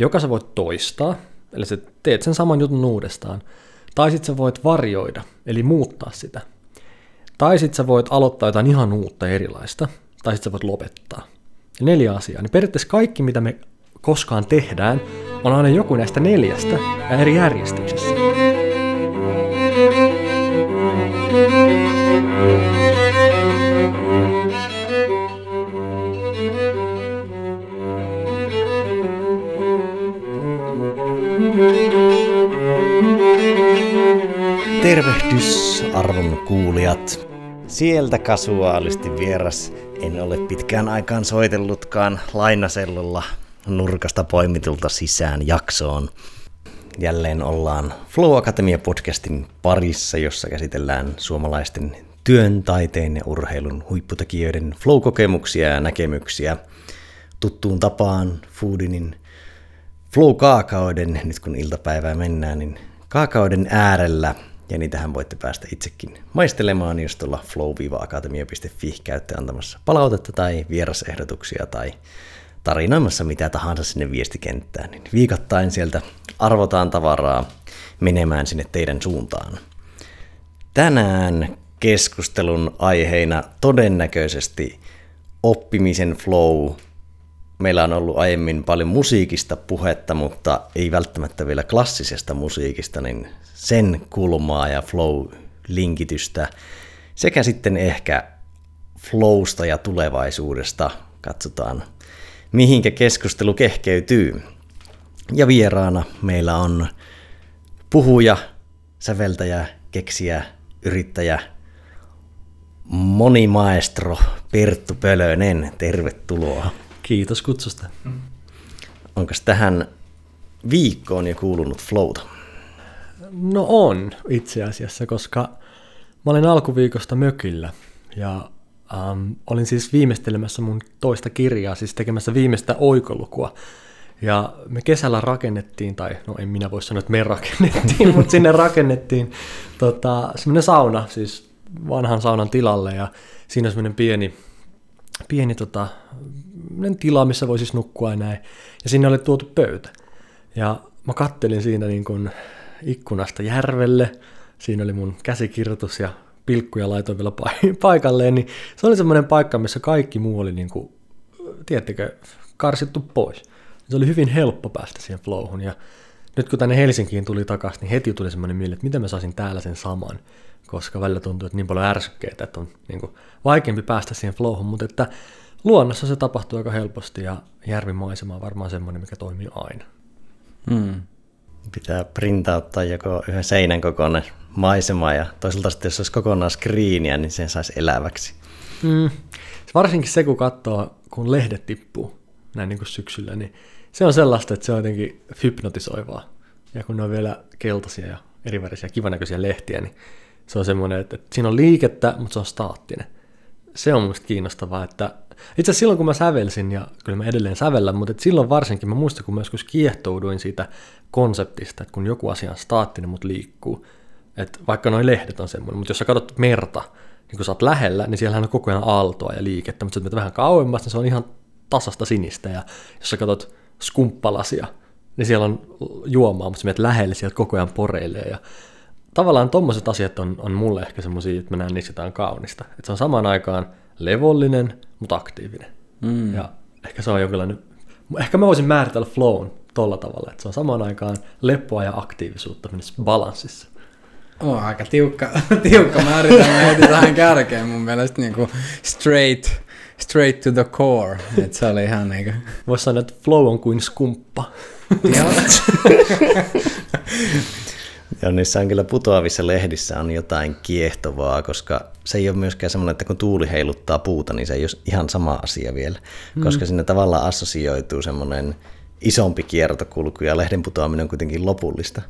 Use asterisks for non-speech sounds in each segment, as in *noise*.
joka sä voit toistaa, eli sä teet sen saman jutun uudestaan, tai sitten sä voit varjoida, eli muuttaa sitä. Tai sitten sä voit aloittaa jotain ihan uutta erilaista, tai sitten sä voit lopettaa. Ja neljä asiaa. Niin periaatteessa kaikki, mitä me koskaan tehdään, on aina joku näistä neljästä eri järjestyksessä. Arvon kuulijat. Sieltä kasuaalisti vieras. En ole pitkään aikaan soitellutkaan lainasellulla nurkasta poimitulta sisään jaksoon. Jälleen ollaan Flow Akatemia podcastin parissa, jossa käsitellään suomalaisten työn, taiteen ja urheilun huipputekijöiden flow-kokemuksia ja näkemyksiä. Tuttuun tapaan Foodinin flow-kaakaoiden, nyt kun iltapäivää mennään, niin kaakaoiden äärellä ja niitähän voitte päästä itsekin maistelemaan, jos tuolla flow-akatemia.fi käytte antamassa palautetta tai vierasehdotuksia tai tarinoimassa mitä tahansa sinne viestikenttään. Niin viikoittain sieltä arvotaan tavaraa menemään sinne teidän suuntaan. Tänään keskustelun aiheina todennäköisesti oppimisen flow. Meillä on ollut aiemmin paljon musiikista puhetta, mutta ei välttämättä vielä klassisesta musiikista, niin sen kulmaa ja flow-linkitystä sekä sitten ehkä flowsta ja tulevaisuudesta katsotaan, mihinkä keskustelu kehkeytyy. Ja vieraana meillä on puhuja, säveltäjä, keksiä, yrittäjä, monimaestro Perttu Pölönen. Tervetuloa. Kiitos kutsusta. Onko tähän viikkoon jo kuulunut flowta? No on itse asiassa, koska mä olin alkuviikosta mökillä ja ähm, olin siis viimeistelemässä mun toista kirjaa, siis tekemässä viimeistä oikolukua. Ja me kesällä rakennettiin, tai no en minä voi sanoa, että me *laughs* rakennettiin, mutta sinne rakennettiin tota, semmoinen sauna, siis vanhan saunan tilalle, ja siinä on semmoinen pieni, pieni tota, tila, missä voi siis nukkua ja näin. Ja sinne oli tuotu pöytä. Ja mä kattelin siinä niin kuin ikkunasta järvelle. Siinä oli mun käsikirjoitus ja pilkkuja laitoin vielä *laughs* paikalleen, niin se oli semmoinen paikka, missä kaikki muu oli, niin kuin, tiedättekö, karsittu pois. Se oli hyvin helppo päästä siihen flowhun, ja nyt kun tänne Helsinkiin tuli takaisin, niin heti tuli semmoinen mieli, että miten mä saisin täällä sen saman, koska välillä tuntuu, että niin paljon ärsykkeitä, että on niin kuin, vaikeampi päästä siihen flowhun, mutta että luonnossa se tapahtuu aika helposti, ja järvimaisema on varmaan semmoinen, mikä toimii aina. Hmm pitää printauttaa joko yhden seinän kokoinen maisema ja toisaalta sitten jos olisi kokonaan screeniä, niin sen saisi eläväksi. Mm. Varsinkin se, kun katsoo, kun lehdet tippuu näin niin kuin syksyllä, niin se on sellaista, että se on jotenkin hypnotisoivaa. Ja kun ne on vielä keltaisia ja erivärisiä kivanäköisiä lehtiä, niin se on semmoinen, että, että siinä on liikettä, mutta se on staattinen. Se on musta kiinnostavaa, että itse silloin kun mä sävelsin, ja kyllä mä edelleen sävellän, mutta et silloin varsinkin mä muistan, kun mä joskus kiehtouduin siitä konseptista, että kun joku asia on staattinen, mutta liikkuu, että vaikka noin lehdet on semmoinen, mutta jos sä katsot merta, niin kun sä oot lähellä, niin siellä on koko ajan aaltoa ja liikettä, mutta sä vähän kauemmas, niin se on ihan tasasta sinistä, ja jos sä katsot skumppalasia, niin siellä on juomaa, mutta sä menet lähelle, sieltä koko ajan poreilee, ja tavallaan tommoset asiat on, on mulle ehkä semmoisia, että mä näen niissä jotain kaunista. Että se on samaan aikaan levollinen, mutta aktiivinen. Mm. Ja ehkä se on jonkinlainen, ehkä mä voisin määritellä flown tolla tavalla, että se on samaan aikaan leppoa ja aktiivisuutta balanssissa. Oh, aika tiukka, *laughs* tiukka määritelmä heti tähän kärkeen mun mielestä niin kuin straight, straight to the core. että se oli ihan niin kuin... Voisi sanoa, että flow on kuin skumppa. *laughs* Ja niissä on kyllä putoavissa lehdissä on jotain kiehtovaa, koska se ei ole myöskään semmoinen, että kun tuuli heiluttaa puuta, niin se ei ole ihan sama asia vielä, mm. koska sinne tavallaan assosioituu semmoinen isompi kiertokulku ja lehden putoaminen on kuitenkin lopullista.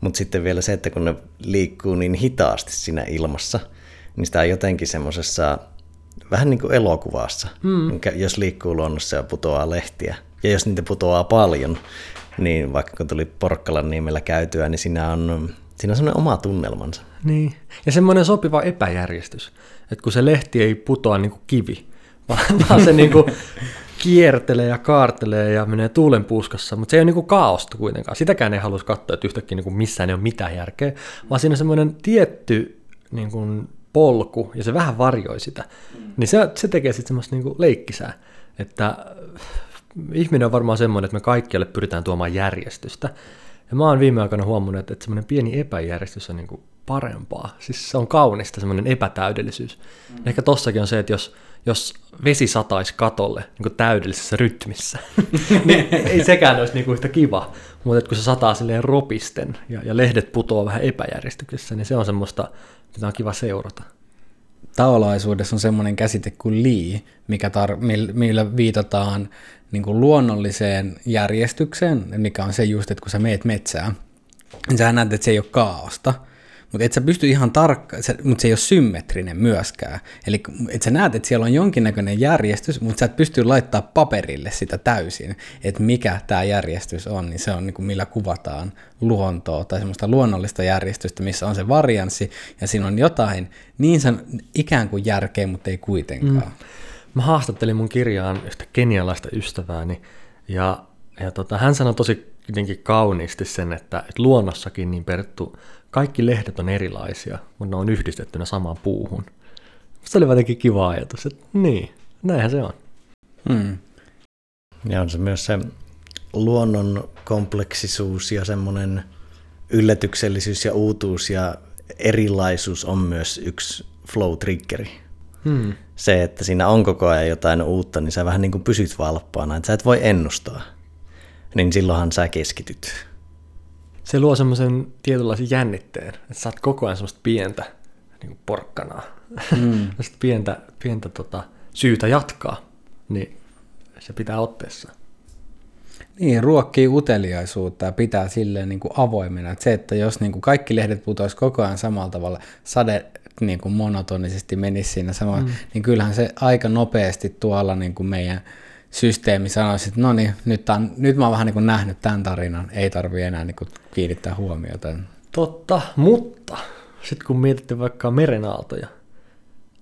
Mutta sitten vielä se, että kun ne liikkuu niin hitaasti siinä ilmassa, niin sitä on jotenkin semmoisessa vähän niin kuin elokuvassa, mm. jos liikkuu luonnossa ja putoaa lehtiä. Ja jos niitä putoaa paljon, niin vaikka kun tuli Porkkalan nimellä käytyä, niin siinä on, siinä on semmoinen oma tunnelmansa. Niin, ja semmoinen sopiva epäjärjestys, että kun se lehti ei putoa niin kuin kivi, *laughs* vaan se niin kuin kiertelee ja kaartelee ja menee tuulen puskassa, mutta se ei ole niinku kaaosta kuitenkaan. Sitäkään ei halus katsoa, että yhtäkkiä niinku missään ei ole mitään järkeä, vaan siinä on semmoinen tietty niinku polku ja se vähän varjoi sitä. Niin se, se tekee sitten semmoista niinku leikkisää, että ihminen on varmaan semmoinen, että me kaikkialle pyritään tuomaan järjestystä. Ja mä oon viime aikoina huomannut, että semmoinen pieni epäjärjestys on niinku parempaa. Siis se on kaunista, semmoinen epätäydellisyys. Mm. Ehkä tossakin on se, että jos, jos vesi sataisi katolle niin täydellisessä rytmissä, *laughs* niin ei sekään olisi niin kuin yhtä kiva. Mutta kun se sataa silleen ropisten ja, ja lehdet putoaa vähän epäjärjestyksessä, niin se on semmoista, mitä on kiva seurata. Taolaisuudessa on semmoinen käsite kuin lii, mikä tar- millä viitataan niin kuin luonnolliseen järjestykseen, mikä on se just, että kun sä meet metsään, niin sä näet, että se ei ole kaaosta, mutta et sä pysty ihan tarkka, mutta se ei ole symmetrinen myöskään. Eli et sä näet, että siellä on jonkinnäköinen järjestys, mutta sä et pysty laittaa paperille sitä täysin, että mikä tämä järjestys on, niin se on niin kuin millä kuvataan luontoa tai semmoista luonnollista järjestystä, missä on se varianssi ja siinä on jotain niin san, ikään kuin järkeä, mutta ei kuitenkaan. Mm. Mä haastattelin mun kirjaan yhtä kenialaista ystävääni ja, ja tota, hän sanoi tosi jotenkin kauniisti sen, että, että luonnossakin niin Perttu, kaikki lehdet on erilaisia, mutta ne on yhdistettynä samaan puuhun. Se oli jotenkin kiva ajatus, että niin, näinhän se on. Hmm. Ja on se myös se luonnon kompleksisuus ja semmoinen yllätyksellisyys ja uutuus ja erilaisuus on myös yksi flow-triggeri. Hmm. Se, että siinä on koko ajan jotain uutta, niin sä vähän niin kuin pysyt valppaana, että sä et voi ennustaa. Niin silloinhan sä keskityt se luo semmoisen tietynlaisen jännitteen, että sä oot koko ajan semmoista pientä niin kuin porkkanaa, mm. *laughs* pientä, pientä tota, syytä jatkaa, niin se pitää otteessa. Niin, ruokkii uteliaisuutta ja pitää silleen niin kuin avoimena. Että se, että jos niin kuin kaikki lehdet putoisi koko ajan samalla tavalla, sade niin kuin monotonisesti menisi siinä samalla, mm. niin kyllähän se aika nopeasti tuolla niin kuin meidän systeemi sanoisi, että no niin, nyt, tämän, nyt mä oon vähän niin kuin nähnyt tämän tarinan, ei tarvi enää niin kuin kiinnittää huomiota. Totta, mutta sitten kun mietitte vaikka merenaaltoja,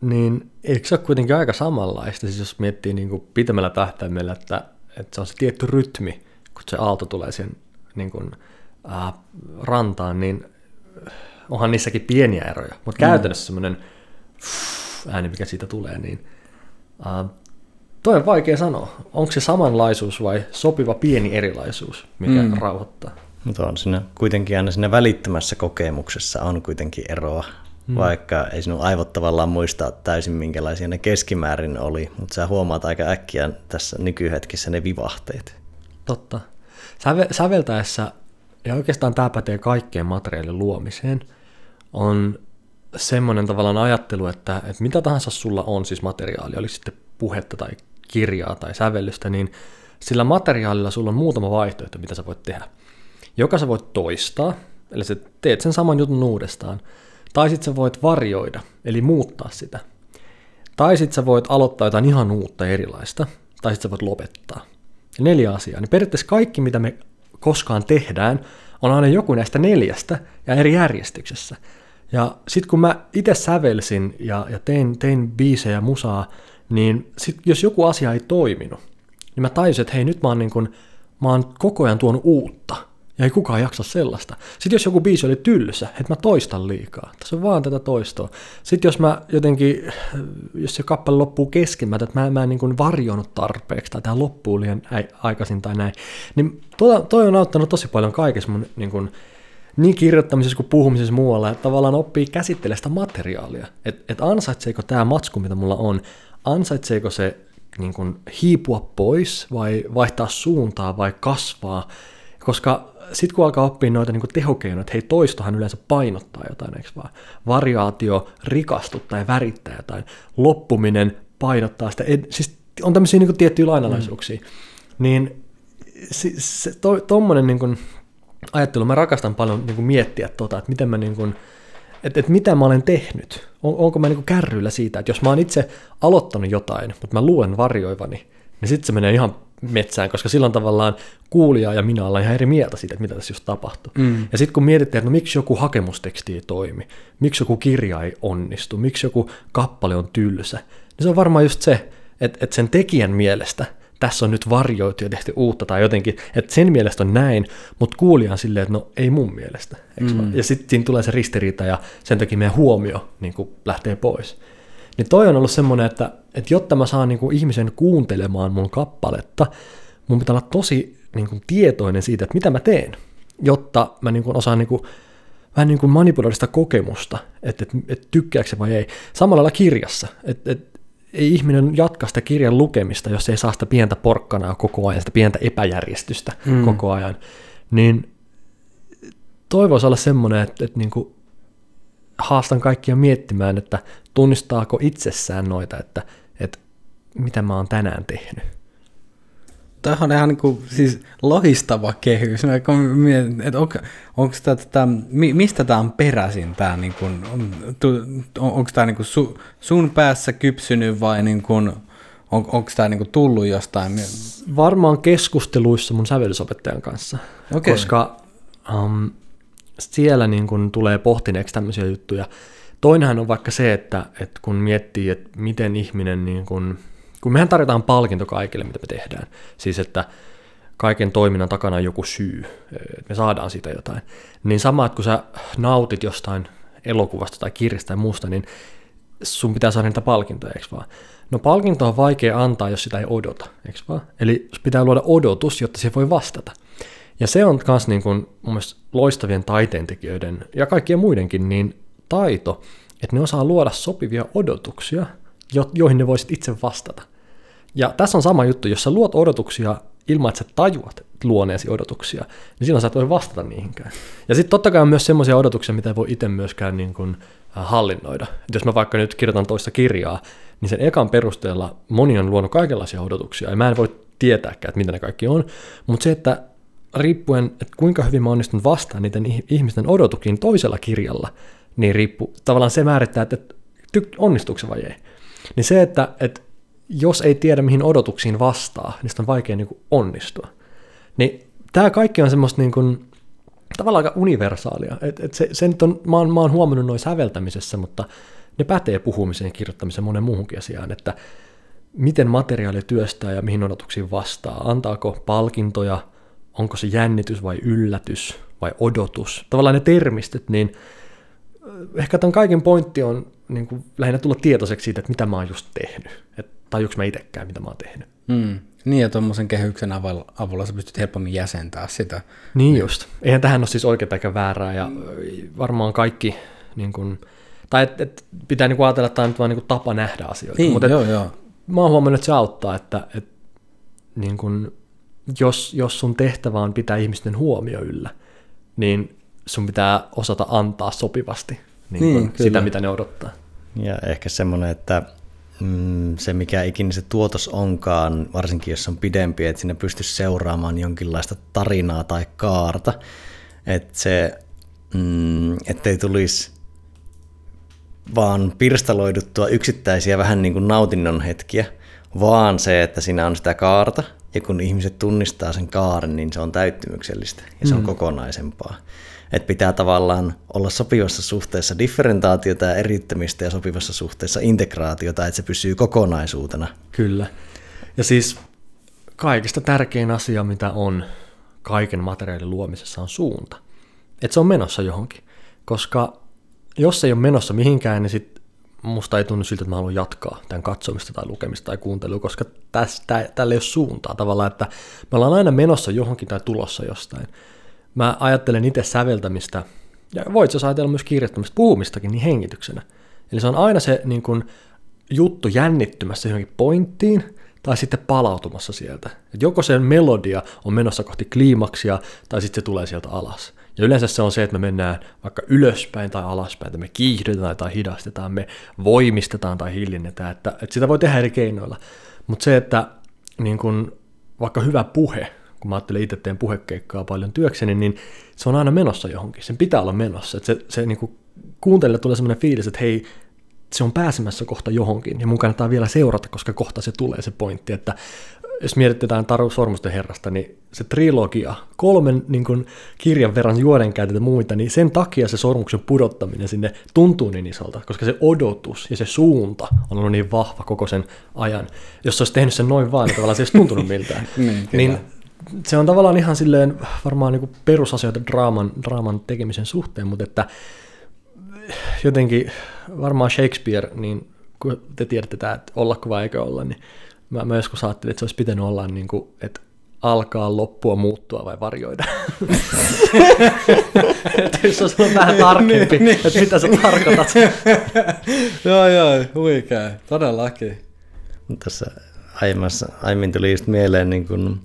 niin eikö se ole kuitenkin aika samanlaista, siis jos miettii niin kuin pitemmällä tähtäimellä, että, että se on se tietty rytmi, kun se aalto tulee siihen niin kuin, äh, rantaan, niin onhan niissäkin pieniä eroja, mutta mm. käytännössä semmoinen ääni, mikä siitä tulee, niin äh, Toi on vaikea sanoa. Onko se samanlaisuus vai sopiva pieni erilaisuus, mikä mm. rauhoittaa? Mutta on siinä kuitenkin aina siinä välittömässä kokemuksessa on kuitenkin eroa, mm. vaikka ei sinun aivot tavallaan muista täysin minkälaisia ne keskimäärin oli, mutta sä huomaat aika äkkiä tässä nykyhetkessä ne vivahteet. Totta. Säve- säveltäessä, ja oikeastaan tämä pätee kaikkeen materiaalin luomiseen, on semmoinen tavallaan ajattelu, että, että mitä tahansa sulla on siis materiaali, oli sitten puhetta tai kirjaa tai sävellystä, niin sillä materiaalilla sulla on muutama vaihtoehto, mitä sä voit tehdä. Joka sä voit toistaa, eli sä teet sen saman jutun uudestaan, tai sitten sä voit varjoida, eli muuttaa sitä. Tai sitten sä voit aloittaa jotain ihan uutta erilaista, tai sitten sä voit lopettaa. Ja neljä asiaa. Niin periaatteessa kaikki, mitä me koskaan tehdään, on aina joku näistä neljästä ja eri järjestyksessä. Ja sitten kun mä itse sävelsin ja, ja tein, tein biisejä musaa, niin sit, jos joku asia ei toiminut, niin mä tajusin, että hei nyt mä oon, niin kun, mä oon koko ajan tuonut uutta, ja ei kukaan jaksa sellaista. Sitten jos joku biisi oli tylsä, että mä toistan liikaa. Tässä on vaan tätä toistoa. Sitten jos mä jotenkin, jos se kappale loppuu kesken, mä, että mä, mä en niin kuin varjonut tarpeeksi, tai tämä loppuu liian aikaisin tai näin, niin toi on auttanut tosi paljon kaikessa mun niin kuin, niin kirjoittamisessa kuin puhumisessa muualla, että tavallaan oppii käsittelemään sitä materiaalia. Että et ansaitseeko tämä matsku, mitä mulla on, ansaitseeko se niin kuin hiipua pois vai vaihtaa suuntaa vai kasvaa, koska sitten kun alkaa oppia noita niin tehokeinoja, että hei toistohan yleensä painottaa jotain, eikö vaan? Variaatio rikastuttaa ja värittää jotain, loppuminen painottaa sitä, ed- siis on tämmöisiä niin tiettyjä lainalaisuuksia, mm. niin se, se, to, tommonen niin kuin ajattelu, mä rakastan paljon niin kuin miettiä tota, että miten mä niin kuin, että, että mitä mä olen tehnyt. On, onko mä niin kärryillä siitä, että jos mä oon itse aloittanut jotain, mutta mä luen varjoivani, niin sitten se menee ihan metsään, koska silloin tavallaan kuulija ja minä ollaan ihan eri mieltä siitä, että mitä tässä just tapahtuu. Mm. Ja sitten kun mietitään, että no miksi joku hakemusteksti ei toimi, miksi joku kirja ei onnistu, miksi joku kappale on tylsä, niin se on varmaan just se, että, että sen tekijän mielestä tässä on nyt varjoitu ja tehty uutta tai jotenkin, että sen mielestä on näin, mutta kuulija on silleen, että no ei mun mielestä. Mm. Ja sitten siinä tulee se ristiriita ja sen takia meidän huomio niin kuin lähtee pois. Niin toi on ollut semmoinen, että, että jotta mä saan niin kuin ihmisen kuuntelemaan mun kappaletta, mun pitää olla tosi niin kuin tietoinen siitä, että mitä mä teen, jotta mä niin kuin osaan niin kuin, vähän niin kuin manipuloida sitä kokemusta, että, että, että tykkääkö se vai ei. Samalla lailla kirjassa, että, että ei ihminen jatka sitä kirjan lukemista, jos ei saa sitä pientä porkkanaa koko ajan, sitä pientä epäjärjestystä mm. koko ajan. Niin toivoisi olla semmoinen, että, että niin kuin haastan kaikkia miettimään, että tunnistaako itsessään noita, että, että mitä mä oon tänään tehnyt. Tämä on ihan niin kuin, siis lohistava kehys. että on, onko tämä, tätä, mistä tämä on peräisin? Tämä, niin kuin, on, on, onko tämä niin kuin su, sun päässä kypsynyt vai niin kuin, on, onko tämä niin kuin tullut jostain? Varmaan keskusteluissa mun sävellysopettajan kanssa, okay. koska um, siellä niin kuin tulee pohtineeksi tämmöisiä juttuja. Toinenhan on vaikka se, että, että kun miettii, että miten ihminen, niin kuin, kun mehän tarjotaan palkinto kaikille, mitä me tehdään, siis että kaiken toiminnan takana on joku syy, että me saadaan siitä jotain, niin sama, että kun sä nautit jostain elokuvasta tai kirjasta tai muusta, niin sun pitää saada niitä palkintoja, eikö vaan? No palkinto on vaikea antaa, jos sitä ei odota, eikö vaan? Eli pitää luoda odotus, jotta se voi vastata. Ja se on myös niin kuin, mun mielestä loistavien taiteentekijöiden ja kaikkien muidenkin niin taito, että ne osaa luoda sopivia odotuksia, jo- joihin ne voisit itse vastata. Ja tässä on sama juttu, jos sä luot odotuksia ilman, että sä tajuat luoneesi odotuksia, niin silloin sä et voi vastata niihinkään. Ja sitten totta kai on myös semmoisia odotuksia, mitä ei voi itse myöskään niin kuin äh, hallinnoida. Et jos mä vaikka nyt kirjoitan toista kirjaa, niin sen ekan perusteella moni on luonut kaikenlaisia odotuksia, ja mä en voi tietääkään, että mitä ne kaikki on, mutta se, että riippuen, että kuinka hyvin mä onnistun vastaan niiden ihmisten odotuksiin toisella kirjalla, niin riippuu, tavallaan se määrittää, että onnistuuko vai ei. Niin se, että, että jos ei tiedä, mihin odotuksiin vastaa, niin on vaikea niin kuin onnistua. Niin tämä kaikki on semmoista niin kuin, tavallaan aika universaalia. Et, et se, se nyt on, mä, oon, mä oon huomannut noin säveltämisessä, mutta ne pätee puhumiseen ja kirjoittamiseen monen muuhunkin asiaan, että miten materiaali työstää ja mihin odotuksiin vastaa. Antaako palkintoja, onko se jännitys vai yllätys vai odotus. Tavallaan ne termistöt, niin ehkä tämän kaiken pointti on niin kuin lähinnä tulla tietoiseksi siitä, että mitä mä oon just tehnyt. Että tajuuks mä itsekään, mitä mä oon tehnyt. Mm. Niin, ja tuommoisen kehyksen avulla sä pystyt helpommin jäsentää sitä. Niin just. Eihän tähän ole siis oikeaa eikä väärää, ja varmaan kaikki, niin kuin, tai et, et pitää niin kuin ajatella, että tämä on nyt vaan niin kuin tapa nähdä asioita. Niin, Mutta joo, joo. Mä oon huomannut, että se auttaa, että, että niin kuin, jos, jos sun tehtävä on pitää ihmisten huomio yllä, niin sun pitää osata antaa sopivasti niin niin, sitä, mitä ne odottaa. Ja ehkä semmoinen, että mm, se mikä ikinä se tuotos onkaan, varsinkin jos on pidempi, että sinne pystyisi seuraamaan jonkinlaista tarinaa tai kaarta, että se, mm, ettei tulisi vaan pirstaloiduttua yksittäisiä vähän niin kuin nautinnon hetkiä, vaan se, että siinä on sitä kaarta, ja kun ihmiset tunnistaa sen kaaren, niin se on täyttymyksellistä ja se on mm. kokonaisempaa. Että pitää tavallaan olla sopivassa suhteessa differentaatiota ja erittämistä ja sopivassa suhteessa integraatiota, että se pysyy kokonaisuutena. Kyllä. Ja siis kaikista tärkein asia, mitä on kaiken materiaalin luomisessa, on suunta. Että se on menossa johonkin. Koska jos se ei ole menossa mihinkään, niin sit musta ei tunnu siltä, että mä haluan jatkaa tämän katsomista tai lukemista tai kuuntelua, koska tästä, tällä ei ole suuntaa tavallaan, että me ollaan aina menossa johonkin tai tulossa jostain. Mä ajattelen itse säveltämistä, ja voit jos ajatella myös kirjoittamista, puhumistakin, niin hengityksenä. Eli se on aina se niin kuin, juttu jännittymässä johonkin pointtiin, tai sitten palautumassa sieltä. Et joko se melodia on menossa kohti kliimaksia, tai sitten se tulee sieltä alas. Ja yleensä se on se, että me mennään vaikka ylöspäin tai alaspäin, että me kiihdytetään tai hidastetaan, me voimistetaan tai hillinnetään, että, että sitä voi tehdä eri keinoilla. Mutta se, että niin kun, vaikka hyvä puhe, kun mä ajattelen itse teen puhekeikkaa paljon työkseni, niin se on aina menossa johonkin. Sen pitää olla menossa. Että se, se niin kuin kuuntelijalle tulee sellainen fiilis, että hei, se on pääsemässä kohta johonkin, ja mun kannattaa vielä seurata, koska kohta se tulee se pointti, että jos mietitään Taru Sormusten herrasta, niin se trilogia, kolmen niin kuin, kirjan verran juonenkäytötä muita, niin sen takia se sormuksen pudottaminen sinne tuntuu niin isolta, koska se odotus ja se suunta on ollut niin vahva koko sen ajan. Jos se olisi tehnyt sen noin vaan, niin tavallaan se ei olisi tuntunut miltään. *laughs* Niin, niin se on tavallaan ihan silleen varmaan niin perusasioita draaman, draaman tekemisen suhteen, mutta että jotenkin varmaan Shakespeare, niin kun te tiedätte tämä, että ollako vai eikö olla, niin mä, mä joskus ajattelin, että se olisi pitänyt olla niin kuin, että alkaa loppua, muuttua vai varjoida. *laughs* jos olisi ollut vähän tarkempi, niin, että mitä sä tarkoitat. *laughs* joo, joo, huikea, todellakin. Tässä aiemmassa, aiemmin tuli just mieleen niin kuin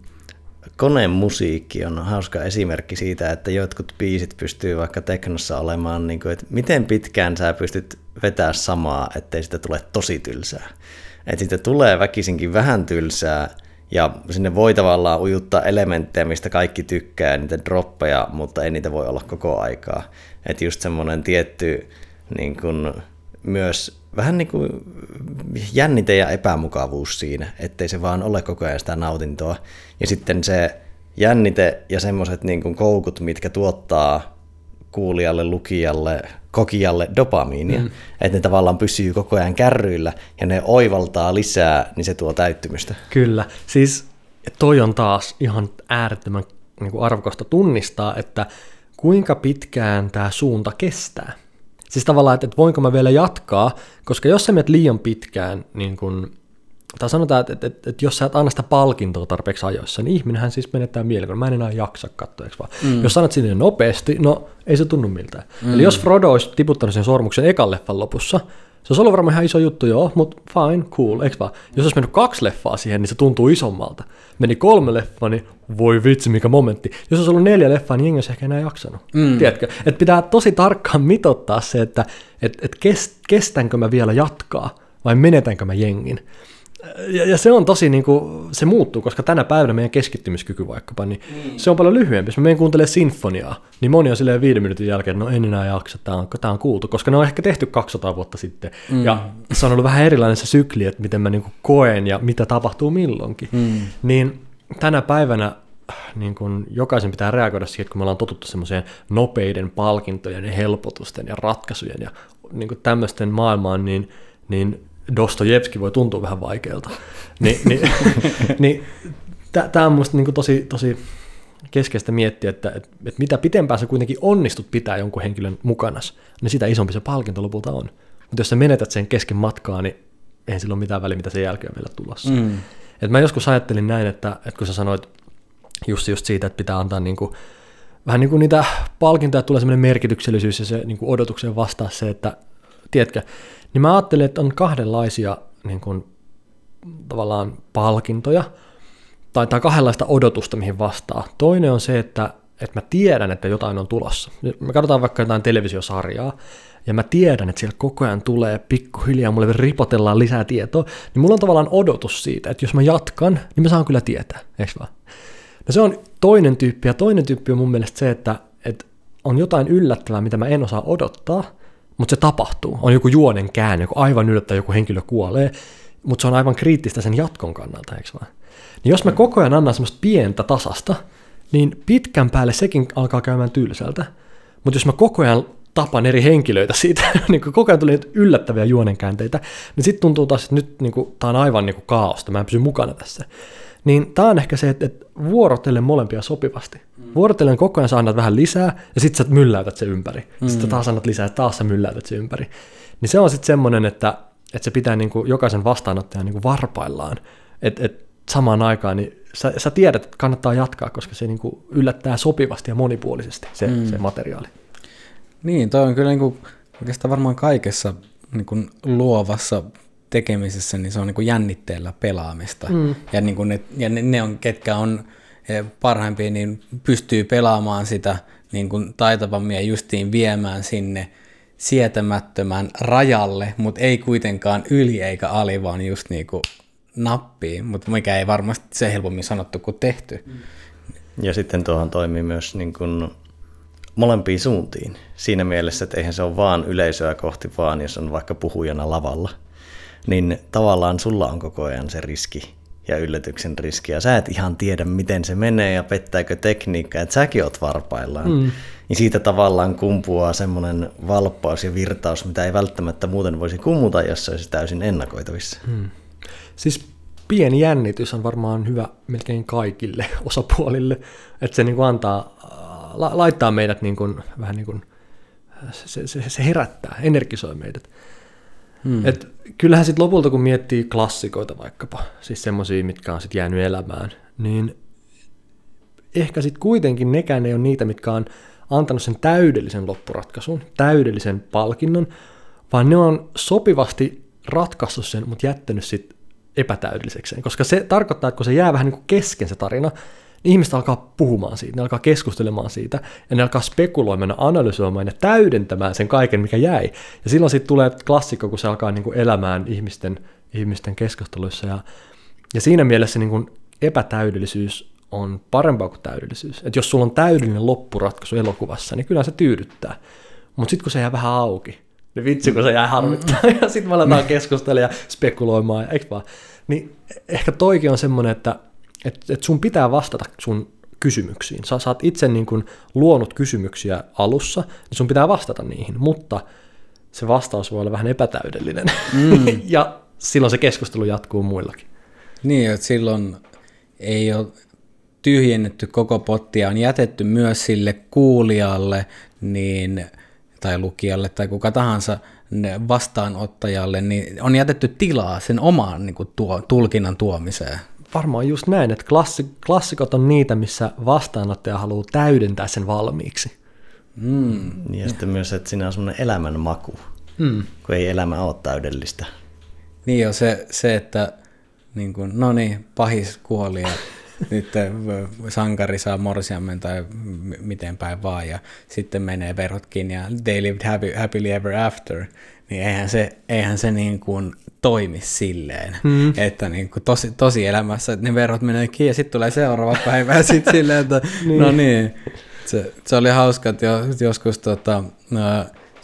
konemusiikki on hauska esimerkki siitä, että jotkut biisit pystyy vaikka teknossa olemaan, niin kuin, että miten pitkään sä pystyt vetää samaa, ettei sitä tule tosi tylsää. Että siitä tulee väkisinkin vähän tylsää, ja sinne voi tavallaan ujuttaa elementtejä, mistä kaikki tykkää, niitä droppeja, mutta ei niitä voi olla koko aikaa. Että just semmoinen tietty niin kuin, myös vähän niin kuin jännite ja epämukavuus siinä, ettei se vaan ole koko ajan sitä nautintoa. Ja sitten se jännite ja semmoiset niin koukut, mitkä tuottaa kuulijalle, lukijalle, kokijalle dopamiinia, mm. että ne tavallaan pysyy koko ajan kärryillä ja ne oivaltaa lisää, niin se tuo täyttymystä. Kyllä, siis toi on taas ihan äärettömän niin kuin arvokasta tunnistaa, että kuinka pitkään tämä suunta kestää. Siis tavallaan, että, että voinko mä vielä jatkaa, koska jos sä menet liian pitkään, niin kun, tai sanotaan, että, että, että, että jos sä et anna sitä palkintoa tarpeeksi ajoissa, niin ihminenhän siis menettää mieleen, kun mä en enää jaksa katsoa, vaan? Mm. Jos sanot sinne nopeasti, no ei se tunnu miltään. Mm. Eli jos Frodo olisi tiputtanut sen sormuksen ekan leffan lopussa, se olisi ollut varmaan ihan iso juttu, joo, mutta fine, cool, eikö vaan? Jos olisi mennyt kaksi leffaa siihen, niin se tuntuu isommalta. Meni kolme leffaa, niin voi vitsi, mikä momentti. Jos olisi ollut neljä leffaa, niin jengi olisi ehkä enää jaksanut. Mm. Tiedätkö? Että pitää tosi tarkkaan mitottaa se, että et, et kest, kestänkö mä vielä jatkaa vai menetänkö mä jengin ja, ja se on tosi, niin kuin, se muuttuu, koska tänä päivänä meidän keskittymiskyky vaikkapa, niin mm. se on paljon lyhyempi. Jos mä menen kuuntelemaan sinfoniaa, niin moni on silleen viiden minuutin jälkeen, no en enää jaksa, tämä on, tämä on kuultu, koska ne on ehkä tehty 200 vuotta sitten. Mm. Ja se on ollut vähän erilainen se sykli, että miten mä niin kuin koen ja mitä tapahtuu milloinkin. Mm. Niin tänä päivänä niin kun jokaisen pitää reagoida siihen, että kun me ollaan totuttu semmoiseen nopeiden palkintojen ja helpotusten ja ratkaisujen ja niin tämmöisten maailmaan, niin, niin Dostojevski voi tuntua vähän vaikealta. Ni, niin, niin *laughs* tämä on minusta niin tosi, tosi keskeistä miettiä, että, että, että mitä pitempään sä kuitenkin onnistut pitää jonkun henkilön mukana, niin sitä isompi se palkinto lopulta on. Mutta jos sä menetät sen kesken matkaa, niin eihän sillä ole mitään väliä, mitä sen jälkeen on vielä tulossa. Mm. Et mä joskus ajattelin näin, että, että kun sä sanoit just, just siitä, että pitää antaa niin kuin, vähän niin kuin niitä palkintoja, tulee sellainen merkityksellisyys ja se niin kuin odotukseen vastaa se, että tiedätkö, niin mä ajattelin, että on kahdenlaisia niin kuin, tavallaan palkintoja, tai, tai kahdenlaista odotusta, mihin vastaa. Toinen on se, että, että mä tiedän, että jotain on tulossa. Me katsotaan vaikka jotain televisiosarjaa, ja mä tiedän, että siellä koko ajan tulee pikkuhiljaa, mulle ripotellaan lisää tietoa, niin mulla on tavallaan odotus siitä, että jos mä jatkan, niin mä saan kyllä tietää, eikö vaan? No se on toinen tyyppi, ja toinen tyyppi on mun mielestä se, että, että on jotain yllättävää, mitä mä en osaa odottaa, mutta se tapahtuu. On joku juonen käänne, joku aivan yllättäen joku henkilö kuolee, mutta se on aivan kriittistä sen jatkon kannalta, eikö vaan? Niin jos mä koko ajan annan semmoista pientä tasasta, niin pitkän päälle sekin alkaa käymään tylsältä. Mutta jos mä koko ajan tapan eri henkilöitä siitä, *laughs* niin koko ajan tulee yllättäviä juonenkäänteitä, niin sitten tuntuu taas, että nyt niin tämä on aivan niin kaaosta, mä en pysy mukana tässä. Niin tämä on ehkä se, että, että vuorotellen molempia sopivasti. Mm. Vuorotellen koko ajan sä annat vähän lisää, ja sitten sä mylläytät se ympäri. Mm. Sitten taas annat lisää, ja taas sä mylläytät se ympäri. Niin se on sitten semmoinen, että, että se pitää niin kuin jokaisen vastaanottajan niin kuin varpaillaan. Että et samaan aikaan niin sä, sä tiedät, että kannattaa jatkaa, koska se niin kuin yllättää sopivasti ja monipuolisesti se, mm. se materiaali. Niin, toi on kyllä niin kuin, oikeastaan varmaan kaikessa niin kuin luovassa tekemisessä, niin se on niin kuin jännitteellä pelaamista. Mm. Ja, niin kuin ne, ja ne, ne on, ketkä on eh, parhaimpia, niin pystyy pelaamaan sitä niin kuin taitavammin ja justiin viemään sinne sietämättömän rajalle, mutta ei kuitenkaan yli eikä ali, vaan just niin kuin nappiin, mutta mikä ei varmasti se helpommin sanottu kuin tehty. Ja sitten tuohon toimii myös niin kuin molempiin suuntiin. Siinä mielessä, että eihän se ole vaan yleisöä kohti, vaan jos on vaikka puhujana lavalla – niin tavallaan sulla on koko ajan se riski ja yllätyksen riski, ja sä et ihan tiedä, miten se menee ja pettääkö tekniikka, että säkin oot varpaillaan. Mm. Niin siitä tavallaan kumpuaa semmoinen valppaus ja virtaus, mitä ei välttämättä muuten voisi kummuta, jos se olisi täysin ennakoitavissa. Mm. Siis pieni jännitys on varmaan hyvä melkein kaikille *laughs* osapuolille, että se niin kuin antaa, la, laittaa meidät niin kuin, vähän niin kuin, se, se, se herättää, energisoi meidät. Hmm. Et kyllähän sitten lopulta, kun miettii klassikoita vaikkapa, siis semmoisia, mitkä on sitten jäänyt elämään, niin ehkä sitten kuitenkin nekään ei ole niitä, mitkä on antanut sen täydellisen loppuratkaisun, täydellisen palkinnon, vaan ne on sopivasti ratkaissut sen, mutta jättänyt sitten epätäydellisekseen. Koska se tarkoittaa, että kun se jää vähän niin kuin kesken se tarina, ihmiset alkaa puhumaan siitä, ne alkaa keskustelemaan siitä, ja ne alkaa spekuloimaan ja analysoimaan ja täydentämään sen kaiken, mikä jäi. Ja silloin sitten tulee klassikko, kun se alkaa niin kuin elämään ihmisten, ihmisten keskusteluissa. Ja, ja siinä mielessä niin kuin epätäydellisyys on parempaa kuin täydellisyys. Että jos sulla on täydellinen loppuratkaisu elokuvassa, niin kyllä se tyydyttää. Mutta sitten kun se jää vähän auki, niin vitsi kun se jää harmittaa, mm. *laughs* ja sitten me aletaan keskustella ja spekuloimaan, eikö vaan? Niin ehkä toikin on semmoinen, että et, et sun pitää vastata sun kysymyksiin. Sä, sä oot itse niin kun luonut kysymyksiä alussa, niin sun pitää vastata niihin, mutta se vastaus voi olla vähän epätäydellinen. Mm. *laughs* ja silloin se keskustelu jatkuu muillakin. Niin, että silloin ei ole tyhjennetty koko pottia, on jätetty myös sille kuulijalle niin, tai lukijalle tai kuka tahansa vastaanottajalle, niin on jätetty tilaa sen omaan niin kuin, tuo, tulkinnan tuomiseen. Varmaan just näin, että klassi, klassikot on niitä, missä vastaanottaja haluaa täydentää sen valmiiksi. Mm. Ja sitten myös, että siinä on semmoinen elämän maku, mm. kun ei elämä ole täydellistä. Niin jo se, se että niin kuin, no niin, pahis kuoli ja *laughs* nyt sankari saa morsiammen tai miten päin vaan ja sitten menee verotkin ja they lived happy, happily ever after, niin eihän se, eihän se niin kuin toimi silleen, mm. että niin kuin tosi, tosi elämässä että ne verot menee kiinni ja sitten tulee seuraava päivä ja sitten silleen, että *laughs* niin. no niin, se, se oli hauska, että joskus tota,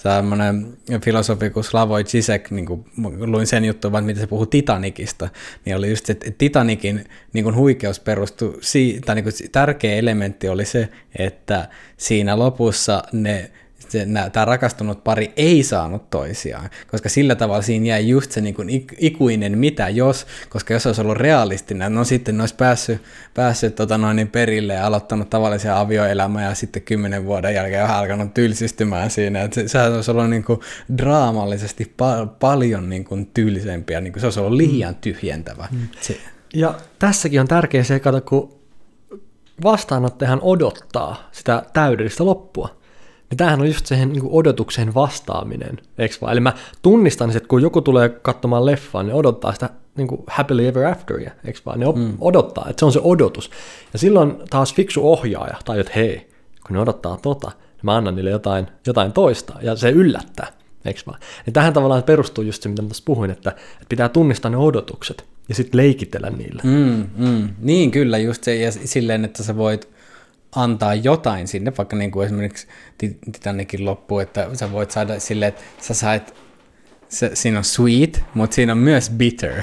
tämmöinen filosofi kuin Slavoj Zizek, niin kuin luin sen juttu, vaan miten se puhuu Titanikista, niin oli just se, että Titanikin niin kuin huikeus perustui, tai niin kuin tärkeä elementti oli se, että siinä lopussa ne tämä rakastunut pari ei saanut toisiaan, koska sillä tavalla siinä jäi just se niin kuin ikuinen mitä jos, koska jos olisi ollut realistinen, no sitten ne olisi päässyt, päässyt tota noin, niin perille ja aloittanut tavallisia avioelämää ja sitten kymmenen vuoden jälkeen vähän alkanut tylsistymään siinä, että se, se olisi ollut niin kuin draamallisesti pa- paljon niin kuin tylsempiä, niin kuin se olisi ollut liian tyhjentävä. Mm. Se. Ja tässäkin on tärkeä se, että kun vastaanottajahan odottaa sitä täydellistä loppua, niin tämähän on just siihen niin odotukseen vastaaminen, eikö vaan? Eli mä tunnistan, että kun joku tulee katsomaan leffaa, niin odottaa sitä niin kuin happily ever afteria, eikö vaan? Ne mm. odottaa, että se on se odotus. Ja silloin taas fiksu ohjaaja, tai että hei, kun ne odottaa tota, niin mä annan niille jotain, jotain toista, ja se yllättää, eikö vaan? Ja tähän tavallaan perustuu just se, mitä mä tässä puhuin, että, että pitää tunnistaa ne odotukset, ja sitten leikitellä niillä. Mm, mm. Niin, kyllä, just se, ja silleen, että sä voit antaa jotain sinne, vaikka niin kuin esimerkiksi Titanikin loppu, että sä voit saada sille, että sä sait se, siinä on sweet, mutta siinä on myös bitter. *laughs*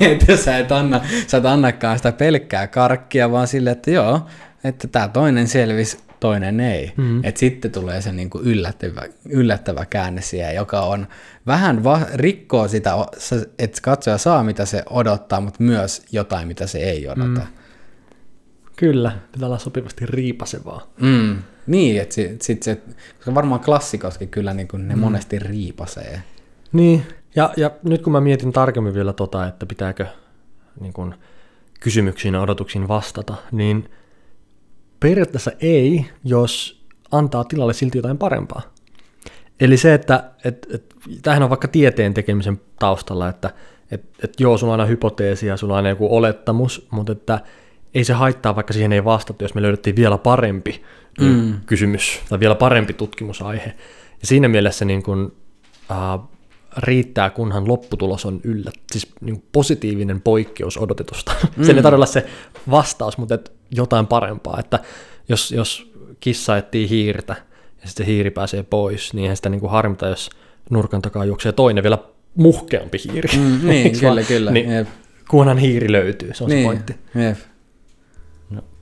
Että et sä et, anna, sä et annakaan sitä pelkkää karkkia, vaan sille, että joo, että tämä toinen selvisi, toinen ei. Mm-hmm. Että sitten tulee se niinku yllättävä, yllättävä käänne siihen, joka on vähän va- rikkoo sitä, että katsoja saa mitä se odottaa, mutta myös jotain, mitä se ei odota. Mm. Kyllä, pitää olla sopivasti riipasevaa. Mm. Niin, että sit, sit se, koska varmaan klassikoskin kyllä niin kuin ne mm. monesti riipasee. Niin, ja, ja nyt kun mä mietin tarkemmin vielä tota, että pitääkö niin kuin, kysymyksiin ja odotuksiin vastata, niin periaatteessa ei, jos antaa tilalle silti jotain parempaa. Eli se, että et, et, tämähän on vaikka tieteen tekemisen taustalla, että et, et joo, sulla on aina hypoteesi ja sulla on aina joku olettamus, mutta että ei se haittaa, vaikka siihen ei vastata, jos me löydettiin vielä parempi mm. kysymys tai vielä parempi tutkimusaihe. Ja siinä mielessä niin kuin, äh, riittää, kunhan lopputulos on yllä, siis niin positiivinen poikkeus odotetusta. Mm. *laughs* Sen ei tarvitse olla se vastaus, mutta et jotain parempaa. Että jos, jos kissa etsii hiirtä ja sitten se hiiri pääsee pois, niin eihän sitä niin kuin harmita, jos nurkan takaa juoksee toinen vielä muhkeampi hiiri. Mm, *laughs* niin, kyllä, kyllä. Niin, kunhan hiiri löytyy, se on niin. se pointti. Jep.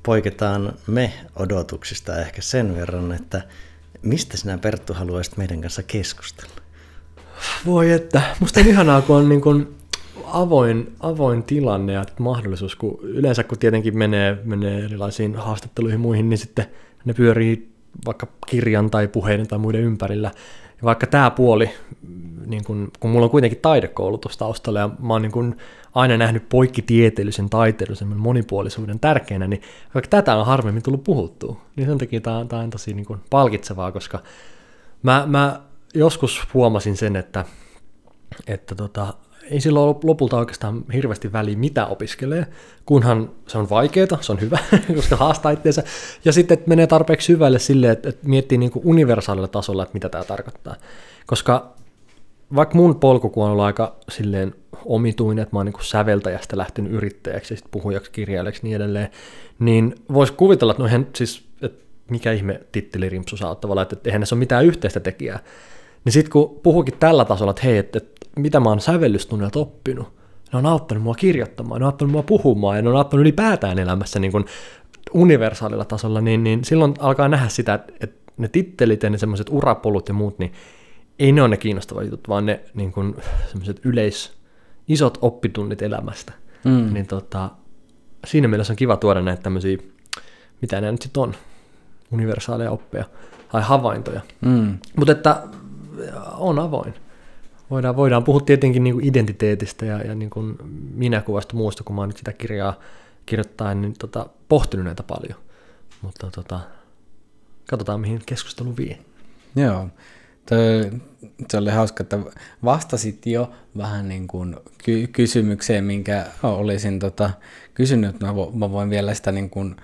Poiketaan me odotuksista ehkä sen verran, että mistä sinä Perttu haluaisit meidän kanssa keskustella? Voi että, musta on ihanaa, kun on niin kuin avoin, avoin tilanne ja mahdollisuus, kun yleensä kun tietenkin menee, menee erilaisiin haastatteluihin muihin, niin sitten ne pyörii vaikka kirjan tai puheiden tai muiden ympärillä. Ja vaikka tämä puoli, niin kun, kun mulla on kuitenkin taidekoulutus taustalla ja mä oon niin kun aina nähnyt poikkitieteellisen, taiteellisen monipuolisuuden tärkeänä, niin vaikka tätä on harvemmin tullut puhuttua, niin sen takia tämä, tämä on tosi niin kun palkitsevaa, koska mä, mä joskus huomasin sen, että, että tota, ei sillä ole lopulta oikeastaan hirveästi väliä, mitä opiskelee, kunhan se on vaikeaa, se on hyvä, *laughs* koska haastaa itseensä, ja sitten että menee tarpeeksi syvälle sille, että, että miettii niin kuin universaalilla tasolla, että mitä tämä tarkoittaa. Koska vaikka mun polku, on ollut aika silleen omituinen, että mä oon niin säveltäjästä lähtenyt yrittäjäksi ja sitten puhujaksi, kirjailijaksi niin edelleen, niin voisi kuvitella, että no eihän siis, että mikä ihme tittelirimpsu saa tavallaan, että eihän se ole mitään yhteistä tekijää. Niin sitten kun puhukin tällä tasolla, että hei, että, että mitä mä oon sävellystunnilta oppinut, ne on auttanut mua kirjoittamaan, ne on auttanut mua puhumaan ja ne on auttanut ylipäätään elämässä niin kuin universaalilla tasolla, niin, niin silloin alkaa nähdä sitä, että, että ne tittelit ja ne semmoiset urapolut ja muut, niin ei ne ole ne kiinnostavat jutut, vaan ne niin kuin, semmoiset yleis, isot oppitunnit elämästä. Mm. Niin tota, siinä mielessä on kiva tuoda näitä tämmöisiä, mitä nämä nyt sitten on, universaaleja oppeja tai havaintoja. Mm. Mutta että on avoin voidaan, voidaan puhua tietenkin niin kuin identiteetistä ja, ja niin kuin minäkuvasta muusta, kun mä oon nyt sitä kirjaa kirjoittain, niin tota, pohtinut näitä paljon. Mutta tota, katsotaan, mihin keskustelu vie. Joo. Se oli hauska, että vastasit jo vähän niin kuin ky- kysymykseen, minkä olisin tota kysynyt. Mä, vo- mä voin vielä sitä niin kuin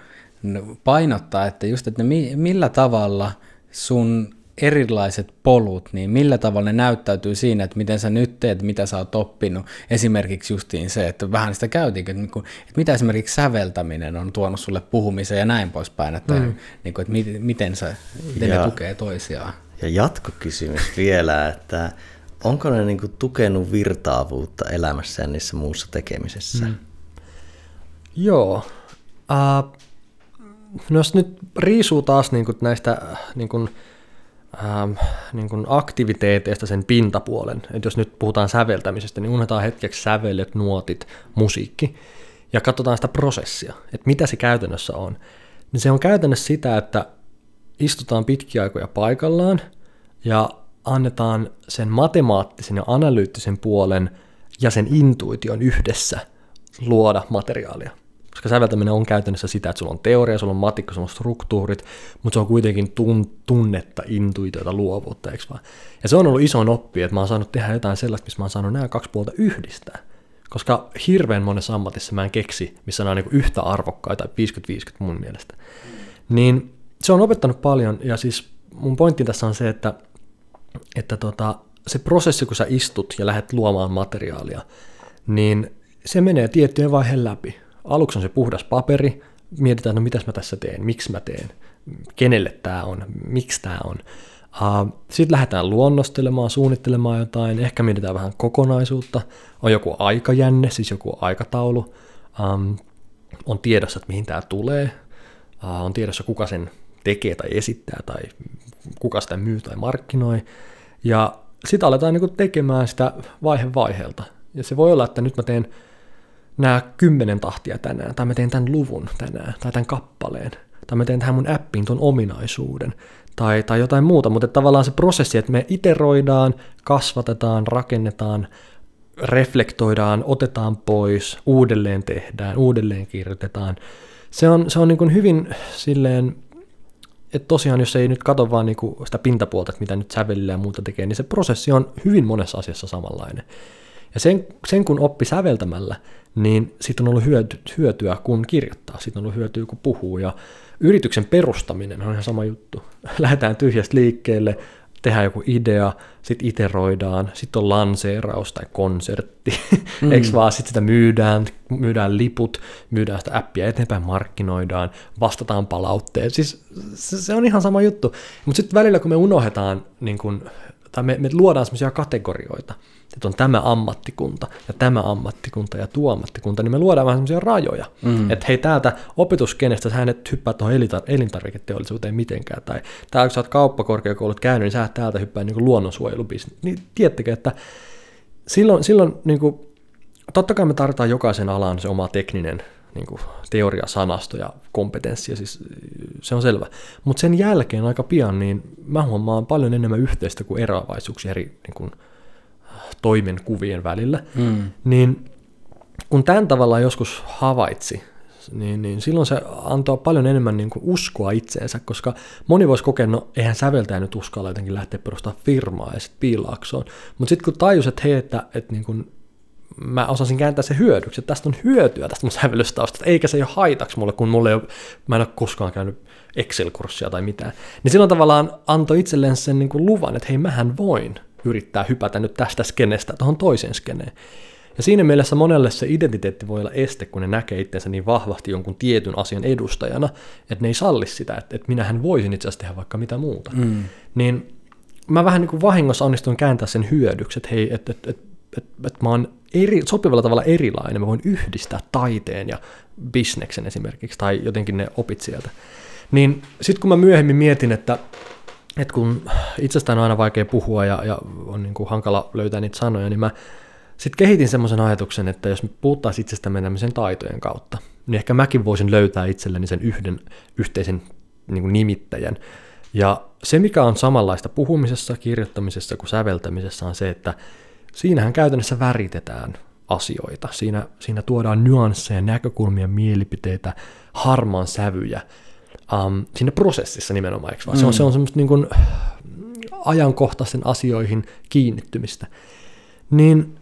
painottaa, että just, että mi- millä tavalla sun erilaiset polut, niin millä tavalla ne näyttäytyy siinä, että miten sä nyt teet, mitä sä oot oppinut. Esimerkiksi justiin se, että vähän sitä käytiin, että, että mitä esimerkiksi säveltäminen on tuonut sulle puhumiseen ja näin poispäin, että, mm. niin kuin, että miten, sä, miten ja, ne tukee toisiaan. Ja jatkokysymys vielä, että onko ne niin tukenut virtaavuutta elämässä ja niissä muussa tekemisessä? Mm. Joo. Uh, no jos nyt riisuu taas niin kuin näistä niin kuin, ähm, niin kuin aktiviteeteista sen pintapuolen. Et jos nyt puhutaan säveltämisestä, niin unohdetaan hetkeksi sävelet, nuotit, musiikki ja katsotaan sitä prosessia, että mitä se käytännössä on. Niin se on käytännössä sitä, että istutaan pitkiä aikoja paikallaan ja annetaan sen matemaattisen ja analyyttisen puolen ja sen intuition yhdessä luoda materiaalia. Koska säveltäminen on käytännössä sitä, että sulla on teoria, sulla on matikka, sulla on struktuurit, mutta se on kuitenkin tun, tunnetta, intuitiota, luovuutta, eikö vaan? Ja se on ollut iso oppi, että mä oon saanut tehdä jotain sellaista, missä mä oon saanut nämä kaksi puolta yhdistää. Koska hirveän monessa ammatissa mä en keksi, missä nämä on niin yhtä arvokkaita, 50-50 mun mielestä. Niin se on opettanut paljon, ja siis mun pointti tässä on se, että, että tota, se prosessi, kun sä istut ja lähdet luomaan materiaalia, niin se menee tiettyjen vaiheen läpi. Aluksi on se puhdas paperi, mietitään, no mitäs mä tässä teen, miksi mä teen, kenelle tämä on, miksi tämä on. Sitten lähdetään luonnostelemaan, suunnittelemaan jotain, ehkä mietitään vähän kokonaisuutta, on joku aikajänne, siis joku aikataulu, on tiedossa, että mihin tämä tulee, on tiedossa, kuka sen tekee tai esittää tai kuka sitä myy tai markkinoi, ja sitten aletaan niinku tekemään sitä vaihe vaiheelta. Ja se voi olla, että nyt mä teen nämä kymmenen tahtia tänään, tai mä teen tämän luvun tänään, tai tämän kappaleen, tai mä teen tähän mun appiin tuon ominaisuuden, tai, tai jotain muuta, mutta tavallaan se prosessi, että me iteroidaan, kasvatetaan, rakennetaan, reflektoidaan, otetaan pois, uudelleen tehdään, uudelleen kirjoitetaan. Se on, se on niin hyvin silleen, että tosiaan jos ei nyt katso vaan niin kuin sitä pintapuolta, että mitä nyt sävelillä ja muuta tekee, niin se prosessi on hyvin monessa asiassa samanlainen. Ja sen, sen kun oppi säveltämällä, niin siitä on ollut hyöty, hyötyä, kun kirjoittaa. Siitä on ollut hyötyä, kun puhuu. Ja yrityksen perustaminen on ihan sama juttu. *laughs* Lähdetään tyhjästä liikkeelle, tehdään joku idea, sitten iteroidaan, sitten on lanseeraus tai konsertti, *laughs* mm. eikö vaan, sitten sitä myydään, myydään liput, myydään sitä appia eteenpäin, markkinoidaan, vastataan palautteen, siis se, on ihan sama juttu, mutta sitten välillä kun me unohdetaan niin kun, tai me, me luodaan semmoisia kategorioita, että on tämä ammattikunta ja tämä ammattikunta ja tuo ammattikunta, niin me luodaan vähän semmoisia rajoja, mm. että hei täältä opetuskenestä sä et hyppää tuohon elintar- elintarviketeollisuuteen mitenkään, tai täällä kun sä oot kauppakorkeakoulut käynyt, niin sä et täältä hyppää niin luonnonsuojelubisnes. Niin tiettekö, että silloin, silloin niin kuin, totta kai me tarvitaan jokaisen alan se oma tekninen niin kuin teoriasanasto ja kompetenssia, siis se on selvä. Mutta sen jälkeen aika pian niin mä huomaan paljon enemmän yhteistä kuin eroavaisuuksia eri niin kuin, toimenkuvien välillä. Mm. Niin kun tämän tavalla joskus havaitsi, niin, niin silloin se antoi paljon enemmän niin kuin uskoa itseensä, koska moni voisi kokea, no eihän säveltäjä nyt uskalla jotenkin lähteä perustamaan firmaa ja sitten piilaaksoon. Mutta sitten kun tajus, että hei, että, että niin kuin mä osasin kääntää se hyödyksi, että tästä on hyötyä tästä mun sävellystaustasta, eikä se ole haitaksi mulle, kun mulle ei ole, mä en ole koskaan käynyt Excel-kurssia tai mitään. Niin silloin tavallaan antoi itselleen sen niin kuin luvan, että hei, mähän voin yrittää hypätä nyt tästä skenestä tuohon toiseen skeneen. Ja siinä mielessä monelle se identiteetti voi olla este, kun ne näkee itsensä niin vahvasti jonkun tietyn asian edustajana, että ne ei salli sitä, että, että minähän voisin itse asiassa tehdä vaikka mitä muuta. Mm. Niin mä vähän niin kuin vahingossa onnistuin kääntää sen hyödyksi, että hei, että, että, että, että, että mä oon eri, sopivalla tavalla erilainen, mä voin yhdistää taiteen ja bisneksen esimerkiksi, tai jotenkin ne opit sieltä. Niin sitten kun mä myöhemmin mietin, että, että kun itsestään on aina vaikea puhua ja, ja on niin kuin hankala löytää niitä sanoja, niin mä sitten kehitin semmoisen ajatuksen, että jos me puhuttaisiin itsestämme tämmöisen taitojen kautta, niin ehkä mäkin voisin löytää itselleni sen yhden yhteisen niin kuin nimittäjän. Ja se, mikä on samanlaista puhumisessa, kirjoittamisessa kuin säveltämisessä, on se, että siinähän käytännössä väritetään asioita. Siinä, siinä tuodaan nyansseja, näkökulmia, mielipiteitä, harmaan sävyjä um, siinä prosessissa nimenomaan, eikö vaan? Mm. Se on, se on semmoista niin kuin ajankohtaisen asioihin kiinnittymistä. Niin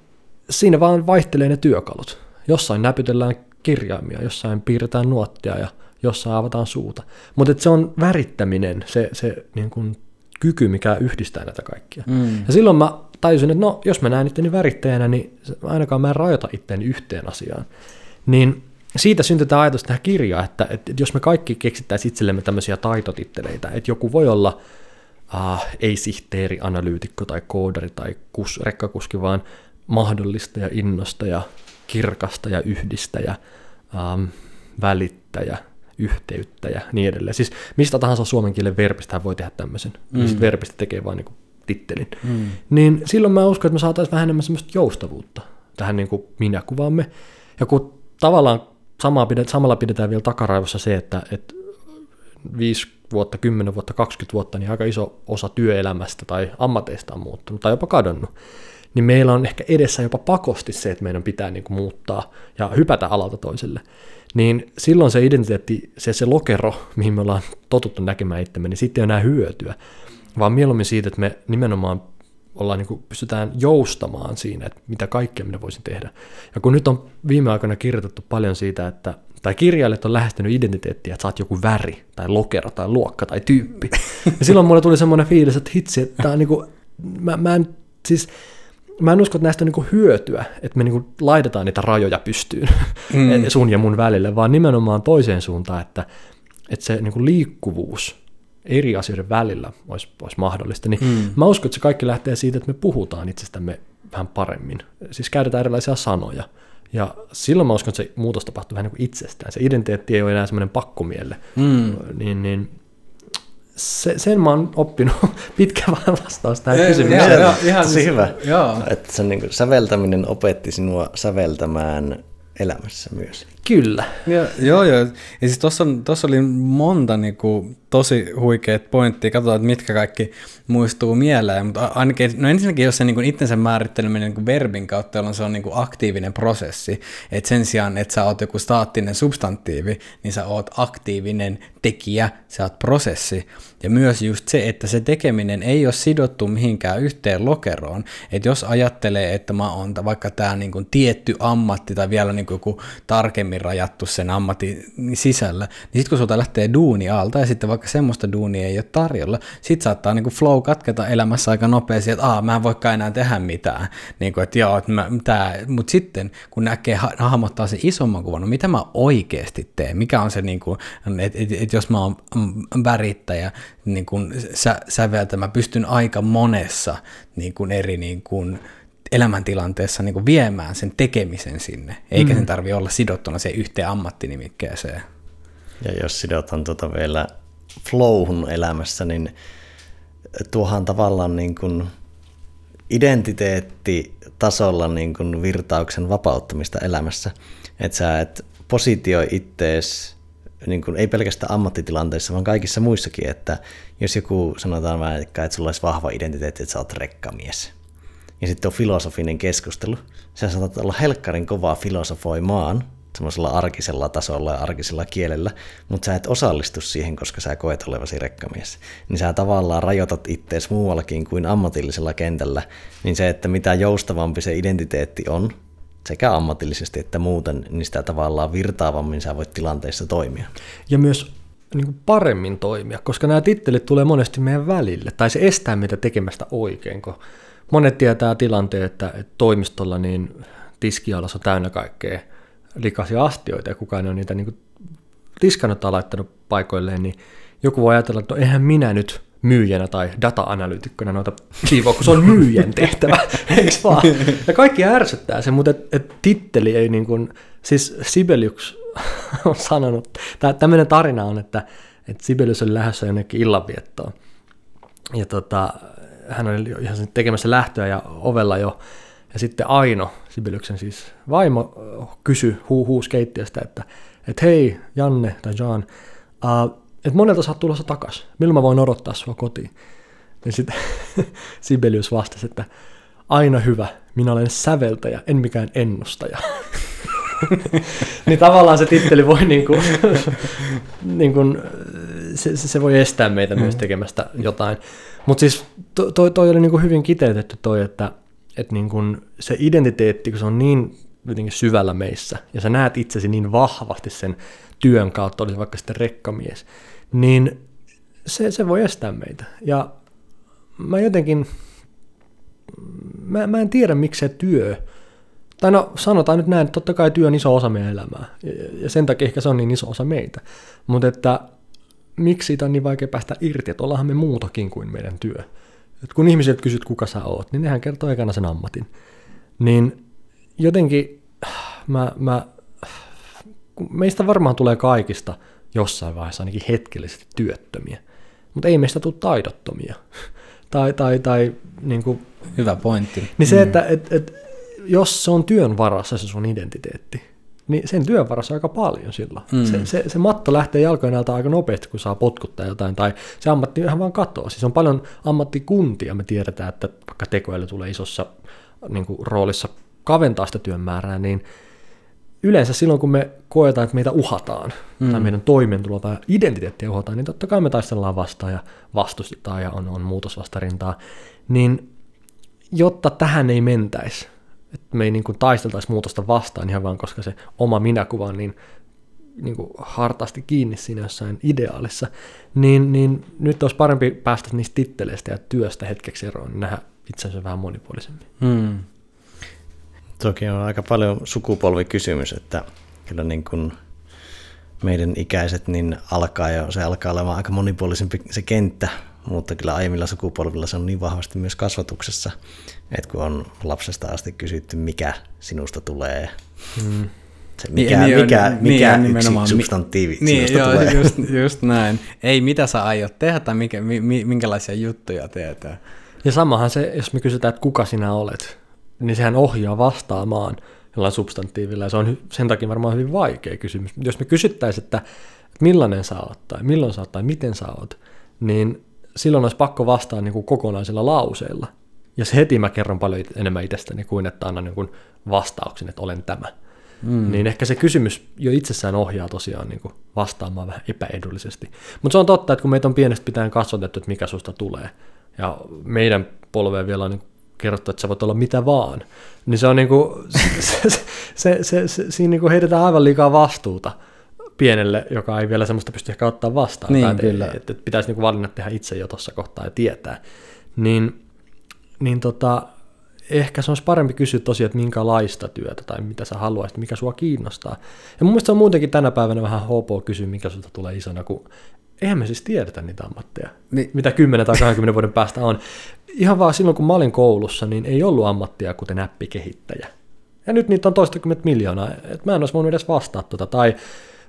siinä vaan vaihtelee ne työkalut. Jossain näpytellään kirjaimia, jossain piirretään nuottia ja jossain avataan suuta. Mutta se on värittäminen, se, se niin kuin kyky, mikä yhdistää näitä kaikkia. Mm. Ja silloin mä tajusin, että no, jos mä näen itteni värittäjänä, niin ainakaan mä en rajoita itteeni yhteen asiaan. Niin siitä syntyi tämä ajatus tähän kirjaan, että, että jos me kaikki keksittäisiin itsellemme tämmöisiä taitotitteleitä, että joku voi olla äh, ei sihteeri, analyytikko tai koodari tai kus, rekkakuski, vaan mahdollistaja, innostaja, kirkastaja, yhdistäjä, ähm, välittäjä, yhteyttäjä, niin edelleen. Siis mistä tahansa suomen kielen verbistä voi tehdä tämmöisen. Mm. Sitten verbistä tekee vain niin tittelin. Mm. Niin silloin mä uskon, että me saataisiin vähän enemmän semmoista joustavuutta tähän niin kuin minäkuvaamme. Ja kun tavallaan samaa pidet, samalla pidetään vielä takaraivossa se, että, että 5 vuotta, 10 vuotta, 20 vuotta, niin aika iso osa työelämästä tai ammateista on muuttunut tai jopa kadonnut niin meillä on ehkä edessä jopa pakosti se, että meidän pitää niin kuin muuttaa ja hypätä alalta toiselle. Niin silloin se identiteetti, se, se lokero, mihin me ollaan totuttu näkemään itsemme, niin sitten ei ole enää hyötyä, vaan mieluummin siitä, että me nimenomaan ollaan, niin kuin, pystytään joustamaan siinä, että mitä kaikkea minä voisin tehdä. Ja kun nyt on viime aikoina kirjoitettu paljon siitä, että tai kirjailijat on lähestynyt identiteettiä, että sä oot joku väri, tai lokero, tai luokka, tai tyyppi. *laughs* Ja silloin mulle tuli semmoinen fiilis, että hitsi, että tää on niin kuin, mä, mä en, siis mä en usko, että näistä on niin hyötyä, että me niin laitetaan niitä rajoja pystyyn mm. *laughs* sun ja mun välille, vaan nimenomaan toiseen suuntaan, että, että se niin liikkuvuus eri asioiden välillä olisi, olisi mahdollista. Niin mm. Mä uskon, että se kaikki lähtee siitä, että me puhutaan itsestämme vähän paremmin. Siis käytetään erilaisia sanoja. Ja silloin mä uskon, että se muutos tapahtuu vähän niin kuin itsestään. Se identiteetti ei ole enää semmoinen pakkomielle. Mm. Niin, niin se, sen mä oon oppinut *laughs* pitkä vastaus tähän ei, kysymykseen. Ihan, ihan, ihan siis, hyvä, joo. että se niin kuin, säveltäminen opetti sinua säveltämään elämässä myös. Kyllä. Ja, joo, joo. Ja siis tuossa, tossa oli monta niinku, tosi huikeat pointtia. Katsotaan, että mitkä kaikki muistuu mieleen. Mutta ainakin, no ensinnäkin, jos se niinku itsensä määritteleminen niinku verbin kautta, jolloin se on niinku aktiivinen prosessi. Että sen sijaan, että sä oot joku staattinen substantiivi, niin sä oot aktiivinen tekijä, sä oot prosessi. Ja myös just se, että se tekeminen ei ole sidottu mihinkään yhteen lokeroon. Että jos ajattelee, että mä oon vaikka tämä niinku tietty ammatti tai vielä niinku joku tarkemmin rajattu sen ammatin sisällä, niin sitten kun sulta lähtee duuni alta ja sitten vaikka semmoista duunia ei ole tarjolla, sit saattaa niinku flow katketa elämässä aika nopeasti, että Aa, mä en voikaan enää tehdä mitään. Niinku, että joo, että mä, tää. Mut sitten kun näkee, hahmottaa se isomman kuvan, no mitä mä oikeasti teen, mikä on se, niinku, että et, et jos mä oon värittäjä, niin kun sä, säveltä, mä pystyn aika monessa niin kun eri niin kun, elämäntilanteessa niin kuin viemään sen tekemisen sinne, eikä mm. sen tarvi olla sidottuna se yhteen ammattinimikkeeseen. Ja jos sidotaan tuota vielä flowhun elämässä, niin tuohan tavallaan niin kuin identiteettitasolla niin kuin virtauksen vapauttamista elämässä. Että sä et positioi ittees niin kuin, ei pelkästään ammattitilanteissa, vaan kaikissa muissakin, että jos joku sanotaan vaikka, että sulla olisi vahva identiteetti, että sä oot rekkamies, ja sitten on filosofinen keskustelu. Sä saatat olla helkkarin kovaa filosofoimaan semmoisella arkisella tasolla ja arkisella kielellä, mutta sä et osallistu siihen, koska sä koet olevasi rekkamies. Niin sä tavallaan rajoitat ittees muuallakin kuin ammatillisella kentällä, niin se, että mitä joustavampi se identiteetti on, sekä ammatillisesti että muuten, niin sitä tavallaan virtaavammin sä voit tilanteissa toimia. Ja myös niin kuin paremmin toimia, koska nämä tittelit tulee monesti meidän välille, tai se estää meitä tekemästä oikein, kun monet tietää tilanteen, että, toimistolla niin tiskialas on täynnä kaikkea likaisia astioita ja kukaan ei ole niitä niin kuin tiskannut tai laittanut paikoilleen, niin joku voi ajatella, että no eihän minä nyt myyjänä tai data-analyytikkona noita siivoa, kun se on myyjän *laughs* tehtävä, eikö vaan? Ja kaikki ärsyttää se, mutta et, et titteli ei niin kuin, siis Sibelius *laughs* on sanonut, tämmöinen tarina on, että, että Sibelius oli lähdössä jonnekin illanviettoon. Ja tota, hän oli ihan tekemässä lähtöä ja ovella jo. Ja sitten Aino, Sibeliuksen siis vaimo, kysyi huu, huus keittiöstä, että, että hei Janne tai Jan, uh, että monelta sä oot tulossa takas, milloin mä voin odottaa sua kotiin? Ja sitten *laughs* Sibelius vastasi, että aina hyvä, minä olen säveltäjä, en mikään ennustaja. *laughs* niin tavallaan se titteli voi niin kuin, *laughs* niin kuin, se, se, voi estää meitä myös tekemästä jotain. Mutta siis toi, toi, oli niinku hyvin kiteytetty toi, että et niinku se identiteetti, kun se on niin jotenkin syvällä meissä, ja sä näet itsesi niin vahvasti sen työn kautta, olisi vaikka sitten rekkamies, niin se, se voi estää meitä. Ja mä jotenkin, mä, mä en tiedä miksi se työ, tai no sanotaan nyt näin, että totta kai työ on iso osa meidän elämää, ja, sen takia ehkä se on niin iso osa meitä, mutta että miksi siitä on niin vaikea päästä irti, että ollaanhan me muutakin kuin meidän työ. Et kun ihmiset kysyt, kuka sä oot, niin nehän kertoo ekana sen ammatin. Niin jotenkin mä, mä, meistä varmaan tulee kaikista jossain vaiheessa ainakin hetkellisesti työttömiä, mutta ei meistä tule taidottomia. *laughs* tai, tai, tai niin kuin, Hyvä pointti. Niin se, mm. että et, et, jos se on työn varassa se sun identiteetti, niin sen työn varassa aika paljon silloin. Mm. Se, se, se matto lähtee jalkojen alta aika nopeasti, kun saa potkuttaa jotain, tai se ammatti ihan vaan katoaa. Siis on paljon ammattikuntia, me tiedetään, että vaikka tekoäly tulee isossa niin kuin, roolissa kaventaa sitä työn määrää, niin yleensä silloin, kun me koetaan, että meitä uhataan, mm. tai meidän toimeentuloa tai identiteettiä uhataan, niin totta kai me taistellaan vastaan ja vastustetaan ja on, on muutosvastarintaa, niin jotta tähän ei mentäisi, että me ei niin kuin taisteltaisi muutosta vastaan ihan vaan, koska se oma minäkuva on niin, niin kuin hartaasti kiinni siinä jossain ideaalissa, niin, niin nyt olisi parempi päästä niistä titteleistä ja työstä hetkeksi eroon, niin nähdä itsensä vähän monipuolisemmin. Hmm. Toki on aika paljon sukupolvikysymys, että kyllä niin kuin meidän ikäiset niin alkaa jo, se alkaa olemaan aika monipuolisempi se kenttä, mutta kyllä aiemmilla sukupolvilla se on niin vahvasti myös kasvatuksessa, että kun on lapsesta asti kysytty, mikä sinusta tulee, mm. se mikä, niin, mikä, niin, mikä niin, yksi substantiivi niin, sinusta joo, tulee. Just, just näin. Ei mitä sä aiot tehdä tai mikä, mi, minkälaisia juttuja teet. Ja samahan se, jos me kysytään, että kuka sinä olet, niin sehän ohjaa vastaamaan jollain substantiivilla, ja se on sen takia varmaan hyvin vaikea kysymys. Jos me kysyttäisiin, että millainen sä oot, tai milloin sä oot, tai miten sä oot, niin silloin olisi pakko vastaa niin kuin kokonaisella lauseella. Ja se heti mä kerron paljon enemmän itsestäni kuin että annan niin kuin vastauksen, että olen tämä. Mm. Niin ehkä se kysymys jo itsessään ohjaa tosiaan niin kuin vastaamaan vähän epäedullisesti. Mutta se on totta, että kun meitä on pienestä pitäen kasvatettu, että mikä susta tulee, ja meidän polveen vielä on niin kerrottu, että sä voit olla mitä vaan. Niin se on niinku, *laughs* se, se, se, se, se, siinä niinku heitetään aivan liikaa vastuuta pienelle, joka ei vielä semmoista pysty ehkä ottaa vastaan. Niin, tai kyllä. Että, että pitäisi niinku valinnat tehdä itse jo tuossa kohtaa ja tietää. Niin, niin tota, ehkä se olisi parempi kysyä tosiaan, että minkälaista työtä tai mitä sä haluaisit, mikä sua kiinnostaa. Ja mun mielestä se on muutenkin tänä päivänä vähän HP kysyä, mikä sulta tulee isona, kun eihän me siis tiedetä niitä ammatteja, Niin. mitä 10 tai 20 vuoden päästä on. Ihan vaan silloin, kun mä olin koulussa, niin ei ollut ammattia kuten appikehittäjä. Ja nyt niitä on toistakymmentä miljoonaa, että mä en olisi voinut edes vastaa tuota, tai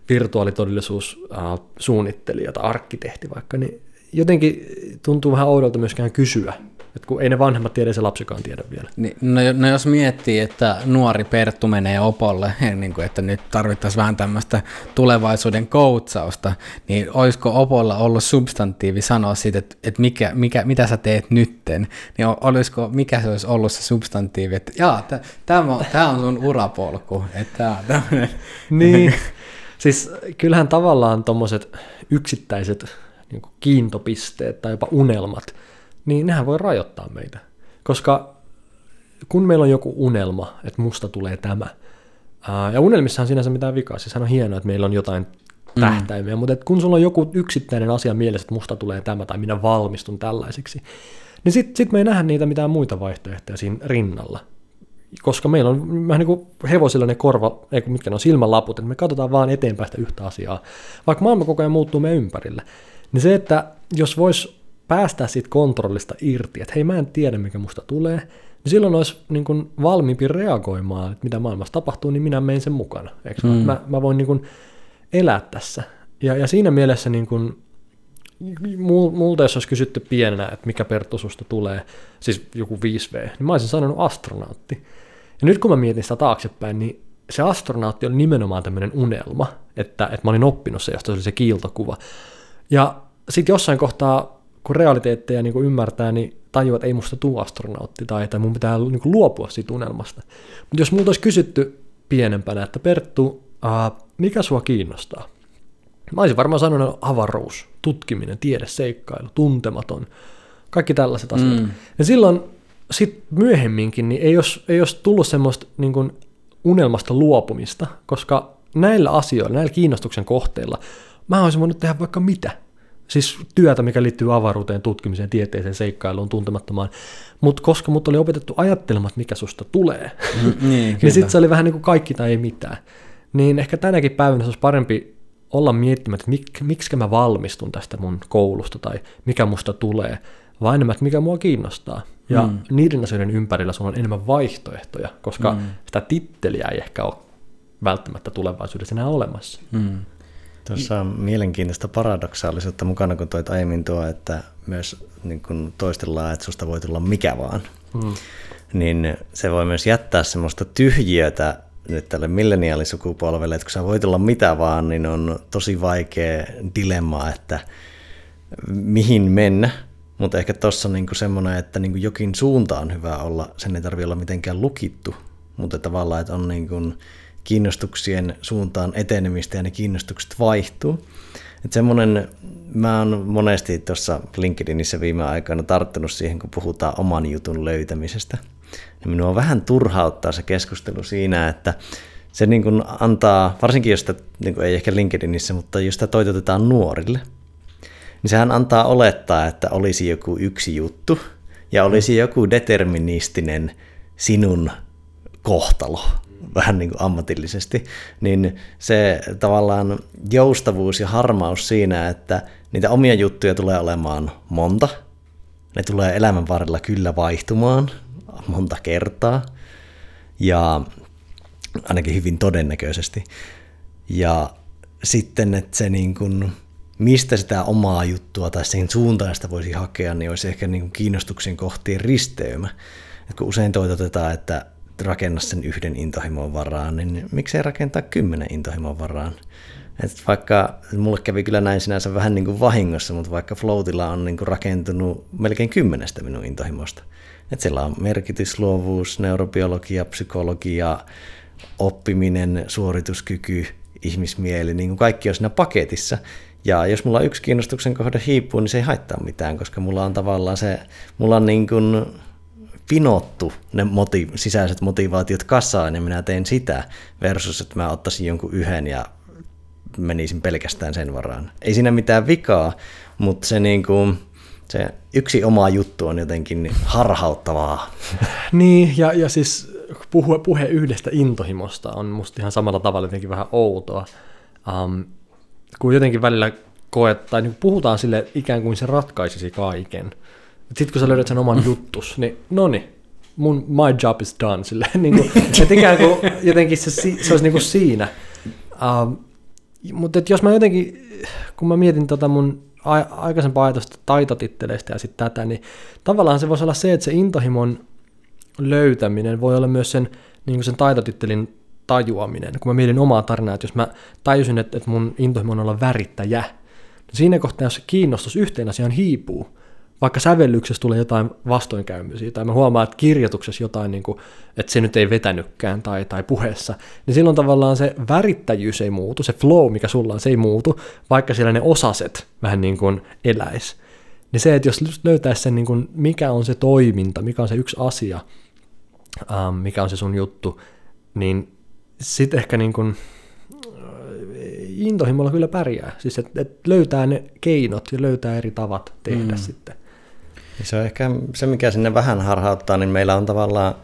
virtuaalitodellisuus äh, suunnittelija tai arkkitehti vaikka, niin jotenkin tuntuu vähän oudolta myöskään kysyä, että kun ei ne vanhemmat tiedä, se lapsikaan tiedä vielä. Niin, no, no jos miettii, että nuori Perttu menee opolle, *laughs* niin kuin, että nyt tarvittaisiin vähän tämmöistä tulevaisuuden koutsausta, niin olisiko opolla ollut substantiivi sanoa siitä, että, että mikä, mikä, mitä sä teet nytten, niin olisiko, mikä se olisi ollut se substantiivi, että jaa, t- tämä on, tää on sun urapolku, että tää on tämmöinen. *laughs* Niin, siis kyllähän tavallaan tuommoiset yksittäiset niin kiintopisteet tai jopa unelmat, niin nehän voi rajoittaa meitä. Koska kun meillä on joku unelma, että musta tulee tämä, ää, ja unelmissahan sinänsä mitään vikaa, siis on hienoa, että meillä on jotain tähtäimiä, mm. mutta kun sulla on joku yksittäinen asia mielessä, että musta tulee tämä tai minä valmistun tällaiseksi, niin sitten sit me ei nähdä niitä mitään muita vaihtoehtoja siinä rinnalla koska meillä on vähän niin kuin hevosilla ne korva, ei kun mitkä ne on silmälaput, että me katsotaan vaan eteenpäin sitä yhtä asiaa. Vaikka maailma koko ajan muuttuu meidän ympärillä, niin se, että jos vois päästä siitä kontrollista irti, että hei mä en tiedä mikä musta tulee, niin silloin olisi niin kuin valmiimpi reagoimaan, että mitä maailmassa tapahtuu, niin minä menen sen mukana. Eikö mm. mä, mä voin niin kuin elää tässä. Ja, ja siinä mielessä niin kuin, mul- multa jos olisi kysytty pienenä, että mikä Perttu susta tulee, siis joku 5V, niin mä olisin sanonut astronautti. Ja nyt kun mä mietin sitä taaksepäin, niin se astronautti oli nimenomaan tämmöinen unelma, että, että mä olin oppinut se, josta se oli se kiiltokuva. Ja sitten jossain kohtaa, kun realiteetteja niin kuin ymmärtää, niin tajuaa, että ei musta tuu astronautti tai että mun pitää niin kuin luopua siitä unelmasta. Mutta jos multa olisi kysytty pienempänä, että Perttu, uh, mikä sua kiinnostaa? Mä olisin varmaan sanonut avaruus, tutkiminen, tiede, seikkailu, tuntematon, kaikki tällaiset asiat. Mm. Ja silloin sit myöhemminkin niin ei olisi, ei olisi tullut semmoista niin kuin unelmasta luopumista, koska näillä asioilla, näillä kiinnostuksen kohteilla, mä olisin voinut tehdä vaikka mitä. Siis työtä, mikä liittyy avaruuteen, tutkimiseen, tieteeseen, seikkailuun, tuntemattomaan. Mutta koska mut oli opetettu ajattelemaan, että mikä susta tulee, Mm, *laughs* niin, niin sitten se oli vähän niin kuin kaikki tai ei mitään. Niin ehkä tänäkin päivänä se olisi parempi olla miettimään, että mik, miksi mä valmistun tästä mun koulusta tai mikä musta tulee, vaan enemmän, että mikä mua kiinnostaa. Ja mm. niiden asioiden ympärillä sulla on enemmän vaihtoehtoja, koska mm. sitä titteliä ei ehkä ole välttämättä tulevaisuudessa enää olemassa. Mm. Tuossa on mielenkiintoista paradoksaalisuutta mukana, kun toit aiemmin tuo, että myös niin kun toistellaan, että susta voi tulla mikä vaan. Mm. Niin se voi myös jättää semmoista tyhjiötä nyt tälle milleniaalisukupolvelle, että kun sä voit olla mitä vaan, niin on tosi vaikea dilemma, että mihin mennä. Mutta ehkä tuossa on niinku semmoinen, että niinku jokin suunta on hyvä olla, sen ei tarvitse olla mitenkään lukittu, mutta tavallaan, että on niinku kiinnostuksien suuntaan etenemistä ja ne kiinnostukset vaihtuu. Että semmoinen, mä oon monesti tuossa LinkedInissä viime aikoina tarttunut siihen, kun puhutaan oman jutun löytämisestä. Niin minua vähän turhauttaa se keskustelu siinä, että se niin kuin antaa, varsinkin jos sitä, niin kuin ei ehkä LinkedInissä, mutta jos sitä toitotetaan nuorille, niin sehän antaa olettaa, että olisi joku yksi juttu ja olisi joku deterministinen sinun kohtalo, vähän niin kuin ammatillisesti, niin se tavallaan joustavuus ja harmaus siinä, että niitä omia juttuja tulee olemaan monta, ne tulee elämän varrella kyllä vaihtumaan monta kertaa, ja ainakin hyvin todennäköisesti. Ja sitten, että se niin kuin, mistä sitä omaa juttua tai sen suuntaan sitä voisi hakea, niin olisi ehkä niin kuin kiinnostuksen kohtien risteymä. Et kun usein toitotetaan, että rakenna sen yhden intohimon varaan, niin miksei rakentaa kymmenen intohimon varaan? Et vaikka mulle kävi kyllä näin sinänsä vähän niin kuin vahingossa, mutta vaikka Floatilla on niin kuin rakentunut melkein kymmenestä minun intohimosta. Et siellä on merkitysluovuus, neurobiologia, psykologia, oppiminen, suorituskyky, ihmismieli, niin kuin kaikki on siinä paketissa. Ja jos mulla yksi kiinnostuksen kohde hiipuu, niin se ei haittaa mitään, koska mulla on tavallaan se, mulla on niin kuin pinottu ne motiv- sisäiset motivaatiot kasaan, niin minä teen sitä versus, että mä ottaisin jonkun yhden ja menisin pelkästään sen varaan. Ei siinä mitään vikaa, mutta se, niin kuin, se yksi oma juttu on jotenkin harhauttavaa. *laughs* Niin, ja, ja siis puhe, puhe yhdestä intohimosta on musta ihan samalla tavalla jotenkin vähän outoa. Um, kun jotenkin välillä koet, tai niin puhutaan sille ikään kuin se ratkaisisi kaiken. Sitten kun sä löydät sen oman juttus, niin no niin, mun, my job is done. Sille, *laughs* *laughs* niin kuin, että ikään kuin jotenkin se, se olisi niin kuin siinä. Um, mutta jos mä jotenkin, kun mä mietin tota mun aikaisempaa ajatusta taitotitteleistä ja sitten tätä, niin tavallaan se voisi olla se, että se intohimon löytäminen voi olla myös sen, niin kuin sen taitotittelin tajuaminen. Kun mä mietin omaa tarinaa, että jos mä tajusin, että, että mun intohimo on olla värittäjä, niin siinä kohtaa, jos se kiinnostus yhteen asiaan hiipuu, vaikka sävellyksessä tulee jotain vastoinkäymisiä, tai mä huomaan, että kirjoituksessa jotain, niin kuin, että se nyt ei vetänytkään, tai, tai puheessa, niin silloin tavallaan se värittäjyys ei muutu, se flow, mikä sulla on, se ei muutu, vaikka siellä ne osaset vähän niin kuin eläis. Niin se, että jos löytäisi sen, niin kuin, mikä on se toiminta, mikä on se yksi asia, ähm, mikä on se sun juttu, niin sitten ehkä niin kuin, intohimolla kyllä pärjää. Siis että et löytää ne keinot ja löytää eri tavat tehdä mm. sitten. Se on ehkä se, mikä sinne vähän harhauttaa, niin meillä on tavallaan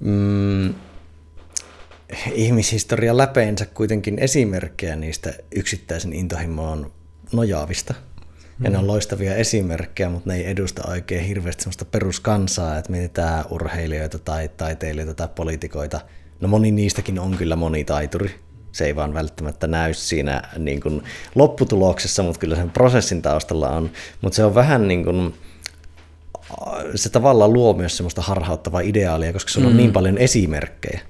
mm, ihmishistoria läpeensä kuitenkin esimerkkejä niistä yksittäisen intohimoon nojaavista. Ja ne on mm. loistavia esimerkkejä, mutta ne ei edusta oikein hirveästi sellaista peruskansaa, että mietitään urheilijoita tai taiteilijoita tai poliitikoita. No moni niistäkin on kyllä monitaituri. Se ei vaan välttämättä näy siinä niin kuin lopputuloksessa, mutta kyllä sen prosessin taustalla on. Mutta se on vähän niin kuin, se tavallaan luo myös semmoista harhauttavaa ideaalia, koska sulla on niin mm. paljon esimerkkejä.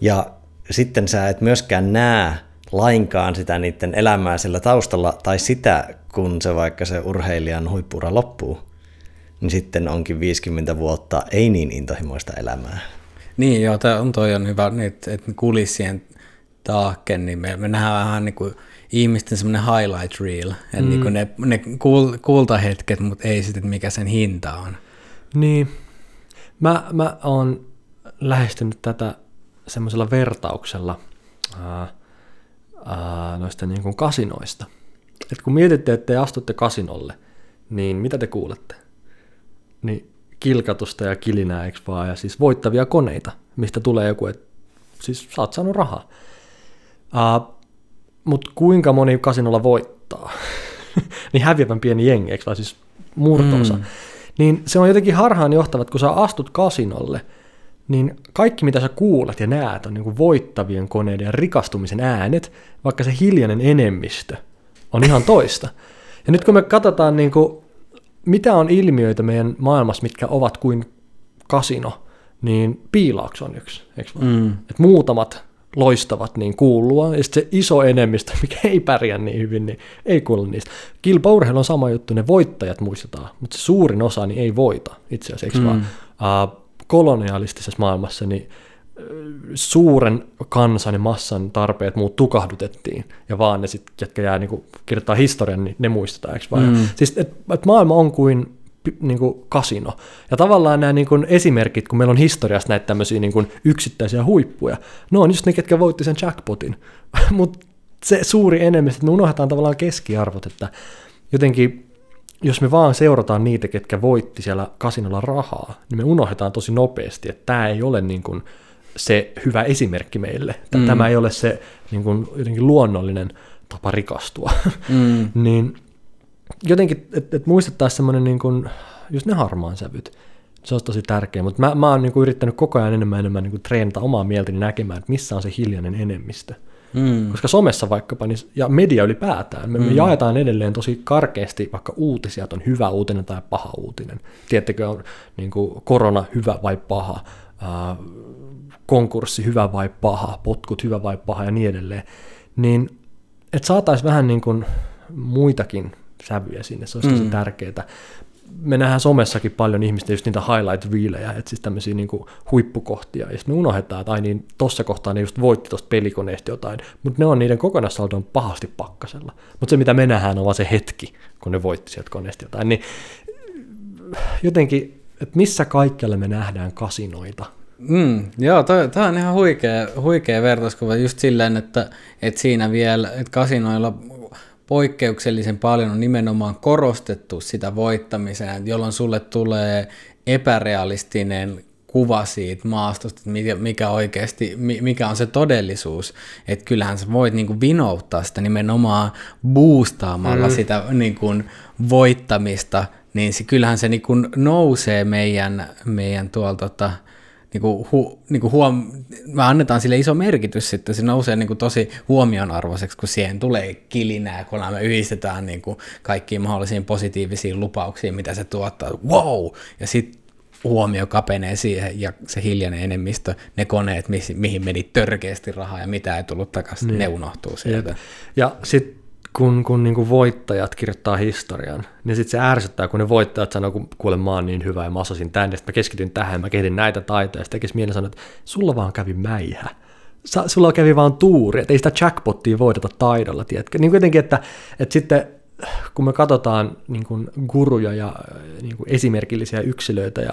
Ja sitten sä et myöskään näe lainkaan sitä niiden elämää sillä taustalla, tai sitä, kun se vaikka se urheilijan huippura loppuu, niin sitten onkin 50 vuotta ei niin intohimoista elämää. Niin joo, tämä on toi on hyvä, että, että kulissien taakke, niin me, me nähdään vähän niin kuin ihmisten semmoinen highlight reel, että mm. niin ne, ne kuul, kultahetket, mutta ei sitten, mikä sen hinta on. Niin, mä, mä oon lähestynyt tätä semmoisella vertauksella ää, ää, noista niin kuin kasinoista. Et kun mietitte, että te astutte kasinolle, niin mitä te kuulette? Niin kilkatusta ja kilinää, eikö vaan, ja siis voittavia koneita, mistä tulee joku, että siis sä oot saanut rahaa. Uh, Mutta kuinka moni kasinolla voittaa? *laughs* niin häviävän pieni jengi, eikö vaan siis murtoosa. Mm. Niin se on jotenkin harhaan johtavat, kun sä astut kasinolle, niin kaikki mitä sä kuulet ja näet on niin kuin voittavien koneiden ja rikastumisen äänet, vaikka se hiljainen enemmistö on ihan toista. Ja nyt kun me katsotaan, niin kuin, mitä on ilmiöitä meidän maailmassa, mitkä ovat kuin kasino, niin piilaaks on yksi, eikö mm. Et muutamat loistavat niin kuulua, ja sitten se iso enemmistö, *laughs* mikä ei pärjää niin hyvin, niin ei kuulu niistä. Kilpaurheilu on sama juttu, ne voittajat muistetaan, mutta se suurin osa niin ei voita itse asiassa, mm. vaan? Uh, kolonialistisessa maailmassa niin suuren kansan ja massan tarpeet muut tukahdutettiin, ja vaan ne sitten, jotka jää niin kirjoittaa historian, niin ne muistetaan, eikö vaan? Mm. Siis, että et maailma on kuin niin kuin kasino. Ja tavallaan nämä niin kuin esimerkit, kun meillä on historiassa näitä tämmöisiä niin kuin yksittäisiä huippuja, ne on just ne, ketkä voitti sen jackpotin. *laughs* Mutta se suuri enemmistö, että me unohdetaan tavallaan keskiarvot, että jotenkin jos me vaan seurataan niitä, ketkä voitti siellä kasinolla rahaa, niin me unohdetaan tosi nopeasti, että tämä ei ole niin kuin se hyvä esimerkki meille. Mm. Tämä ei ole se niin kuin jotenkin luonnollinen tapa rikastua. *laughs* Mm. niin jotenkin, että et muistettaisiin semmoinen niin kuin, just ne harmaan sävyt. Se olisi tosi tärkeä, mutta mä, mä oon niin kuin yrittänyt koko ajan enemmän enemmän niin kuin treenata omaa mieltäni näkemään, että missä on se hiljainen enemmistö. Mm. Koska somessa vaikkapa, niin, ja media ylipäätään, me, mm. me jaetaan edelleen tosi karkeasti vaikka uutisia, että on hyvä uutinen tai paha uutinen. Tiedättekö, on niin kuin, korona hyvä vai paha, äh, konkurssi hyvä vai paha, potkut hyvä vai paha ja niin edelleen. Niin, että saataisiin vähän niin kuin muitakin sävyjä sinne, se olisi mm. tosi tärkeää. Me nähdään somessakin paljon ihmistä just niitä highlight reelejä, että siis tämmöisiä niin kuin huippukohtia, ja sitten me unohdetaan, että ai niin, tossa kohtaa ne just voitti tuosta pelikoneesta jotain, mutta ne on niiden kokonaissaldon pahasti pakkasella. Mutta se, mitä me nähdään, on vaan se hetki, kun ne voitti sieltä koneesta jotain, niin jotenkin että missä kaikkialla me nähdään kasinoita. Mm, joo, tämä on ihan huikea, huikea vertauskuva just silleen, että, että siinä vielä, että kasinoilla poikkeuksellisen paljon on nimenomaan korostettu sitä voittamisen, jolloin sulle tulee epärealistinen kuva siitä maastosta, mikä, mikä oikeasti, mikä on se todellisuus. Että kyllähän sä voit niinku vinouttaa sitä nimenomaan boostaamalla mm. sitä niinku voittamista, niin se, kyllähän se niinku nousee meidän, meidän tuolta tota, niinku, hu, niinku huom, me annetaan sille iso merkitys sitten, se nousee niinku tosi huomionarvoiseksi, kun siihen tulee kilinää, kun me yhdistetään niinku kaikkiin mahdollisiin positiivisiin lupauksiin, mitä se tuottaa, wow, ja sitten huomio kapenee siihen ja se hiljainen enemmistö, ne koneet, mihin meni törkeästi rahaa ja mitä ei tullut takaisin, niin. ne unohtuu sieltä. Ja, ja sitten kun, kun niin voittajat kirjoittaa historian, niin sitten se ärsyttää, kun ne voittajat sanoo, kun kuule mä oon niin hyvä ja mä osasin tänne, sitten mä keskityn tähän, mä kehitin näitä taitoja, sitten tekisi mieleen sanoa, että sulla vaan kävi mäihä. Sa, sulla kävi vaan tuuri, että ei sitä jackpottia voideta taidolla, tiedätkö? Niin kuitenkin, että, että sitten kun me katsotaan niin kuin guruja ja niin kuin esimerkillisiä yksilöitä ja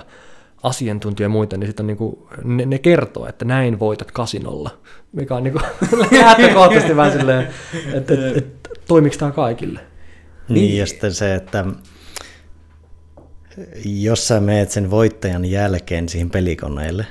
asiantuntija ja muita, niin, sitten niin kuin, ne, ne kertoo, että näin voitat kasinolla, mikä on niin kuin, *laughs* lähtökohtaisesti vähän silleen, että et, et, toimiko tämä kaikille. Niin, ja sitten se, että jos sä meet sen voittajan jälkeen siihen pelikoneelle,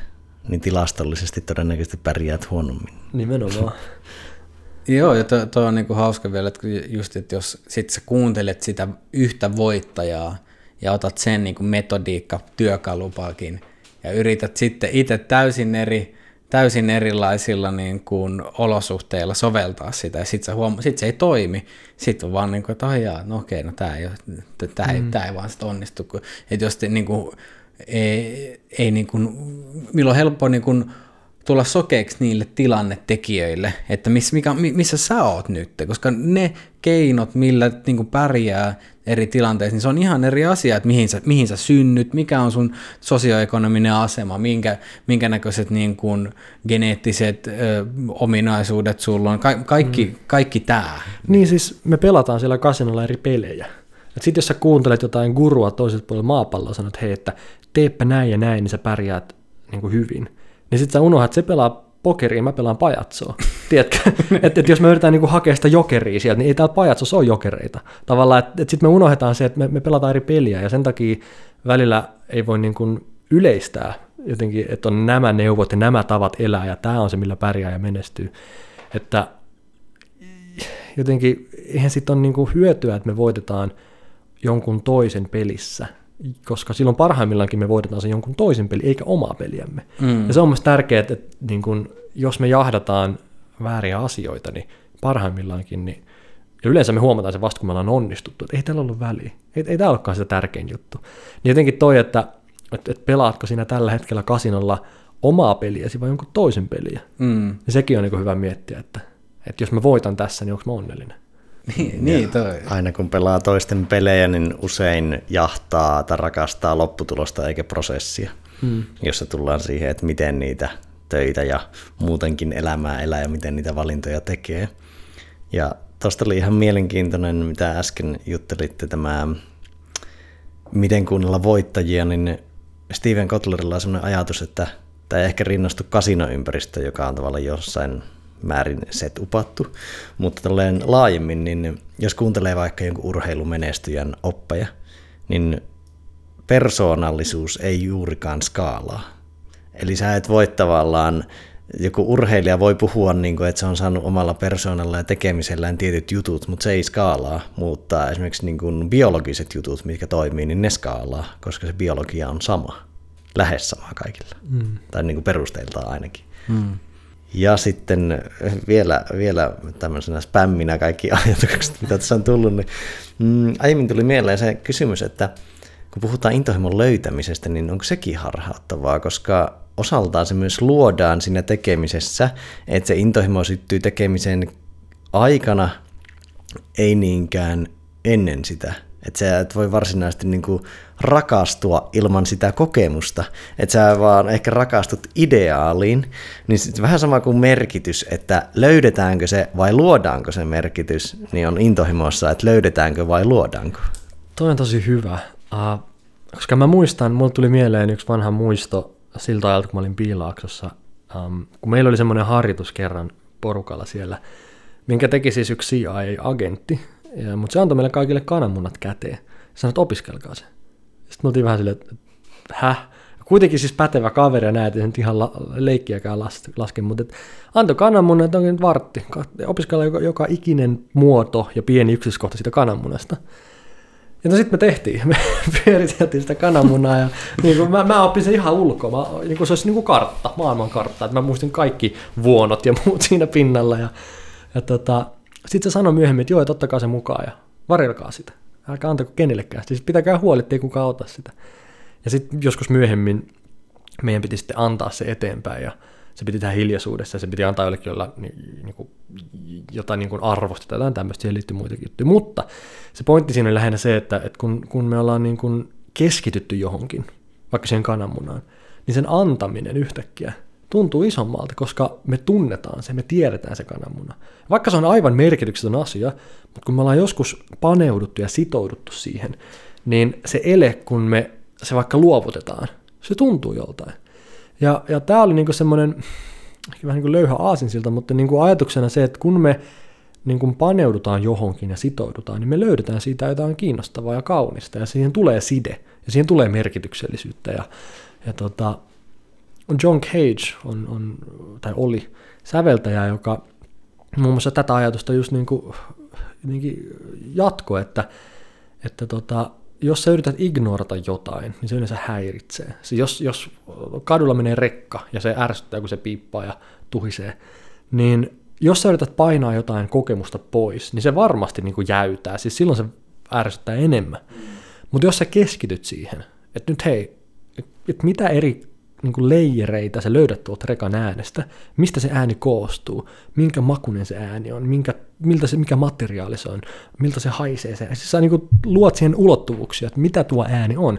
niin tilastollisesti todennäköisesti pärjäät huonommin. Nimenomaan. *laughs* Joo, ja tuo to on niinku hauska vielä, että just, että jos sit sä kuuntelet sitä yhtä voittajaa ja otat sen niinku metodiikka työkalupakin ja yrität sitten itse täysin eri, täysin erilaisilla niin kuin olosuhteilla soveltaa sitä, ja sitten huom- sit se ei toimi. Sitten on vaan niin kuin, että oh jaa, no okei, no tämä ei, tää ei, mm. tää ei vaan sit onnistu. Kun, että jos te, niin kuin, ei, ei niin kuin, milloin on helppo niin kuin, tulla sokeeksi niille tilannetekijöille, että miss, mikä, missä sä oot nyt, koska ne keinot, millä niin kuin pärjää eri tilanteissa, niin se on ihan eri asia, että mihin sä, mihin sä synnyt, mikä on sun sosioekonominen asema, minkä, minkä näköiset niin kuin geneettiset ö, ominaisuudet sulla on, Ka- kaikki, mm. kaikki tämä. Niin siis me pelataan siellä kasinolla eri pelejä. Sitten jos sä kuuntelet jotain gurua toiselta puolella maapalloa, sanot, että hei, että teepä näin ja näin, niin sä pärjäät niin kuin hyvin niin sitten sä unohdat, että se pelaa pokeria, mä pelaan pajatsoa. Tiedätkö? että *laughs* et jos me yritetään niinku hakea sitä jokeria sieltä, niin ei täällä pajatsossa ole jokereita. Tavallaan, että et sitten me unohdetaan se, että me, me pelataan eri peliä, ja sen takia välillä ei voi niinku yleistää jotenkin, että on nämä neuvot ja nämä tavat elää, ja tämä on se, millä pärjää ja menestyy. Että jotenkin, eihän sitten ole niinku hyötyä, että me voitetaan jonkun toisen pelissä, koska silloin parhaimmillaankin me voitetaan se jonkun toisen peli, eikä omaa peliämme. Mm. Ja se on myös tärkeää, että, että niin kun, jos me jahdataan vääriä asioita, niin parhaimmillaankin, niin, ja yleensä me huomataan se vasta, kun me ollaan onnistuttu, että ei tällä ollut väliä, ei, ei tämä olekaan sitä tärkein juttu. Niin jotenkin toi, että, että, että pelaatko sinä tällä hetkellä kasinolla omaa peliäsi vai jonkun toisen peliä, mm. ja sekin on niin hyvä miettiä, että, että jos mä voitan tässä, niin onko mä onnellinen. Niin, niin toi. Aina kun pelaa toisten pelejä, niin usein jahtaa tai rakastaa lopputulosta eikä prosessia, hmm. jossa tullaan siihen, että miten niitä töitä ja muutenkin elämää elää ja miten niitä valintoja tekee. Ja tuosta oli ihan mielenkiintoinen, mitä äsken juttelitte, tämä miten kuunnella voittajia, niin Steven Kotlerilla on sellainen ajatus, että tämä ei ehkä rinnastu kasinoympäristö, joka on tavallaan jossain määrin setupattu, mutta tolleen laajemmin, niin jos kuuntelee vaikka jonkun urheilumenestyjän oppeja, niin persoonallisuus ei juurikaan skaalaa. Eli sä et voi tavallaan, joku urheilija voi puhua, niin kuin, että se on saanut omalla persoonalla ja tekemisellään tietyt jutut, mutta se ei skaalaa, mutta esimerkiksi niin kuin biologiset jutut, mitkä toimii, niin ne skaalaa, koska se biologia on sama, lähes sama kaikilla, mm. tai niin kuin perusteiltaan ainakin. Mm. Ja sitten vielä, vielä tämmöisenä spämminä kaikki *laughs* ajatukset, mitä tässä on tullut, niin mm, aiemmin tuli mieleen se kysymys, että kun puhutaan intohimon löytämisestä, niin onko sekin harhauttavaa, koska osaltaan se myös luodaan siinä tekemisessä, että se intohimo syttyy tekemisen aikana, ei niinkään ennen sitä. Että sä et voi varsinaisesti niinku rakastua ilman sitä kokemusta. Että sä vaan ehkä rakastut ideaaliin. Niin sit vähän sama kuin merkitys, että löydetäänkö se vai luodaanko se merkitys, niin on intohimossa, että löydetäänkö vai luodaanko. Toi on tosi hyvä. Uh, koska mä muistan, mulle tuli mieleen yksi vanha muisto siltä ajalta, kun mä olin Piilaaksossa, um, kun meillä oli semmoinen harjoitus kerran porukalla siellä, minkä teki siis yksi CIA-agentti, ja, mutta se antoi meille kaikille kananmunat käteen. Sanoi, että opiskelkaa se. Sitten me oltiin vähän silleen, että häh? Kuitenkin siis pätevä kaveri ja näet, ei nyt ihan la, leikkiäkään las, laske, mutta et antoi kananmunan, että onkin nyt vartti. Opiskella joka, joka ikinen muoto ja pieni yksityiskohta siitä kananmunasta. Ja no sitten me tehtiin, *laughs* me pyöriteltiin sitä kananmunaa ja niin kuin mä, mä opin sen ihan ulkoa, mä, niin kuin se olisi niin kuin kartta, maailman kartta, että mä muistin kaikki vuonot ja muut *laughs* siinä pinnalla ja, ja tota, sitten se sanoi myöhemmin, että joo, että ottakaa se mukaan ja varjelkaa sitä, älkää antako kenellekään, siis pitäkää huoli, ettei kukaan ota sitä. Ja sitten joskus myöhemmin meidän piti sitten antaa se eteenpäin ja se piti tehdä hiljaisuudessa ja se piti antaa jollekin jolla, niin, niin kuin, jotain niin arvosta tai jotain tämmöistä, siihen liittyy muitakin juttuja. Mutta se pointti siinä on lähinnä se, että, että kun, kun me ollaan niin keskitytty johonkin, vaikka siihen kananmunaan, niin sen antaminen yhtäkkiä tuntuu isommalta, koska me tunnetaan se, me tiedetään se kananmuna. Vaikka se on aivan merkityksetön asia, mutta kun me ollaan joskus paneuduttu ja sitouduttu siihen, niin se ele, kun me se vaikka luovutetaan, se tuntuu joltain. Ja, ja tämä oli niinku semmoinen, ehkä vähän niin kuin löyhä aasinsilta, mutta niinku ajatuksena se, että kun me niin kuin paneudutaan johonkin ja sitoudutaan, niin me löydetään siitä jotain kiinnostavaa ja kaunista, ja siihen tulee side, ja siihen tulee merkityksellisyyttä. Ja, ja tota, John Cage on, on, tai oli säveltäjä, joka muun muassa tätä ajatusta just niin kuin, niin jatko, että, että tota, jos sä yrität ignorata jotain, niin se yleensä häiritsee. Se jos, jos kadulla menee rekka ja se ärsyttää, kun se piippaa ja tuhisee, niin jos sä yrität painaa jotain kokemusta pois, niin se varmasti niin kuin jäytää. Siis silloin se ärsyttää enemmän. Mutta jos sä keskityt siihen, että nyt hei, että mitä eri niin kuin leijereitä sä löydät tuolta rekan äänestä, mistä se ääni koostuu, minkä makunen se ääni on, minkä, miltä se, mikä materiaali se on, miltä se haisee se. Siis sä niin kuin luot siihen ulottuvuuksia, että mitä tuo ääni on.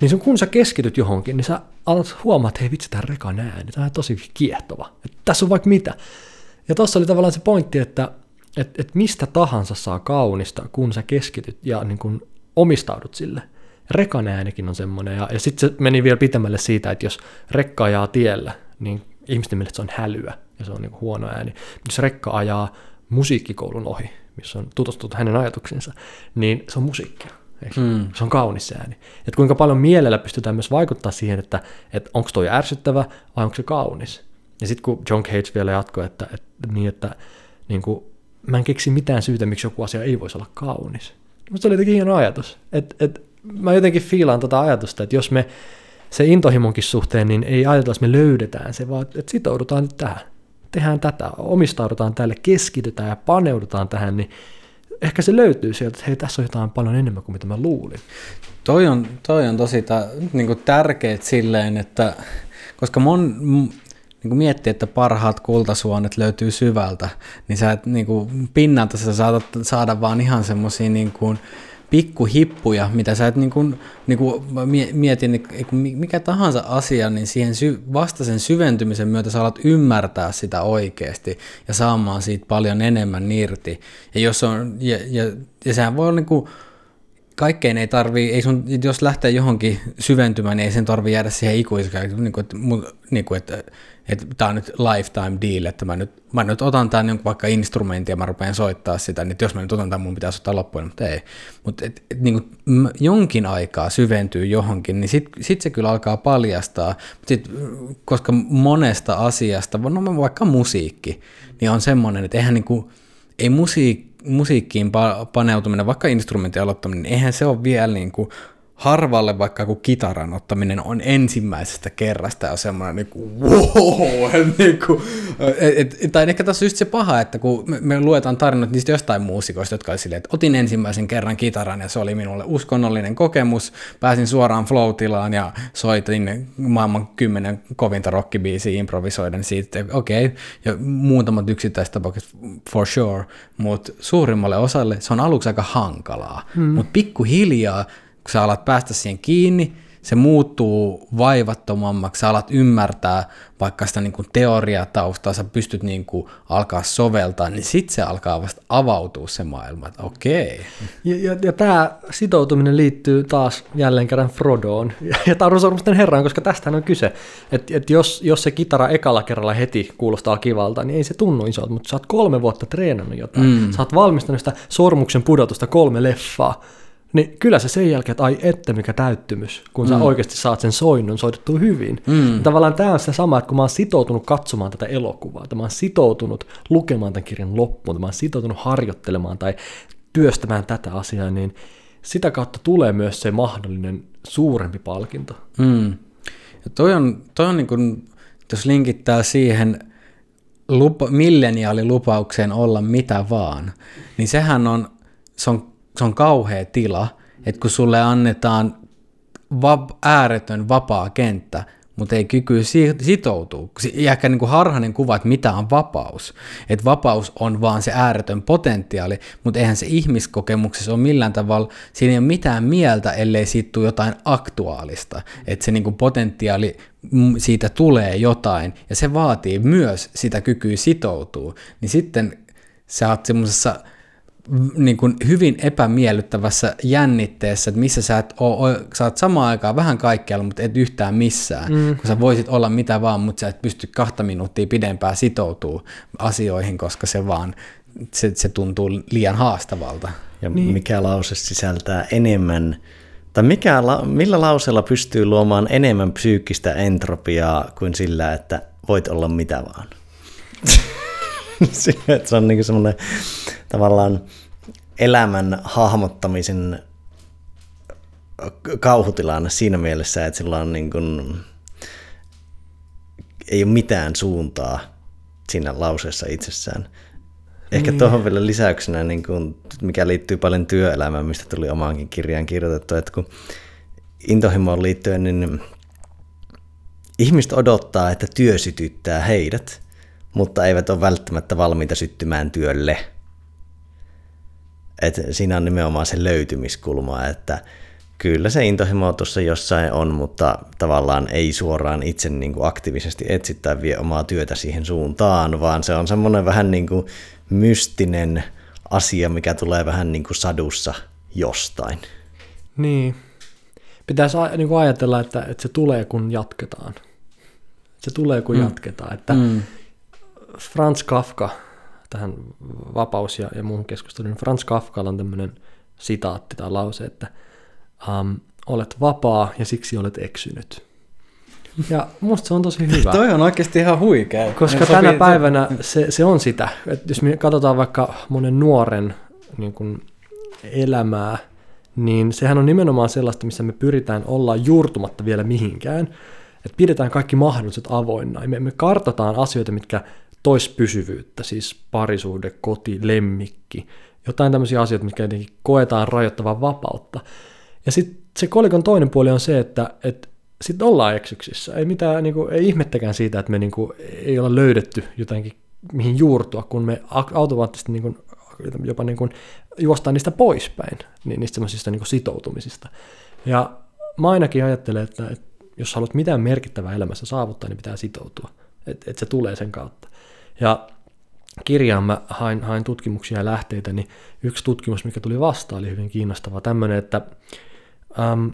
Niin kun sä keskityt johonkin, niin sä alat huomaa, että hei vitsi, tämä rekan ääni, tämä on tosi kiehtova. Että tässä on vaikka mitä. Ja tuossa oli tavallaan se pointti, että et, et mistä tahansa saa kaunista, kun sä keskityt ja niin kun omistaudut sille rekan äänikin on semmoinen, ja, ja sitten se meni vielä pitemmälle siitä, että jos rekka ajaa tiellä, niin ihmisten mielestä se on hälyä, ja se on niin huono ääni. Jos rekka ajaa musiikkikoulun ohi, missä on tutustuttu hänen ajatuksensa, niin se on musiikkia. Mm. Se on kaunis ääni. Että kuinka paljon mielellä pystytään myös vaikuttaa siihen, että, että onko toi ärsyttävä vai onko se kaunis. Ja sitten kun John Cage vielä jatkoi, että, että, niin, että niin kuin, mä en keksi mitään syytä, miksi joku asia ei voisi olla kaunis. Mutta se oli jotenkin hieno ajatus. Että, että mä jotenkin fiilaan tota ajatusta, että jos me se intohimonkin suhteen, niin ei ajatella, että me löydetään se, vaan että sitoudutaan nyt tähän. Tehdään tätä, omistaudutaan tälle, keskitytään ja paneudutaan tähän, niin ehkä se löytyy sieltä, että hei, tässä on jotain paljon enemmän kuin mitä mä luulin. Toi on, toi on tosi ta, niin tärkeät silleen, että koska mon, niin kuin miettii, että parhaat kultasuonet löytyy syvältä, niin sä et niin kuin pinnalta sä saatat saada vaan ihan semmoisia niin kuin, pikkuhippuja, mitä sä et niin kuin, niin kuin mietin, niin mikä tahansa asia, niin siihen sy- vasta sen syventymisen myötä sä alat ymmärtää sitä oikeasti ja saamaan siitä paljon enemmän irti. Ja, jos on, ja, ja, ja sehän voi olla niin kuin, kaikkein ei tarvii, ei sun, jos lähtee johonkin syventymään, niin ei sen tarvii jäädä siihen ikuisesti, niin kuin, että, niin kuin, että että tämä on nyt lifetime deal, että mä nyt, mä nyt otan tämän niin vaikka instrumentin ja mä rupean soittaa sitä, niin jos mä nyt otan tämän, mun pitäisi ottaa loppuun, mutta ei. Mutta et, et, niin kuin jonkin aikaa syventyy johonkin, niin sitten sit se kyllä alkaa paljastaa, sit, koska monesta asiasta, no vaikka musiikki, niin on semmoinen, että eihän niin kuin, ei musiikki, musiikkiin paneutuminen, vaikka instrumentin aloittaminen, niin eihän se ole vielä niin kuin harvalle vaikka kun kitaran ottaminen on ensimmäisestä kerrasta ja semmoinen niin kuin, wow, *laughs* niin kuin, et, et, tai ehkä tässä on just se paha, että kun me, me luetaan tarinat niistä jostain muusikoista, jotka oli silleen, että otin ensimmäisen kerran kitaran ja se oli minulle uskonnollinen kokemus, pääsin suoraan flow ja soitin maailman kymmenen kovinta rockibiisiä improvisoiden siitä, okei, okay, ja muutamat yksittäiset tapaukset for sure, mutta suurimmalle osalle se on aluksi aika hankalaa, hmm. mutta pikkuhiljaa kun sä alat päästä siihen kiinni, se muuttuu vaivattomammaksi, sä alat ymmärtää vaikka sitä niin kuin teoriataustaa, sä pystyt niin kuin alkaa soveltaa, niin sitten se alkaa vasta avautua se maailma, että okei. Ja, ja, ja tämä sitoutuminen liittyy taas jälleen kerran Frodoon ja, ja Tarusormusten herraan, koska tästähän on kyse. Että et jos, jos se kitara ekalla kerralla heti kuulostaa kivalta, niin ei se tunnu isolta, mutta sä oot kolme vuotta treenannut jotain. Mm. Sä oot valmistanut sitä sormuksen pudotusta kolme leffaa. Niin kyllä se sen jälkeen, että ai että mikä täyttymys, kun sä mm. oikeasti saat sen soinnun soitettua hyvin. Mm. Tavallaan tämä on se sama, että kun mä oon sitoutunut katsomaan tätä elokuvaa, että mä oon sitoutunut lukemaan tämän kirjan loppuun, että mä oon sitoutunut harjoittelemaan tai työstämään tätä asiaa, niin sitä kautta tulee myös se mahdollinen suurempi palkinto. Mm. Ja toi on, toi on niin kuin, jos linkittää siihen lupa, milleniaalilupaukseen olla mitä vaan, niin sehän on, se on se on kauhea tila, että kun sulle annetaan va- ääretön vapaa kenttä, mutta ei kyky sitoutua. Ehkä niin kuin harhainen kuva, että mitä on vapaus. Että vapaus on vaan se ääretön potentiaali, mutta eihän se ihmiskokemuksessa ole millään tavalla, siinä ei ole mitään mieltä, ellei siitä tule jotain aktuaalista. Että se niin kuin potentiaali, siitä tulee jotain, ja se vaatii myös sitä kykyä sitoutua. Niin sitten sä oot semmoisessa niin kuin hyvin epämiellyttävässä jännitteessä, että missä sä, et oo, sä oot samaan aikaan vähän kaikkialla, mutta et yhtään missään, mm. kun sä voisit olla mitä vaan, mutta sä et pysty kahta minuuttia pidempään sitoutuu asioihin, koska se vaan, se, se tuntuu liian haastavalta. Ja niin. mikä lause sisältää enemmän, tai mikä, millä lauseella pystyy luomaan enemmän psyykkistä entropiaa kuin sillä, että voit olla mitä vaan? *laughs* *laughs* se on niin semmoinen tavallaan elämän hahmottamisen kauhutilanne siinä mielessä, että sillä on niin kuin, ei ole mitään suuntaa siinä lauseessa itsessään. Ehkä niin. tuohon vielä lisäyksenä, niin kuin, mikä liittyy paljon työelämään, mistä tuli omaankin kirjaan kirjoitettu, että kun intohimoon liittyen, niin ihmiset odottaa, että työ sytyttää heidät, mutta eivät ole välttämättä valmiita syttymään työlle. Et siinä on nimenomaan se löytymiskulma, että kyllä se intohimo tuossa jossain on, mutta tavallaan ei suoraan itse niin kuin aktiivisesti etsittää vie omaa työtä siihen suuntaan, vaan se on semmoinen vähän niin kuin mystinen asia, mikä tulee vähän niin kuin sadussa jostain. Niin. Pitäisi niin kuin ajatella, että, että se tulee kun jatketaan. Se tulee kun mm. jatketaan. Että mm. Franz Kafka, tähän vapaus- ja, ja muuhun keskusteluun, Franz Kafkalla on tämmöinen sitaatti tai lause, että um, olet vapaa ja siksi olet eksynyt. Ja musta se on tosi hyvä. *laughs* Toi on oikeasti ihan huikea. Koska ja tänä sopii, päivänä se, se on sitä. Että jos me katsotaan vaikka monen nuoren niin kun elämää, niin sehän on nimenomaan sellaista, missä me pyritään olla juurtumatta vielä mihinkään. Että pidetään kaikki mahdolliset avoinna. Me, me kartataan asioita, mitkä toispysyvyyttä, siis parisuhde, koti, lemmikki, jotain tämmöisiä asioita, mitkä jotenkin koetaan rajoittavan vapautta. Ja sitten se kolikon toinen puoli on se, että, että sitten ollaan eksyksissä. Ei, mitään, niin kuin, ei ihmettäkään siitä, että me niin kuin, ei olla löydetty jotenkin mihin juurtua, kun me automaattisesti niin kuin, jopa niin kuin, juostaan niistä poispäin, niin niistä semmoisista niin sitoutumisista. Ja mä ainakin ajattelen, että, että jos haluat mitään merkittävää elämässä saavuttaa, niin pitää sitoutua. Että et se tulee sen kautta. Ja kirjaan mä hain, hain tutkimuksia ja lähteitä, niin yksi tutkimus, mikä tuli vastaan, oli hyvin kiinnostava. Tämmöinen, että äm,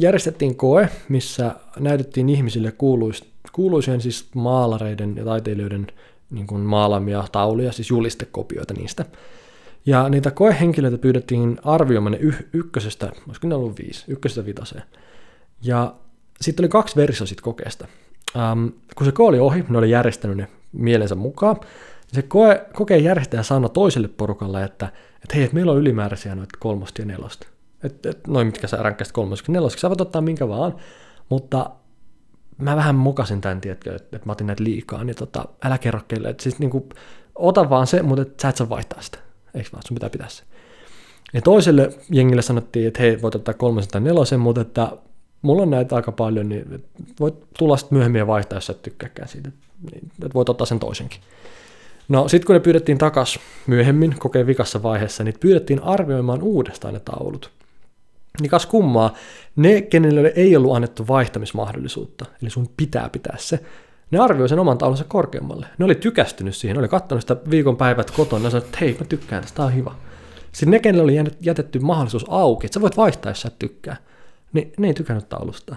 järjestettiin koe, missä näytettiin ihmisille kuuluis, kuuluisien siis maalareiden ja taiteilijoiden niin kuin maalamia tauluja, siis julistekopioita niistä. Ja niitä koehenkilöitä pyydettiin arvioimaan ne y- ykkösestä, olisiko ne ollut viisi, ykkösestä vitaseen. Ja sitten oli kaksi versiota siitä kokeesta. Um, kun se koe oli ohi, ne oli järjestänyt ne mielensä mukaan. Se koe, kokeen järjestäjä sanoi toiselle porukalle, että, että hei, että meillä on ylimääräisiä noita kolmosta ja nelosta. Että, että noin mitkä sä ränkkäisit kolmosta ja nelosta, sä voit ottaa minkä vaan, mutta mä vähän mukasin tämän, tiedätkö, että, että mä otin näitä liikaa, niin tota, älä kerro kelle. Että siis niin kuin, ota vaan se, mutta et, sä et saa vaihtaa sitä. Eikö vaan, sun pitää pitää se. Ja toiselle jengille sanottiin, että hei, voit ottaa kolmosen tai nelosen, mutta että mulla on näitä aika paljon, niin voit tulla sitten myöhemmin ja vaihtaa, jos et tykkääkään siitä. Niin, että voit ottaa sen toisenkin. No sitten kun ne pyydettiin takas myöhemmin kokeen vikassa vaiheessa, niin pyydettiin arvioimaan uudestaan ne taulut. Niin kas kummaa, ne, kenelle ei ollut annettu vaihtamismahdollisuutta, eli sun pitää pitää se, ne arvioi sen oman taulunsa korkeammalle. Ne oli tykästynyt siihen, ne oli katsonut sitä viikonpäivät kotona ja sanoi, että hei, mä tykkään tästä, tää on hyvä. Sitten ne, kenelle oli jätetty mahdollisuus auki, että sä voit vaihtaa, jos sä et tykkää, niin ne ei tykännyt taulusta.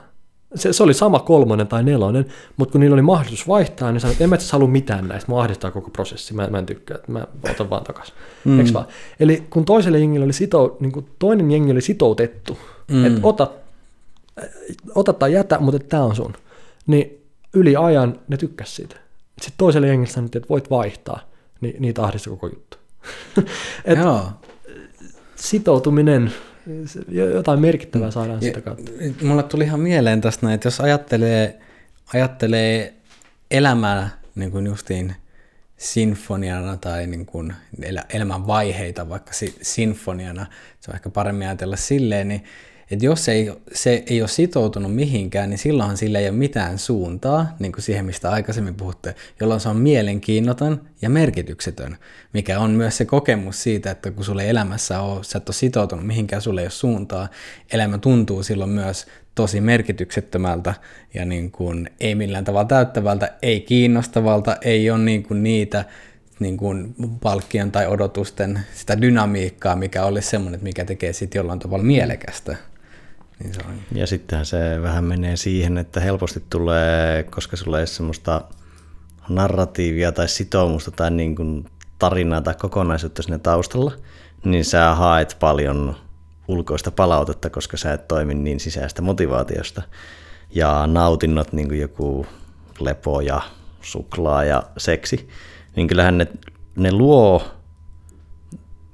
Se, se oli sama kolmonen tai nelonen, mutta kun niillä oli mahdollisuus vaihtaa, niin sanoin, että en mä itse halua mitään näistä, mä ahdistaa koko prosessi, mä, mä en tykkää, mä otan vaan takaisin. Mm. vaan? Eli kun toiselle jengille oli sito, niin kuin toinen jengi oli sitoutettu, mm. että ota, ota tai jätä, mutta tämä on sun, niin yli ajan ne tykkäs siitä. Sitten toiselle jengille sanottiin, että voit vaihtaa, niin niitä ahdista koko juttu. *laughs* Et Joo. Sitoutuminen, jotain merkittävää saadaan sitä kautta. Mulle tuli ihan mieleen tästä näin, että jos ajattelee, ajattelee elämää niin kuin justiin sinfoniana tai niin kuin elämän vaiheita vaikka sinfoniana, se on ehkä paremmin ajatella silleen, niin että jos ei, se ei ole sitoutunut mihinkään, niin silloinhan sillä ei ole mitään suuntaa, niin kuin siihen, mistä aikaisemmin puhutte, jolloin se on mielenkiinnoton ja merkityksetön, mikä on myös se kokemus siitä, että kun sulle elämässä on, sä et ole sitoutunut mihinkään, sulle ei ole suuntaa, elämä tuntuu silloin myös tosi merkityksettömältä ja niin kuin ei millään tavalla täyttävältä, ei kiinnostavalta, ei ole niin kuin niitä niin kuin palkkion tai odotusten sitä dynamiikkaa, mikä olisi semmoinen, mikä tekee sitten jollain tavalla mielekästä. Niin se on. Ja sittenhän se vähän menee siihen, että helposti tulee, koska sulla ei ole semmoista narratiivia tai sitoumusta tai niin kuin tarinaa tai kokonaisuutta sinne taustalla, niin sä haet paljon ulkoista palautetta, koska sä et toimi niin sisäistä motivaatiosta. Ja nautinnot, niin kuin joku lepo ja suklaa ja seksi, niin kyllähän ne, ne luo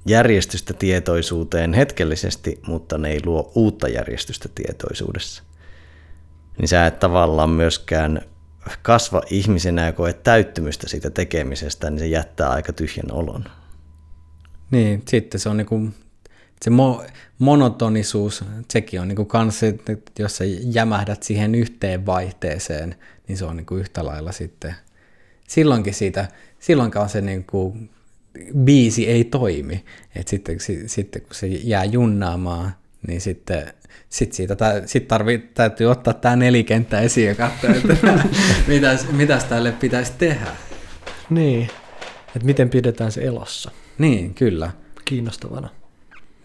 järjestystä tietoisuuteen hetkellisesti, mutta ne ei luo uutta järjestystä tietoisuudessa. Niin sä et tavallaan myöskään kasva ihmisenä ja koe täyttymystä siitä tekemisestä, niin se jättää aika tyhjän olon. Niin, sitten se on niinku, se mo- monotonisuus, sekin on niinku kans, että jos sä jämähdät siihen yhteen vaihteeseen, niin se on niinku yhtä lailla sitten, silloinkin siitä, silloinkaan se niinku biisi ei toimi. Et sitten, sitten kun se jää junnaamaan, niin sitten sit siitä sit tarvii, täytyy ottaa tämä nelikenttä esiin ja katsoa, että *laughs* mitäs, mitäs tälle pitäisi tehdä. Niin, että miten pidetään se elossa. Niin, kyllä. Kiinnostavana.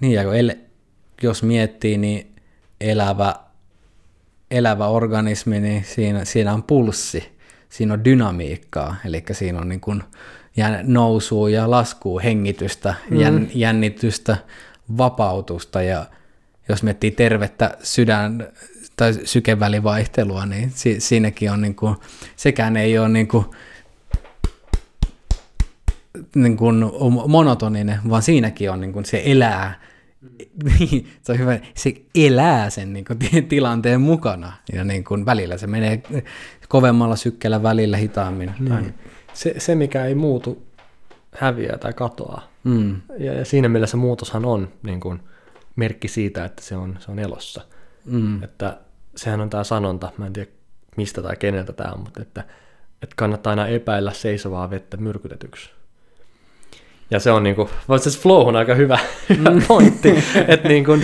Niin, ja el, jos miettii, niin elävä, elävä organismi, niin siinä, siinä on pulssi, siinä on dynamiikkaa, eli siinä on niin kuin nousua ja laskua, hengitystä, mm. jännitystä, vapautusta ja jos miettii tervettä sydän tai sykevälivaihtelua, niin si- siinäkin on niin kuin, sekään ei ole niin kuin, niin kuin monotoninen, vaan siinäkin on niin kuin, se elää, niin, *laughs* se on hyvä, se elää sen niin kuin, tilanteen mukana ja niin kuin, välillä se menee kovemmalla sykkeellä, välillä hitaammin. Niin se, se, mikä ei muutu, häviää tai katoaa. Mm. Ja, ja siinä mielessä muutoshan on niin kuin, merkki siitä, että se on, se on elossa. Mm. Että sehän on tämä sanonta, mä en tiedä mistä tai keneltä tämä on, mutta että, että kannattaa aina epäillä seisovaa vettä myrkytetyksi. Ja se on niin kuin, se flow on aika hyvä, *laughs* hyvä mm. pointti, *laughs* että niin kuin,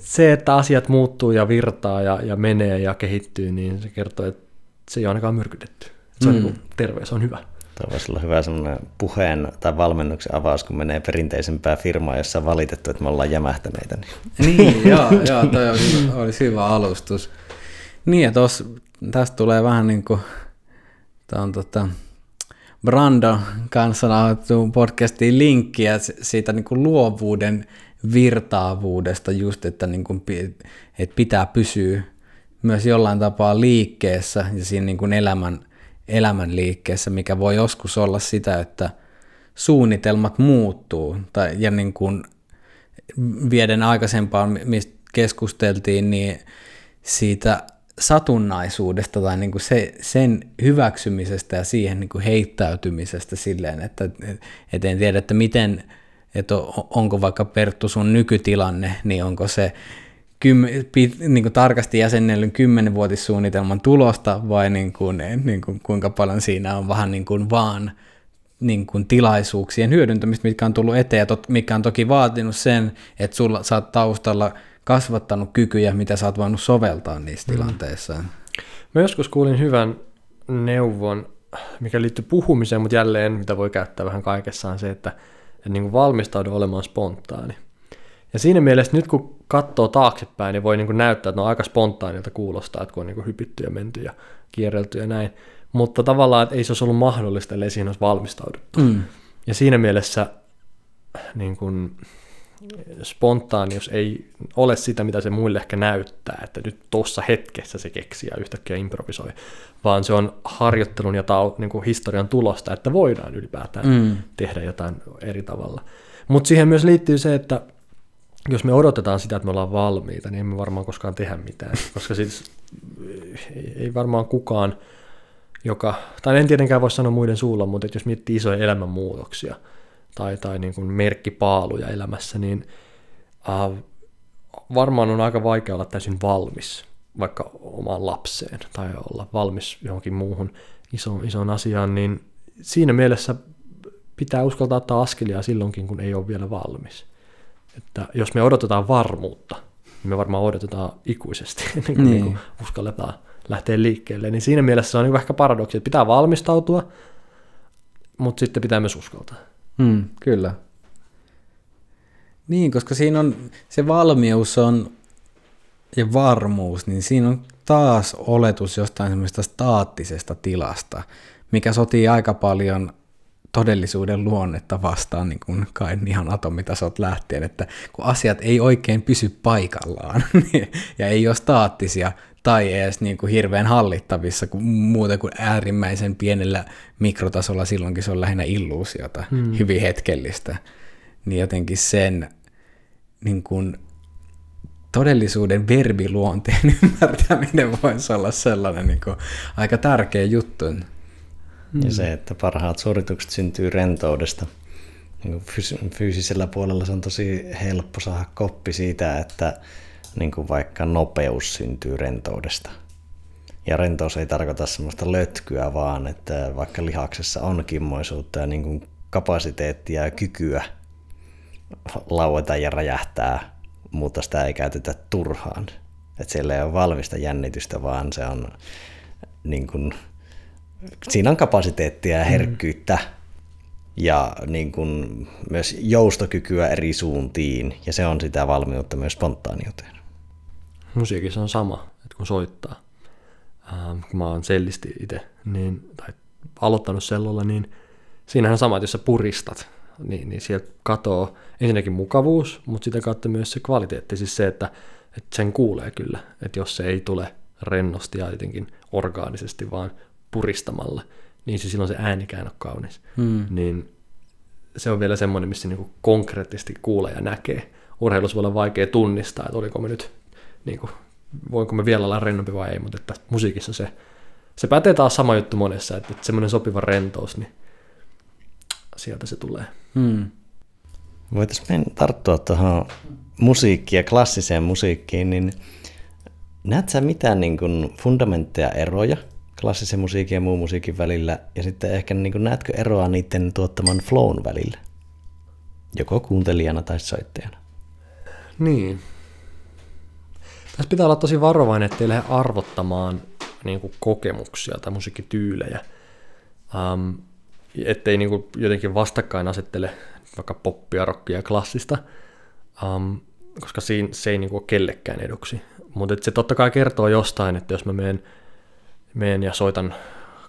se, että asiat muuttuu ja virtaa ja, ja menee ja kehittyy, niin se kertoo, että se ei ole ainakaan myrkytetty. Se on mm. niin kuin, terve, se on hyvä. Tuo voisi olla hyvä semmoinen puheen tai valmennuksen avaus, kun menee perinteisempää firmaa, jossa on valitettu, että me ollaan jämähtäneitä. Niin, niin *laughs* joo, joo, toi olisi, olisi hyvä alustus. Niin, ja tos, tästä tulee vähän niin kuin, on tota, Brando kanssa nauhoittu podcastiin linkkiä siitä niin kuin luovuuden virtaavuudesta just, että, niin kuin, että pitää pysyä myös jollain tapaa liikkeessä ja siinä niin kuin elämän elämän liikkeessä, mikä voi joskus olla sitä, että suunnitelmat muuttuu. Tai, ja niin kuin vieden aikaisempaan, mistä keskusteltiin, niin siitä satunnaisuudesta tai niin kuin se, sen hyväksymisestä ja siihen niin kuin heittäytymisestä silleen, että et en tiedä, että miten, että onko vaikka Perttu sun nykytilanne, niin onko se kym, pit, niin kuin tarkasti jäsennellyn kymmenvuotissuunnitelman tulosta vai niin kuin, niin kuin, kuinka paljon siinä on vähän niin kuin vaan niin kuin tilaisuuksien hyödyntämistä, mitkä on tullut eteen ja tot, mikä on toki vaatinut sen, että sulla, sä oot taustalla kasvattanut kykyjä, mitä sä oot voinut soveltaa niissä mm. tilanteissa. Mä joskus kuulin hyvän neuvon, mikä liittyy puhumiseen, mutta jälleen mitä voi käyttää vähän kaikessa on se, että, että niin kuin valmistaudu olemaan spontaani. Ja siinä mielessä nyt kun katsoo taaksepäin, niin voi niin kuin näyttää, että ne on aika spontaanilta kuulostaa, että kun on niin kuin hypitty ja menty ja kierrelty ja näin. Mutta tavallaan, että ei se olisi ollut mahdollista, ellei siihen olisi valmistauduttu. Mm. Ja siinä mielessä niin kuin, spontaanius ei ole sitä, mitä se muille ehkä näyttää, että nyt tuossa hetkessä se keksii ja yhtäkkiä improvisoi, vaan se on harjoittelun ja tau, niin kuin historian tulosta, että voidaan ylipäätään mm. tehdä jotain eri tavalla. Mutta siihen myös liittyy se, että jos me odotetaan sitä, että me ollaan valmiita, niin emme varmaan koskaan tehdä mitään, *laughs* koska siis ei varmaan kukaan, joka, tai en tietenkään voi sanoa muiden suulla, mutta jos miettii isoja elämänmuutoksia tai, tai niin kuin merkkipaaluja elämässä, niin äh, varmaan on aika vaikea olla täysin valmis vaikka omaan lapseen tai olla valmis johonkin muuhun isoon, isoon asiaan, niin siinä mielessä pitää uskaltaa ottaa askelia silloinkin, kun ei ole vielä valmis. Että jos me odotetaan varmuutta, niin me varmaan odotetaan ikuisesti, *laughs* ennen kuin, niin. Niin kuin uskalletaan lähteä liikkeelle. Niin siinä mielessä se on niin ehkä paradoksi, että pitää valmistautua, mutta sitten pitää myös uskaltaa. Hmm, kyllä. Niin, koska siinä on se valmius on ja varmuus, niin siinä on taas oletus jostain semmoista staattisesta tilasta, mikä sotii aika paljon todellisuuden luonnetta vastaan niin kuin kai ihan atomitasot lähtien, että kun asiat ei oikein pysy paikallaan *laughs* ja ei ole staattisia tai edes niin kuin hirveän hallittavissa kuin muuta kuin äärimmäisen pienellä mikrotasolla, silloinkin se on lähinnä illuusiota, hmm. hyvin hetkellistä, niin jotenkin sen niin kuin todellisuuden verbiluonteen *laughs* ymmärtäminen voisi olla sellainen niin kuin aika tärkeä juttu. Mm. Ja se, että parhaat suoritukset syntyy rentoudesta. Niin fyysisellä puolella se on tosi helppo saada koppi siitä, että niin kuin vaikka nopeus syntyy rentoudesta. Ja rentous ei tarkoita semmoista lötkyä, vaan että vaikka lihaksessa on kimmoisuutta ja niin kuin kapasiteettia ja kykyä laueta ja räjähtää, mutta sitä ei käytetä turhaan. Että siellä ei ole valmista jännitystä, vaan se on niin kuin siinä on kapasiteettia ja mm. herkkyyttä mm. ja niin kuin myös joustokykyä eri suuntiin, ja se on sitä valmiutta myös spontaaniuteen. Musiikissa on sama, että kun soittaa, ähm, kun mä oon sellisti itse, niin, tai aloittanut sellolla, niin siinähän on sama, että jos sä puristat, niin, niin sieltä katoo ensinnäkin mukavuus, mutta sitä kautta myös se kvaliteetti, siis se, että, että sen kuulee kyllä, että jos se ei tule rennosti ja jotenkin orgaanisesti, vaan puristamalla, niin se silloin se äänikään on kaunis. Hmm. Niin se on vielä semmoinen, missä niinku konkreettisesti kuulee ja näkee. Urheilussa voi olla vaikea tunnistaa, että oliko me nyt, niinku, voinko me vielä olla rennompi vai ei, mutta että musiikissa se, se pätee taas sama juttu monessa, että, että semmoinen sopiva rentous, niin sieltä se tulee. Hmm. Voitaisiin tarttua tuohon musiikkiin ja klassiseen musiikkiin, niin näet sä mitään niin kuin fundamentteja eroja klassisen musiikin ja muun musiikin välillä, ja sitten ehkä niin kuin, näetkö eroa niiden tuottaman flown välillä? Joko kuuntelijana tai soittajana. Niin. Tässä pitää olla tosi varovainen, ettei lähde arvottamaan niin kuin kokemuksia tai musiikkityylejä. Um, ettei niin kuin jotenkin vastakkain asettele vaikka poppia, rockia ja klassista, um, koska siinä, se ei niin kuin ole kellekään eduksi. Mutta se totta kai kertoo jostain, että jos mä menen meen ja soitan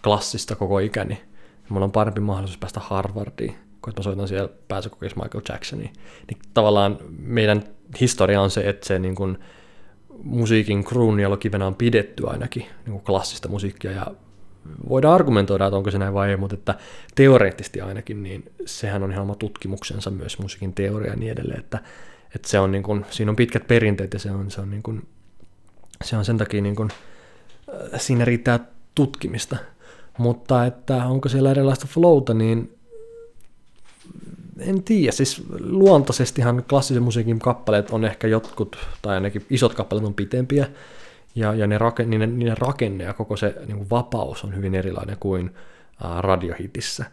klassista koko ikäni, mulla on parempi mahdollisuus päästä Harvardiin, kun mä soitan siellä pääsykokeissa Michael Jacksoniin. Niin tavallaan meidän historia on se, että se niin kuin musiikin kruununjalokivenä on pidetty ainakin niin kuin klassista musiikkia ja voidaan argumentoida, että onko se näin vai ei, mutta että teoreettisesti ainakin, niin sehän on ihan oma tutkimuksensa myös musiikin teoria ja niin edelleen, että, että se on niin kuin, siinä on pitkät perinteet ja se on, se on, niin kuin, se on sen takia niin kuin, siinä riittää tutkimista. Mutta että onko siellä erilaista flowta, niin en tiedä. Siis luontaisestihan klassisen musiikin kappaleet on ehkä jotkut, tai ainakin isot kappaleet on pitempiä, ja, ja ne rake, niiden, niiden rakenne ja koko se niin kuin vapaus on hyvin erilainen kuin ää, radiohitissä.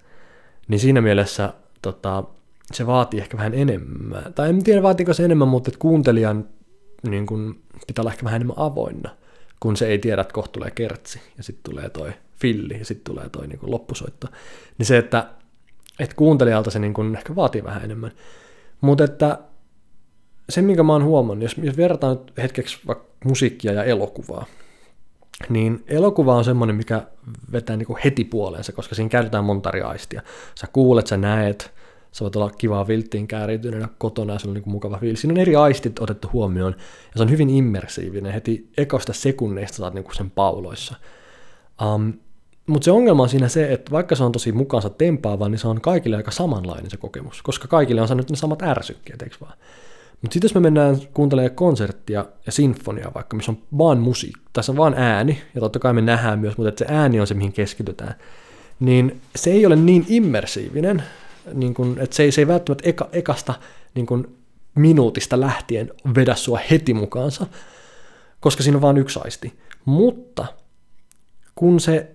Niin siinä mielessä tota, se vaatii ehkä vähän enemmän. Tai en tiedä vaatiiko se enemmän, mutta kuuntelijan niin kun, pitää olla ehkä vähän enemmän avoinna, kun se ei tiedä, että kohta tulee kertsi ja sitten tulee toi filli ja sitten tulee toi niin kun, loppusoitto. Niin se, että, että kuuntelijalta se niin kun, ehkä vaatii vähän enemmän. Mutta että se, minkä mä oon huomannut, jos, jos verrataan nyt hetkeksi vaikka musiikkia ja elokuvaa, niin elokuva on semmoinen, mikä vetää niin heti puoleensa, koska siinä käytetään monta aistia. Sä kuulet, sä näet, sä voit olla kivaa vilttiin kääriytyneenä kotona ja se on niin mukava fiilis. Siinä on eri aistit otettu huomioon ja se on hyvin immersiivinen. Heti ekosta sekunneista saat niin sen pauloissa. Um, mutta se ongelma on siinä se, että vaikka se on tosi mukaansa tempaava, niin se on kaikille aika samanlainen se kokemus, koska kaikille on saanut ne samat ärsykkeet, eikö vaan? Mutta sitten jos me mennään kuuntelemaan konserttia ja sinfonia vaikka, missä on vaan musiikki, tässä on vaan ääni, ja totta kai me nähdään myös, mutta että se ääni on se, mihin keskitytään, niin se ei ole niin immersiivinen, niin kun, että se ei, se ei välttämättä eka, ekasta niin kun minuutista lähtien vedä sua heti mukaansa, koska siinä on vain yksi aisti. Mutta kun se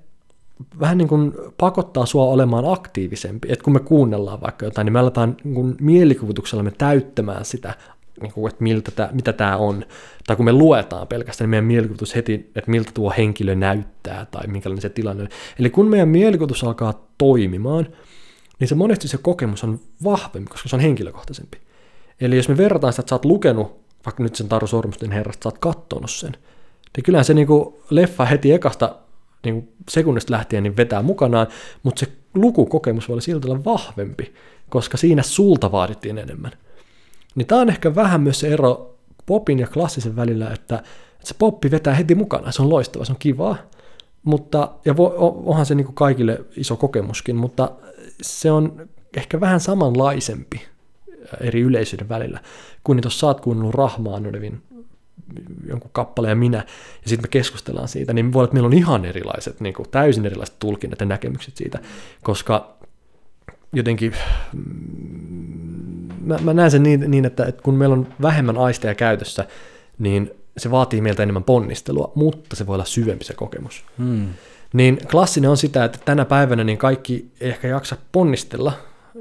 vähän niin kuin pakottaa sua olemaan aktiivisempi, että kun me kuunnellaan vaikka jotain, niin me aletaan niin mielikuvituksellamme täyttämään sitä niin kuin, että miltä tää, mitä tämä on. Tai kun me luetaan pelkästään, niin meidän mielikuvitus heti, että miltä tuo henkilö näyttää tai minkälainen se tilanne on. Eli kun meidän mielikuvitus alkaa toimimaan, niin se monesti se kokemus on vahvempi, koska se on henkilökohtaisempi. Eli jos me verrataan sitä, että sä oot lukenut vaikka nyt sen Taru Sormusten herrasta, sä oot kattonut sen, niin kyllähän se niin kuin leffa heti ekasta niin kuin sekunnista lähtien niin vetää mukanaan, mutta se lukukokemus voi olla silti olla vahvempi, koska siinä sulta vaadittiin enemmän. Niin tämä on ehkä vähän myös se ero popin ja klassisen välillä, että, että se poppi vetää heti mukana, se on loistava, se on kivaa, mutta, ja vo, onhan se niin kuin kaikille iso kokemuskin, mutta se on ehkä vähän samanlaisempi eri yleisöiden välillä, kun jos sä oot kuunnellut Rahmanovin jonkun kappaleen minä, ja sitten me keskustellaan siitä, niin voi olla, että meillä on ihan erilaiset, niin kuin täysin erilaiset tulkinnat ja näkemykset siitä, koska jotenkin mä, mä näen sen niin, niin että, että kun meillä on vähemmän aisteja käytössä, niin se vaatii meiltä enemmän ponnistelua, mutta se voi olla syvempi se kokemus. Hmm. Niin klassinen on sitä, että tänä päivänä niin kaikki ei ehkä jaksa ponnistella,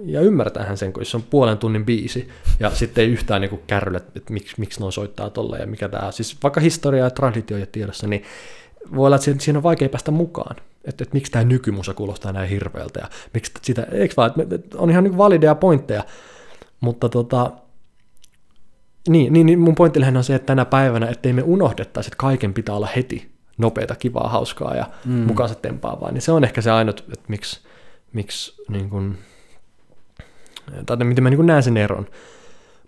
ja ymmärtäähän sen, kun se on puolen tunnin biisi, ja sitten ei yhtään niin kärryllä, että, miksi, miksi noin soittaa tolle ja mikä tämä Siis vaikka historia ja traditio ja tiedossa, niin voi olla, että siinä on vaikea päästä mukaan. Että, että miksi tämä nykymusa kuulostaa näin hirveältä, ja miksi sitä, eikö vaan, että on ihan niin valideja pointteja, mutta tota, niin, niin, niin mun pointti on se, että tänä päivänä, ettei me unohdettaisi, että kaiken pitää olla heti nopeata, kivaa, hauskaa ja mm. mukaansa tempaavaa, niin se on ehkä se ainut, että miksi, miksi niin kun, tai miten mä niin näen sen eron.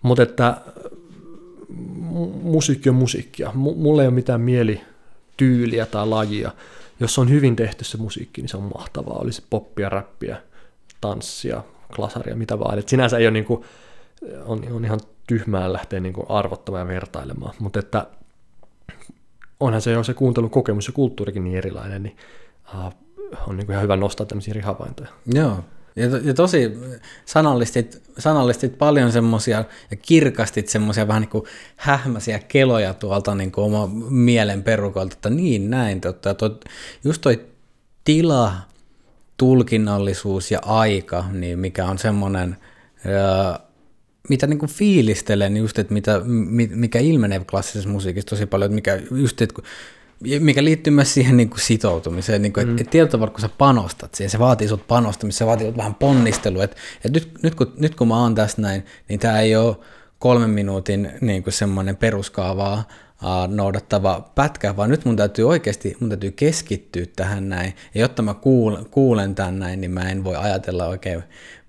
Mutta että musiikki on musiikkia. M- mulla ei ole mitään mielityyliä tai lajia. Jos on hyvin tehty se musiikki, niin se on mahtavaa. Oli se poppia, räppiä, tanssia, klasaria, mitä vaan. Et sinänsä ei ole niin kuin, on, on ihan tyhmää lähteä niin kuin arvottamaan ja vertailemaan. Mutta että onhan se jo se kuuntelukokemus ja kulttuurikin niin erilainen, niin uh, on niin kuin ihan hyvä nostaa tämmöisiä eri havaintoja. Joo, ja, to, ja tosi sanallistit, sanallistit paljon semmoisia ja kirkastit semmoisia vähän niin kuin hähmäisiä keloja tuolta niin kuin oma mielen perukolta, että niin näin, totta, to, just toi tila, tulkinnallisuus ja aika, niin mikä on semmoinen, mitä niin kuin fiilistelen just, että mitä, mikä ilmenee klassisessa musiikissa tosi paljon, että mikä just, että kun mikä liittyy myös siihen niin kuin sitoutumiseen, niin kuin, mm. että et tietyllä tavalla kun sä panostat siihen, se vaatii sut panostamista, se vaatii vähän ponnistelua, että et nyt, nyt, kun, nyt kun mä oon tässä näin, niin tämä ei ole kolmen minuutin niin kuin semmoinen peruskaavaa noudattava pätkä, vaan nyt mun täytyy oikeasti, mun täytyy keskittyä tähän näin, ja jotta mä kuulen, kuulen tämän näin, niin mä en voi ajatella oikein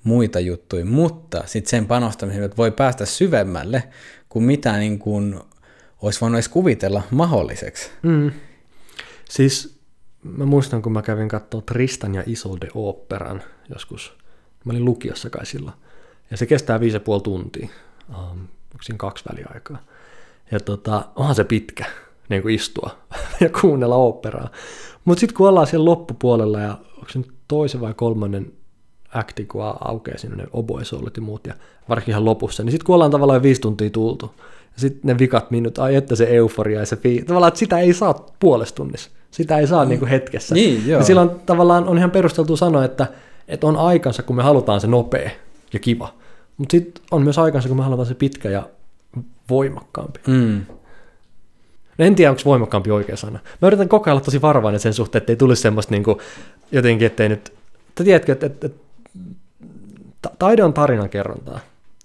muita juttuja, mutta sitten sen panostamisen, voi päästä syvemmälle kuin mitä niin kuin olisi voinut edes kuvitella mahdolliseksi. Mm. Siis mä muistan, kun mä kävin katsoa Tristan ja Isolde operan joskus. Mä olin lukiossa kai silloin. Ja se kestää viisi ja puoli tuntia. Um, onko siinä kaksi väliaikaa? Ja tota, onhan se pitkä niin kuin istua *laughs* ja kuunnella operaa. Mutta sitten kun ollaan siellä loppupuolella ja onko se nyt toisen vai kolmannen akti, kun aukeaa sinne ne oboesoulut ja muut, ja varsinkin ihan lopussa, niin sitten kun ollaan tavallaan viisi tuntia tultu, sitten ne vikat minut, ai että se euforia ja se fi- tavallaan, että sitä ei saa puolesta tunnissa. Sitä ei saa mm. niin kuin hetkessä. Niin, joo. Ja silloin tavallaan on ihan perusteltu sanoa, että että on aikansa, kun me halutaan se nopea ja kiva, mutta sitten on myös aikansa, kun me halutaan se pitkä ja voimakkaampi. Mm. No en tiedä, onko voimakkaampi oikea sana. Mä yritän koko ajan olla tosi varovainen sen suhteen, ettei tulisi semmoista niin kuin, jotenkin, ettei nyt... Te tiedätkö, että, että, että taide on tarinan kerrontaa.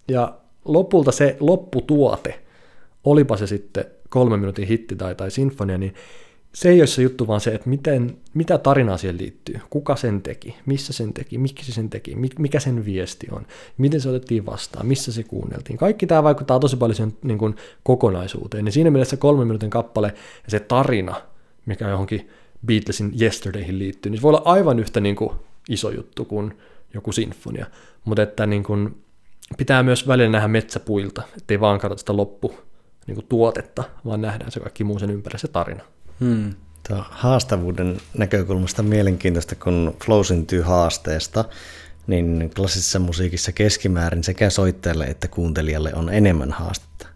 Ja lopulta se lopputuote, olipa se sitten kolmen minuutin hitti tai, tai sinfonia, niin se ei ole se juttu, vaan se, että miten, mitä tarinaa siihen liittyy, kuka sen teki, missä sen teki, miksi sen teki, mikä sen viesti on, miten se otettiin vastaan, missä se kuunneltiin. Kaikki tämä vaikuttaa tosi paljon sen niin kuin, kokonaisuuteen. Niin siinä mielessä kolmen minuutin kappale ja se tarina, mikä johonkin Beatlesin Yesterdayhin liittyy, niin se voi olla aivan yhtä niin kuin, iso juttu kuin joku sinfonia. Mutta että niin kuin, pitää myös välillä nähdä metsäpuilta, ettei vaan katsota sitä loppu niin kuin, tuotetta, vaan nähdään se kaikki muu sen ympärillä, se tarina. Hmm. Tuo haastavuuden näkökulmasta mielenkiintoista, kun flow syntyy haasteesta, niin klassisessa musiikissa keskimäärin sekä soittajalle että kuuntelijalle on enemmän haastetta.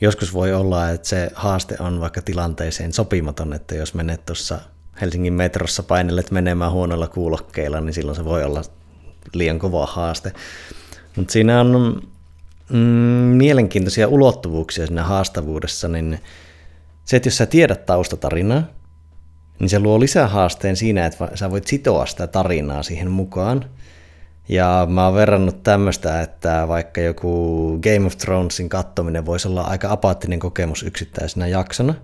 Joskus voi olla, että se haaste on vaikka tilanteeseen sopimaton, että jos menet tuossa Helsingin metrossa painelet menemään huonoilla kuulokkeilla, niin silloin se voi olla liian kova haaste. Mutta siinä on mm, mielenkiintoisia ulottuvuuksia siinä haastavuudessa, niin se, että jos sä tiedät taustatarinaa, niin se luo lisää haasteen siinä, että sä voit sitoa sitä tarinaa siihen mukaan. Ja mä oon verrannut tämmöistä, että vaikka joku Game of Thronesin kattominen voisi olla aika apaattinen kokemus yksittäisenä jaksona,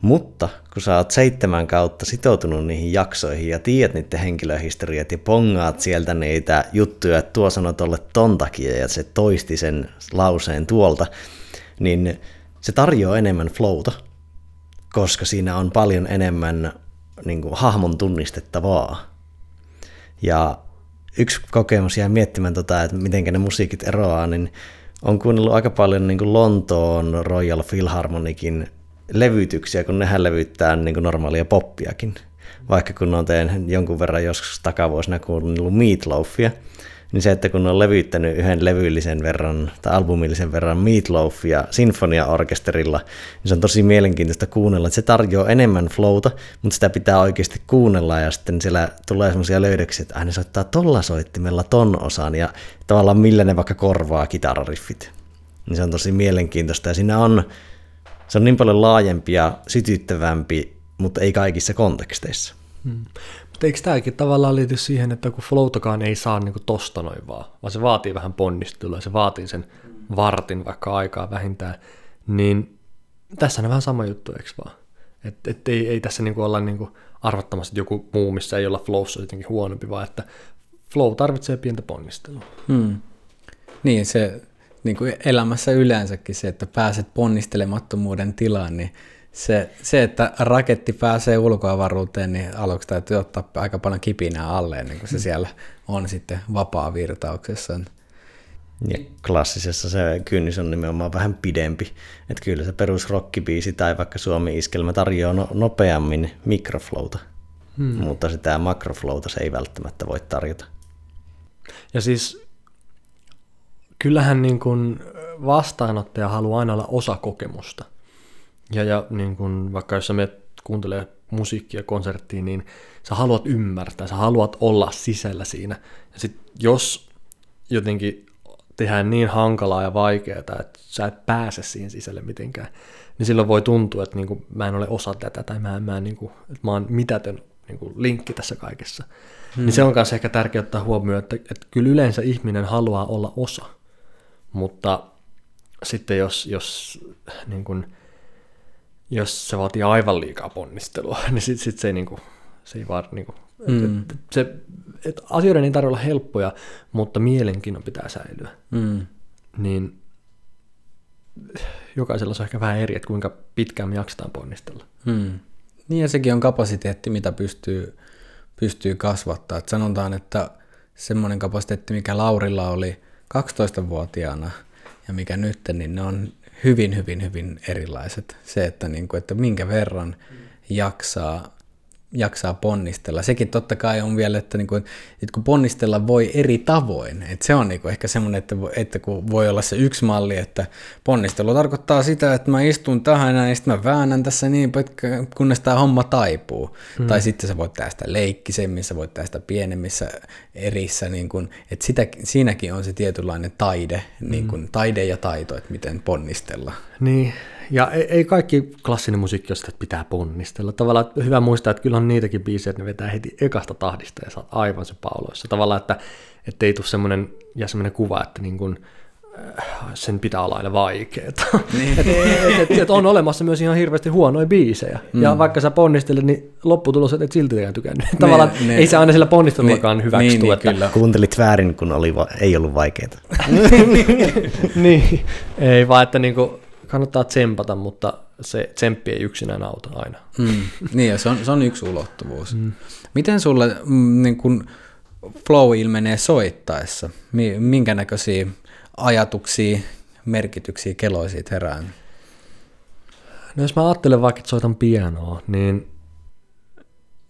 mutta kun sä oot seitsemän kautta sitoutunut niihin jaksoihin ja tiedät niiden henkilöhistoriat ja pongaat sieltä niitä juttuja, että tuo sanoi tolle ton takia ja se toisti sen lauseen tuolta, niin se tarjoaa enemmän flowta koska siinä on paljon enemmän niin kuin, hahmon tunnistettavaa. Ja yksi kokemus jää miettimään, tota, että miten ne musiikit eroaa, niin on kuunnellut aika paljon niin kuin Lontoon Royal Philharmonikin levytyksiä, kun nehän levyttää niin kuin normaalia poppiakin. Vaikka kun on teen jonkun verran joskus takavuosina kuunnellut Meatloafia, niin se, että kun on levyttänyt yhden levyllisen verran tai albumillisen verran Meatloafia sinfoniaorkesterilla, niin se on tosi mielenkiintoista kuunnella, se tarjoaa enemmän flowta, mutta sitä pitää oikeasti kuunnella ja sitten siellä tulee semmoisia löydöksiä, että ne soittaa tolla soittimella ton osan ja tavallaan millä ne vaikka korvaa kitarariffit. Niin se on tosi mielenkiintoista ja siinä on, se on niin paljon laajempi ja sytyttävämpi, mutta ei kaikissa konteksteissa. Hmm. Mutta eikö tämäkin tavallaan liity siihen, että kun floutakaan ei saa niin tosta noin vaan, vaan se vaatii vähän ponnistelua, se vaatii sen vartin vaikka aikaa vähintään, niin tässä on vähän sama juttu, eikö vaan? Että et ei, ei tässä niinku olla niinku arvattamassa, että joku muu, missä ei olla flowssa jotenkin huonompi, vaan että flow tarvitsee pientä ponnistelua. Hmm. Niin, se niin kuin elämässä yleensäkin se, että pääset ponnistelemattomuuden tilaan, niin se, se, että raketti pääsee ulkoavaruuteen, niin aluksi täytyy ottaa aika paljon kipinää alle, niin kuin se mm. siellä on sitten vapaa virtauksessa. Ja klassisessa se kynnys on nimenomaan vähän pidempi. Että kyllä se perusrokkibiisi tai vaikka Suomi-iskelmä tarjoaa no, nopeammin mikroflowta, hmm. mutta sitä makroflowta se ei välttämättä voi tarjota. Ja siis kyllähän niin kuin vastaanottaja haluaa aina olla osa kokemusta. Ja, ja niin kun, vaikka jos sä menet kuuntelee musiikkia konserttiin, niin sä haluat ymmärtää, sä haluat olla sisällä siinä. Ja sit jos jotenkin tehdään niin hankalaa ja vaikeaa, että sä et pääse siihen sisälle mitenkään, niin silloin voi tuntua, että niin mä en ole osa tätä tai mä, mä, niin kuin, että mä oon mitätön niin kuin linkki tässä kaikessa. Hmm. Niin se on myös ehkä tärkeää ottaa huomioon, että, että kyllä yleensä ihminen haluaa olla osa, mutta sitten jos, jos niin kuin, jos se vaatii aivan liikaa ponnistelua, *laughs* niin sitten sit se ei, niinku, se ei vaan, niinku, mm. et, et, se, et asioiden ei tarvitse olla helppoja, mutta mielenkiinnon pitää säilyä. Mm. Niin jokaisella on ehkä vähän eri, että kuinka pitkään me jaksetaan ponnistella. Mm. Niin ja sekin on kapasiteetti, mitä pystyy, pystyy kasvattaa. Et sanotaan, että semmoinen kapasiteetti, mikä Laurilla oli 12-vuotiaana ja mikä nyt, niin ne on hyvin, hyvin, hyvin erilaiset. Se, että, niin kuin, että minkä verran jaksaa jaksaa ponnistella. Sekin totta kai on vielä, että, niin kuin, että kun ponnistella voi eri tavoin, että se on niin kuin ehkä semmoinen, että, että kun voi olla se yksi malli, että ponnistelu tarkoittaa sitä, että mä istun tähän ja sitten mä väännän tässä niin kunnes tämä homma taipuu. Hmm. Tai sitten sä voit tehdä sitä leikkisemmin, sä voit tehdä sitä pienemmissä erissä, niin kuin, että sitä, siinäkin on se tietynlainen taide, hmm. niin kuin, taide ja taito, että miten ponnistella. Niin, ja ei, ei kaikki klassinen musiikki ole sitä, että pitää ponnistella. Tavallaan että hyvä muistaa, että kyllä on niitäkin biisejä, että ne vetää heti ekasta tahdista ja saat aivan se pauloissa. Tavallaan, että, että ei tule semmoinen, ja semmoinen kuva, että niin kuin, äh, sen pitää olla aina vaikeaa. Niin. *laughs* et, et, et, et on olemassa myös ihan hirveästi huonoja biisejä. Mm. Ja vaikka sä ponnistelet, niin lopputulos et silti tykännyt. Ne, *laughs* Tavallaan ne, ei se aina sillä ponnistelullakaan ne, hyväksytty. Niin, niin, että... kyllä. Kuuntelit väärin, kun oli va- ei ollut vaikeaa. *laughs* niin, ei vaan, että niinku, kannattaa tsempata, mutta se tsemppi ei yksinään auta aina. Mm, niin, ja se on, se on yksi ulottuvuus. Mm. Miten sulle mm, niin kun flow ilmenee soittaessa? Minkä näköisiä ajatuksia, merkityksiä keloisit herään? No jos mä ajattelen vaikka, että soitan pianoa, niin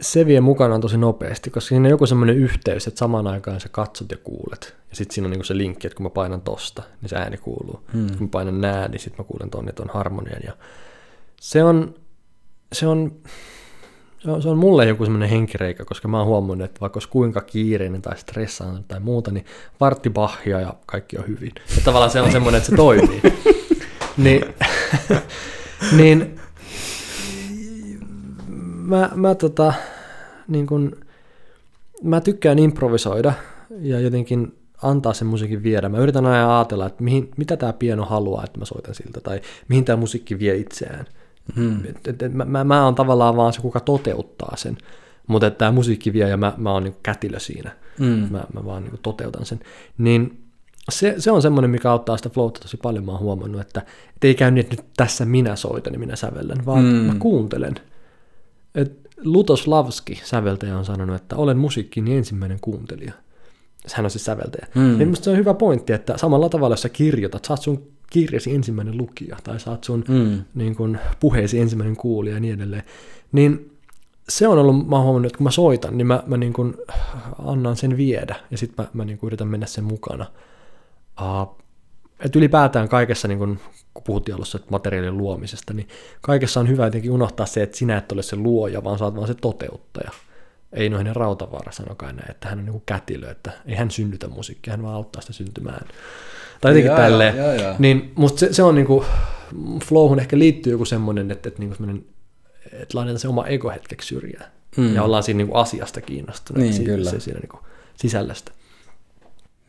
se vie mukanaan tosi nopeasti, koska siinä on joku semmoinen yhteys, että samaan aikaan sä katsot ja kuulet. Ja sitten siinä on niinku se linkki, että kun mä painan tosta, niin se ääni kuuluu. Hmm. Kun mä painan nää, niin sitten mä kuulen ton ja ton harmonian. Ja se on, se on, se on, se on mulle joku semmoinen henkireikä, koska mä oon huomannut, että vaikka olisi kuinka kiireinen tai stressaantunut tai muuta, niin vartti bahia ja kaikki on hyvin. Ja tavallaan se on semmoinen, että se toimii. *laughs* niin, *laughs* niin mä, mä, tota, niin kun, mä tykkään improvisoida ja jotenkin antaa sen musiikin viedä. Mä yritän aina ajatella, että mihin, mitä tämä pieno haluaa, että mä soitan siltä, tai mihin tämä musiikki vie itseään. Hmm. Et, et, et, mä, mä, mä oon tavallaan vaan se, kuka toteuttaa sen, mutta tämä musiikki vie ja mä, mä oon niin kätilö siinä. Hmm. Mä, mä vaan niin toteutan sen. Niin se, se on semmoinen, mikä auttaa sitä flowta tosi paljon. Mä oon huomannut, että, että ei käy niin, että nyt tässä minä soitan ja minä sävellän, vaan hmm. mä kuuntelen. Et Lutoslavski, säveltäjä, on sanonut, että olen musiikkini ensimmäinen kuuntelija. Hän on siis säveltäjä. Mm. Niin se on hyvä pointti, että samalla tavalla, jos sä kirjoitat, saat sun kirjasi ensimmäinen lukija, tai saat sun mm. niin kun, puheesi ensimmäinen kuulija ja niin edelleen, niin se on ollut, mä oon huomannut, että kun mä soitan, niin mä, mä niin kun annan sen viedä, ja sitten mä, mä niin yritän mennä sen mukana. Uh, että ylipäätään kaikessa, niin kun, kun puhuttiin alussa materiaalin luomisesta, niin kaikessa on hyvä jotenkin unohtaa se, että sinä et ole se luoja, vaan sä oot vaan se toteuttaja. Ei noin Rautavaara sanokaan näin, että hän on niin kätilö, että ei hän synnytä musiikkia, hän vaan auttaa sitä syntymään. Tai jotenkin jaa, tälleen. Jaa, jaa. Niin musta se, se on niinku, flowhun ehkä liittyy joku semmoinen, että, että, niinku että laitetaan se oma ego hetkeksi syrjään. Mm. Ja ollaan siinä niinku asiasta kiinnostuneet, niin, siinä, kyllä. Se, siinä niinku sisällöstä.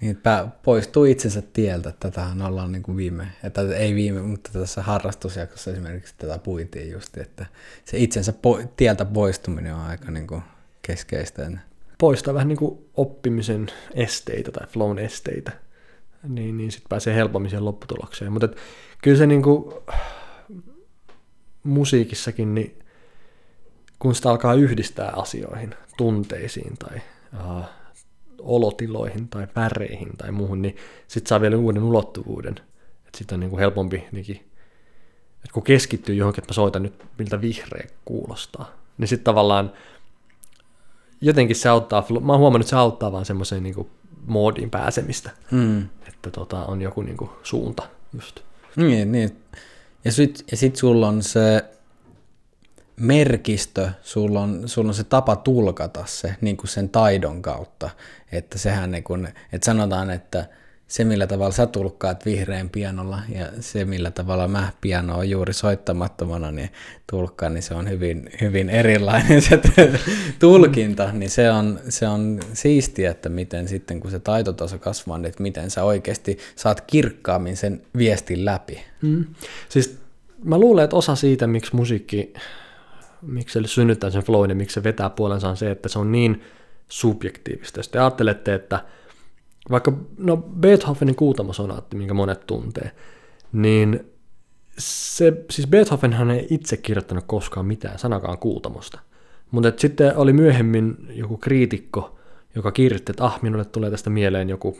Niin, että poistuu itsensä tieltä. Tätähän ollaan niin kuin viime, että ei viime, mutta tässä harrastusjaksossa esimerkiksi tätä puitiin just, että se itsensä po- tieltä poistuminen on aika niin kuin keskeistä. Poistaa vähän niin kuin oppimisen esteitä tai flown esteitä, niin, niin sitten pääsee helpommin siihen lopputulokseen. Mutta kyllä se niin kuin, musiikissakin, niin kun sitä alkaa yhdistää asioihin, tunteisiin tai uh, olotiloihin tai väreihin tai muuhun, niin sitten saa vielä uuden ulottuvuuden. Että sitten on niin kuin helpompi niinkin, että kun keskittyy johonkin, että mä soitan nyt miltä vihreä kuulostaa, niin sitten tavallaan jotenkin se auttaa, mä oon huomannut, että se auttaa vaan semmoiseen niin moodiin pääsemistä, mm. että tota, on joku niin kuin suunta just. Niin, niin. Ja sitten ja sit sulla on se merkistö, sulla on, sulla on se tapa tulkata se niin kuin sen taidon kautta, että sehän niin kuin, että sanotaan, että se millä tavalla sä tulkkaat vihreän pianolla ja se millä tavalla mä pianoa juuri soittamattomana niin tulkkaan, niin se on hyvin, hyvin erilainen se *laughs* tulkinta, niin se on, se on siistiä, että miten sitten kun se taitotaso kasvaa, niin että miten sä oikeasti saat kirkkaammin sen viestin läpi. Mm. Siis mä luulen, että osa siitä, miksi musiikki miksi se synnyttää sen flow ja miksi se vetää puolensa on se, että se on niin subjektiivista. Jos te ajattelette, että vaikka no Beethovenin kuutamosonaatti, minkä monet tuntee, niin se, siis Beethovenhan ei itse kirjoittanut koskaan mitään sanakaan kuutamosta. Mutta sitten oli myöhemmin joku kriitikko, joka kirjoitti, että ah, minulle tulee tästä mieleen joku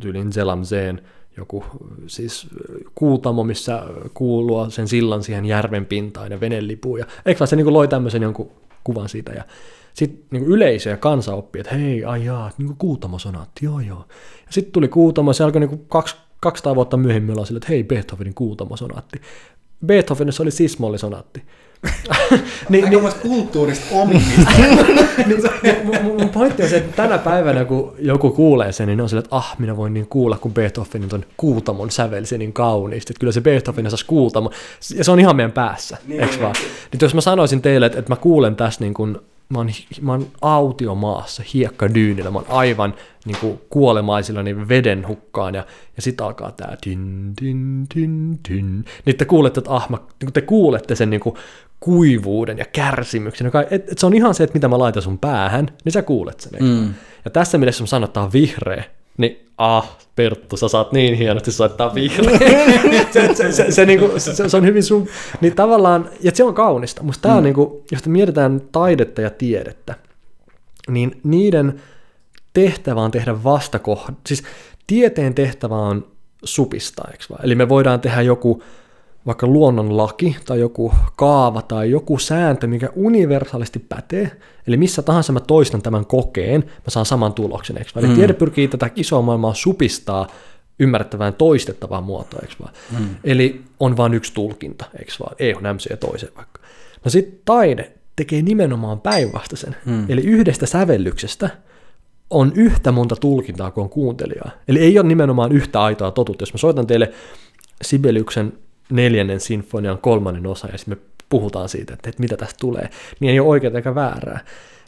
tyylin Zelamzeen joku siis kuutamo, missä kuuluu sen sillan siihen järven pintaan ja venelipuun. Ja eikö se niin loi tämmöisen jonkun kuvan siitä. Ja sitten niin yleisö ja kansa oppi, että hei, ai jaa, niin kuutamosonaatti, joo joo. Ja sitten tuli kuutamo, se alkoi niin kaksi, 200 vuotta myöhemmin olla sille, että hei, Beethovenin kuutamosonaatti. Beethovenissa oli sismollisonaatti. Niin, niin, kulttuurista omista. *laughs* niin, mun, mun pointti on se, että tänä päivänä kun joku kuulee sen, niin on sille, että ah, minä voin niin kuulla, kun Beethovenin ton kuutamon sävelsi niin kauniisti. Että kyllä se Beethoven saisi kuutamo. Ja se on ihan meidän päässä, niin, eikö vaan? Niin, jos mä sanoisin teille, että, että mä kuulen tässä niin kuin mä oon, mä oon autiomaassa, hiekkadyynillä, mä oon aivan niin kuin kuolemaisilla niin veden hukkaan, ja, ja sit alkaa tää tin, tin, tin, tin. Niin te kuulette, että ah, mä, niin te kuulette sen niin kuin kuivuuden ja kärsimyksen, joka, et, et se on ihan se, että mitä mä laitan sun päähän, niin sä kuulet sen. Mm. Ja tässä mielessä, mä sanon, että on vihreä, niin ah, Perttu, sä saat niin hienosti soittaa vihreä. *laughs* se, se, se, se, niinku, *laughs* se, se, on hyvin sun, niin tavallaan, ja se on kaunista. Musta tää on, mm. niinku, jos mietitään taidetta ja tiedettä, niin niiden tehtävä on tehdä vastakohta, siis tieteen tehtävä on supistaa, eikö vaan? Eli me voidaan tehdä joku vaikka luonnonlaki tai joku kaava tai joku sääntö, mikä universaalisti pätee, eli missä tahansa mä toistan tämän kokeen, mä saan saman tuloksen, eikö Eli mm. tiede pyrkii tätä isoa maailmaa supistaa ymmärrettävään toistettavaan muotoon, eikö vaan? Mm. Eli on vain yksi tulkinta, eikö vaan? Ei ole ja toiseen vaikka. No sitten taide tekee nimenomaan päinvastaisen. Mm. Eli yhdestä sävellyksestä on yhtä monta tulkintaa kuin on kuuntelijaa. Eli ei ole nimenomaan yhtä aitoa totuutta. Jos mä soitan teille Sibeliuksen neljännen sinfonian kolmannen osa, ja sitten me puhutaan siitä, että, että mitä tästä tulee, niin ei ole oikeaa eikä väärää.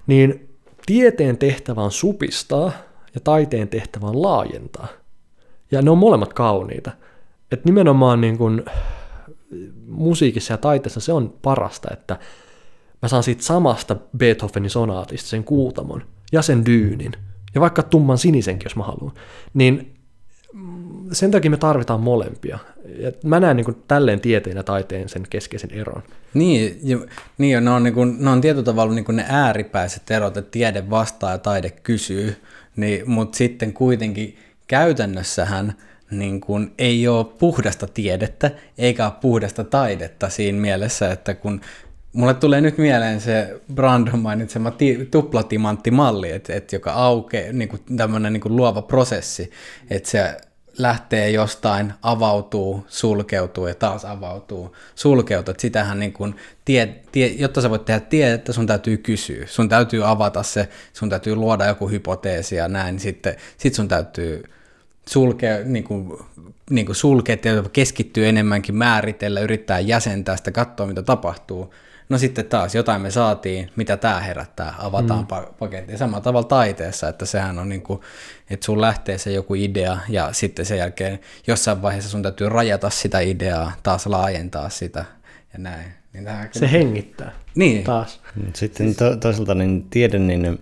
Niin tieteen tehtävä on supistaa, ja taiteen tehtävä on laajentaa. Ja ne on molemmat kauniita. Että nimenomaan niin kun, musiikissa ja taiteessa se on parasta, että mä saan siitä samasta Beethovenin sonaatista sen kuutamon ja sen dyynin, ja vaikka tumman sinisenkin, jos mä haluan, niin sen takia me tarvitaan molempia. Ja mä näen niin kuin tälleen tieteen ja taiteen sen keskeisen eron. Niin, ja, niin ja ne, on, niin kuin, ne on tietyllä tavalla niin kuin ne ääripäiset erot, että tiede vastaa ja taide kysyy, niin, mutta sitten kuitenkin käytännössähän niin kuin, ei ole puhdasta tiedettä eikä ole puhdasta taidetta siinä mielessä, että kun Mulle tulee nyt mieleen se Brandon mainitsema ti- tuplatimanttimalli, että et joka aukeaa, niin tämmöinen niin luova prosessi, että se lähtee jostain, avautuu, sulkeutuu ja taas avautuu, sulkeutuu. Sitähän niin kuin, tie, tie, jotta sä voit tehdä tiedettä, sun täytyy kysyä. Sun täytyy avata se, sun täytyy luoda joku hypoteesi ja näin. Sitten sit sun täytyy sulkea, niin kuin, niin kuin sulkea, keskittyä enemmänkin määritellä, yrittää jäsentää sitä, katsoa mitä tapahtuu. No sitten taas jotain me saatiin, mitä tämä herättää, avataan mm. paketti. Samalla tavalla taiteessa, että sehän on niin kuin, että sun lähtee se joku idea ja sitten sen jälkeen jossain vaiheessa sun täytyy rajata sitä ideaa, taas laajentaa sitä ja näin. Niin se hengittää niin. taas. Sitten to, toisaalta niin tiede, niin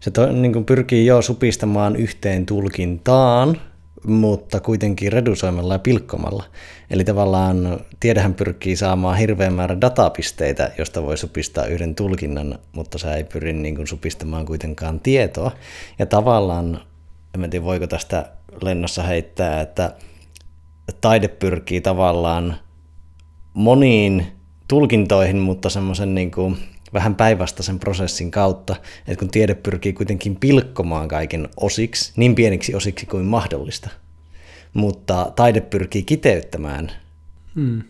se to, niin kuin pyrkii jo supistamaan yhteen tulkintaan, mutta kuitenkin redusoimalla ja pilkkomalla. Eli tavallaan tiedehän pyrkii saamaan hirveän määrän datapisteitä, josta voi supistaa yhden tulkinnan, mutta se ei pyri niin kuin supistamaan kuitenkaan tietoa. Ja tavallaan, en tiedä voiko tästä lennossa heittää, että taide pyrkii tavallaan moniin tulkintoihin, mutta semmoisen niin kuin vähän päinvastaisen prosessin kautta, että kun tiede pyrkii kuitenkin pilkkomaan kaiken osiksi, niin pieniksi osiksi kuin mahdollista, mutta taide pyrkii kiteyttämään. Hmm.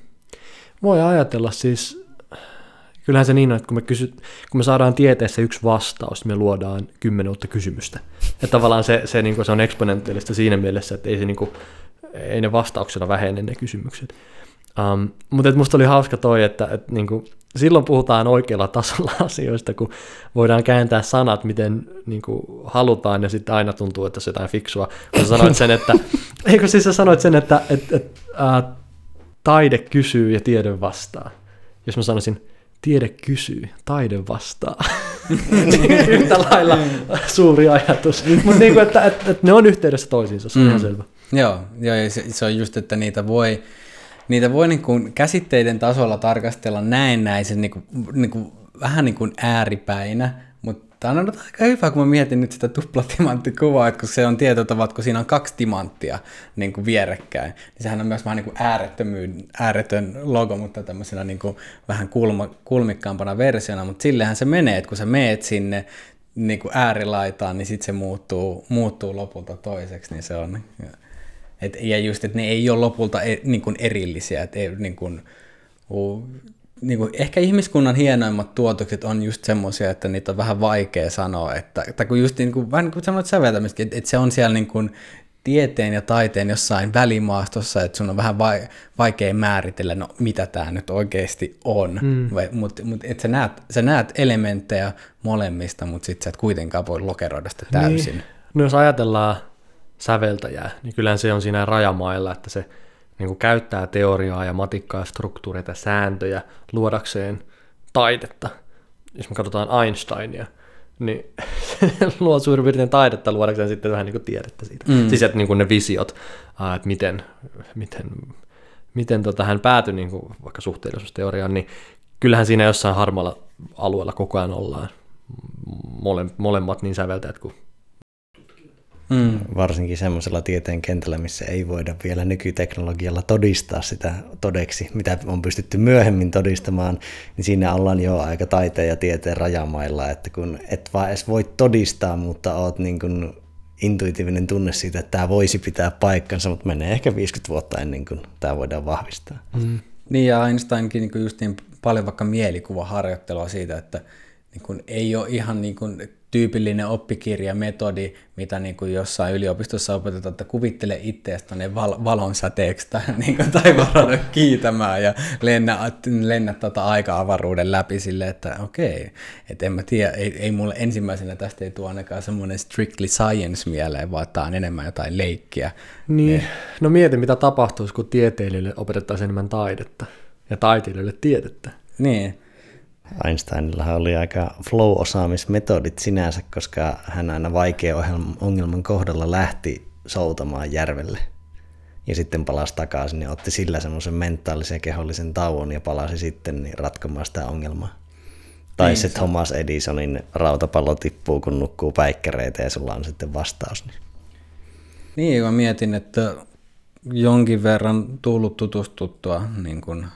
Voi ajatella siis, kyllähän se niin on, että kun me, kysy, kun me saadaan tieteessä yksi vastaus, me luodaan kymmenen uutta kysymystä. Ja tavallaan se, se, niin se on eksponentiaalista siinä mielessä, että ei, se, niin kuin, ei ne vastauksena vähene ne kysymykset. Um, mutta musta oli hauska toi, että, että niin kuin, silloin puhutaan oikealla tasolla *laughs* asioista, kun voidaan kääntää sanat, miten niin kuin, halutaan, ja sitten aina tuntuu, että se on jotain fiksua. Kun sanoit sen, että, *laughs* eikö siis sä sanoit sen, että, että, että ää, taide kysyy ja tiede vastaa. Jos mä sanoisin, tiede kysyy, taide vastaa. *laughs* Yhtä lailla suuri ajatus. Mutta niin kuin, että, että, että ne on yhteydessä toisiinsa, se on mm. ihan selvä. Joo, joo ja se, se on just, että niitä voi niitä voi niin kuin käsitteiden tasolla tarkastella näennäisen niin kuin, niin kuin, vähän niin kuin ääripäinä, mutta Tämä on aika hyvä, kun mä mietin nyt sitä tuplatimanttikuvaa, että kun se on tietotavat, kun siinä on kaksi timanttia niin kuin vierekkäin, niin sehän on myös vähän niin kuin ääretön logo, mutta tämmöisenä niin kuin vähän kulma, kulmikkaampana versiona, mutta sillehän se menee, että kun sä meet sinne niin kuin äärilaitaan, niin sitten se muuttuu, muuttuu lopulta toiseksi, niin se on... Et, ja just, että ne ei ole lopulta e, niin kuin erillisiä, ei, niin kuin, niin kuin, ehkä ihmiskunnan hienoimmat tuotokset on just semmoisia, että niitä on vähän vaikea sanoa, että, että kun just niin kuin, vähän niin kuin sanoit säveltämistä, että, että se on siellä niin kuin tieteen ja taiteen jossain välimaastossa, että sun on vähän vaikea määritellä, no mitä tämä nyt oikeasti on, mm. mutta mut, sä näet, sä näet elementtejä molemmista, mutta sitten sä et kuitenkaan voi lokeroida sitä täysin. Niin. No jos ajatellaan säveltäjää, niin kyllähän se on siinä rajamailla, että se niin kuin käyttää teoriaa ja matikkaa ja struktuureita sääntöjä luodakseen taidetta. Jos me katsotaan Einsteinia, niin *laughs* luo suurin piirtein taidetta luodakseen sitten vähän niin kuin tiedettä siitä. Mm. Siis että niin kuin ne visiot, että miten, miten, miten tota hän päätyi niin kuin vaikka suhteellisuusteoriaan, niin kyllähän siinä jossain harmaalla alueella koko ajan ollaan. Mole, molemmat niin säveltäjät kuin Mm. Varsinkin semmoisella tieteen kentällä, missä ei voida vielä nykyteknologialla todistaa sitä todeksi, mitä on pystytty myöhemmin todistamaan, niin siinä ollaan jo aika taiteen ja tieteen rajamailla, että kun et vaan edes voi todistaa, mutta oot niin kuin intuitiivinen tunne siitä, että tämä voisi pitää paikkansa, mutta menee ehkä 50 vuotta ennen kuin tämä voidaan vahvistaa. Mm. Niin ja Einsteinkin niin just niin paljon vaikka mielikuvaharjoittelua siitä, että niin kuin ei ole ihan niin kuin tyypillinen oppikirjametodi, mitä niin kuin jossain yliopistossa opetetaan, että kuvittele itseäsi ne val- valonsäteeksi tai, *laughs* niin kuin taivaalla kiitämään ja lennä, lennä tota aika-avaruuden läpi sille, että okei, että en mä tiedä, ei, ei mulle ensimmäisenä tästä ei tule ainakaan semmoinen strictly science mieleen, vaan tämä on enemmän jotain leikkiä. Niin, ne. no mieti mitä tapahtuisi, kun tieteilijöille opetettaisiin enemmän taidetta ja taiteilijoille tiedettä. Niin, Einsteinilla oli aika flow-osaamismetodit sinänsä, koska hän aina vaikea ongelman kohdalla lähti soutamaan järvelle. Ja sitten palasi takaisin ja otti sillä semmoisen mentaalisen ja kehollisen tauon ja palasi sitten niin ratkomaan sitä ongelmaa. Tai niin, se Thomas Edisonin rautapallo tippuu, kun nukkuu päikkäreitä ja sulla on sitten vastaus. Niin, niin mä mietin, että jonkin verran tullut tutustuttua niin kuin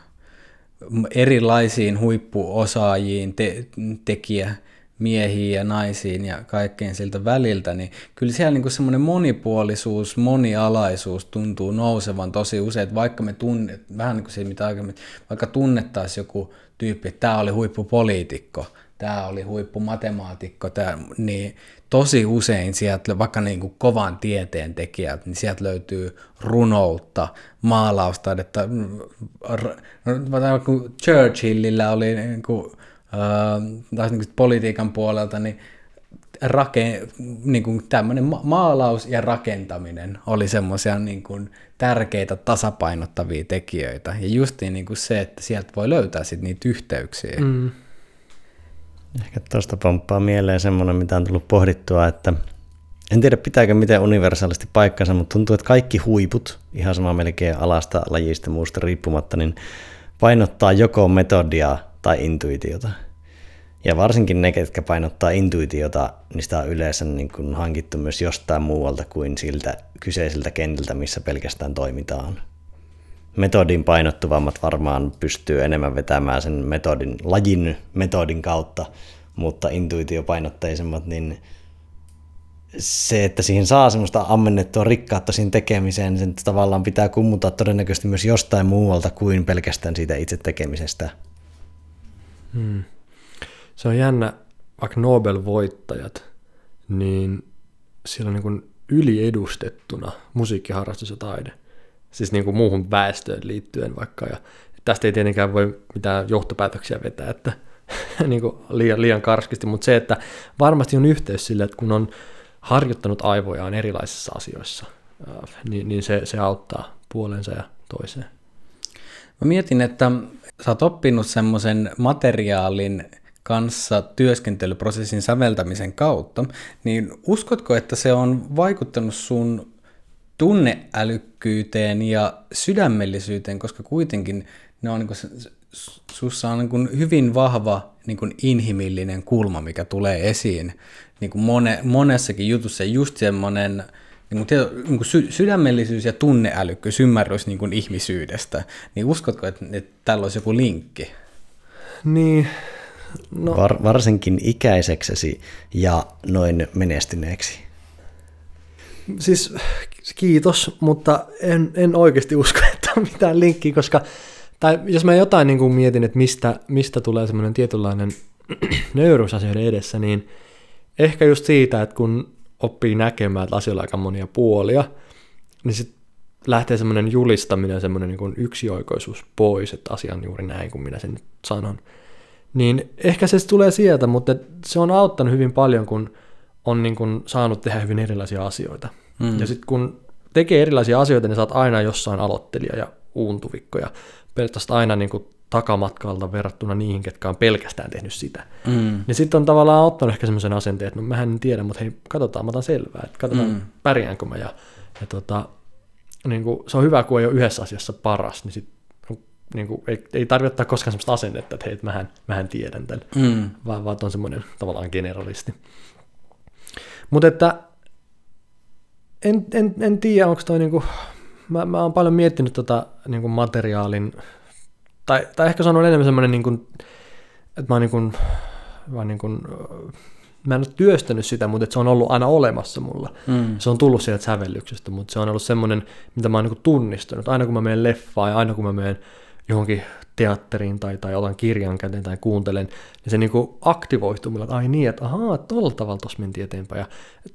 erilaisiin huippuosaajiin, te, tekijä, miehiin ja naisiin ja kaikkeen siltä väliltä, niin kyllä siellä niin semmoinen monipuolisuus, monialaisuus tuntuu nousevan tosi usein, että vaikka me tunnet, vähän niin kuin se, mitä aikaisemmin, vaikka tunnettaisiin joku tyyppi, että tämä oli huippupoliitikko, tämä oli huippumatemaatikko, tämä, niin tosi usein sieltä, vaikka niin kuin kovan tieteen tekijät, niin sieltä löytyy runoutta, maalaustaidetta. Kun Churchillillä oli niin kuin, äh, taas niin kuin politiikan puolelta, niin rake, niin kuin tämmöinen ma- maalaus ja rakentaminen oli semmoisia niin kuin tärkeitä tasapainottavia tekijöitä. Ja justiin niin kuin se, että sieltä voi löytää sit niitä yhteyksiä. Mm. Ehkä tuosta pomppaa mieleen semmoinen, mitä on tullut pohdittua, että en tiedä pitääkö miten universaalisti paikkansa, mutta tuntuu, että kaikki huiput, ihan sama melkein alasta, lajista, muusta riippumatta, niin painottaa joko metodia tai intuitiota. Ja varsinkin ne, ketkä painottaa intuitiota, sitä on yleensä niin kuin hankittu myös jostain muualta kuin siltä kyseiseltä kentältä, missä pelkästään toimitaan. Metodin painottuvammat varmaan pystyy enemmän vetämään sen metodin, lajin metodin kautta, mutta intuitiopainotteisemmat, niin se, että siihen saa semmoista ammennettua rikkautta siinä tekemiseen, niin sen tavallaan pitää kummuta todennäköisesti myös jostain muualta kuin pelkästään siitä itse tekemisestä. Hmm. Se on jännä, vaikka Nobel-voittajat, niin siellä on niin yliedustettuna musiikkiharrastus ja taide. Siis niin kuin muuhun väestöön liittyen vaikka. Ja tästä ei tietenkään voi mitään johtopäätöksiä vetää, että *laughs* niin kuin liian, liian karskisti, mutta se, että varmasti on yhteys sille, että kun on harjoittanut aivojaan erilaisissa asioissa, niin, niin se, se auttaa puolensa ja toiseen. Mä mietin, että sä oot oppinut semmoisen materiaalin kanssa työskentelyprosessin säveltämisen kautta, niin uskotko, että se on vaikuttanut sun tunneälykkyyteen ja sydämellisyyteen, koska kuitenkin ne on niin sussa on niin kuin hyvin vahva niin kuin inhimillinen kulma, mikä tulee esiin niin kuin mone, monessakin jutussa. Just semmoinen niin kuin, niin kuin sy- sydämellisyys ja tunneälykkyys, ymmärrys niin kuin ihmisyydestä. Niin uskotko, että, että tällä olisi joku linkki? Niin, no. Var, varsinkin ikäiseksesi ja noin menestyneeksi. Siis kiitos, mutta en, en oikeasti usko, *laughs* että on mitään linkkiä, koska tai jos mä jotain niin kuin mietin, että mistä, mistä tulee semmoinen tietynlainen *clears throat* nöyrysasioiden edessä, niin ehkä just siitä, että kun oppii näkemään, että asioilla on aika monia puolia, niin sitten lähtee semmoinen julistaminen, semmoinen niin yksioikoisuus pois, että asia on juuri näin kuin minä sen nyt sanon. Niin ehkä se tulee sieltä, mutta se on auttanut hyvin paljon, kun on niin kuin saanut tehdä hyvin erilaisia asioita. Mm. Ja sitten kun tekee erilaisia asioita, niin saat aina jossain aloittelija ja uuntuvikko ja periaatteessa aina niin kuin takamatkalta verrattuna niihin, ketkä on pelkästään tehnyt sitä. Mm. Niin sitten on tavallaan ottanut ehkä semmoisen asenteen, että no mähän en tiedä, mutta hei, katsotaan, mä otan selvää, että katsotaan mm. pärjäänkö mä. Ja, ja tota, niin kuin, se on hyvä, kun ei ole yhdessä asiassa paras, niin sit, niin kuin, ei, ei tarvitse ottaa koskaan semmoista asennetta, että hei, että mähän, mähän tiedän tämän, mm. vaan, vaan on semmoinen tavallaan generalisti. Mutta että en, en, en tiedä, onko toi niinku, mä, mä oon paljon miettinyt tota niinku materiaalin, tai, tai ehkä sanon enemmän semmoinen, niinku, että mä oon niinku, vaan niinku, mä en ole työstänyt sitä, mutta se on ollut aina olemassa mulla. Mm. Se on tullut sieltä sävellyksestä, mutta se on ollut semmoinen, mitä mä oon niinku tunnistanut. Aina kun mä menen leffaan ja aina kun mä menen johonkin teatteriin tai, tai otan kirjan käteen tai kuuntelen, niin se niinku aktivoituu että ai niin, että ahaa, tuolla tavalla tuossa mentiin eteenpäin. Ja,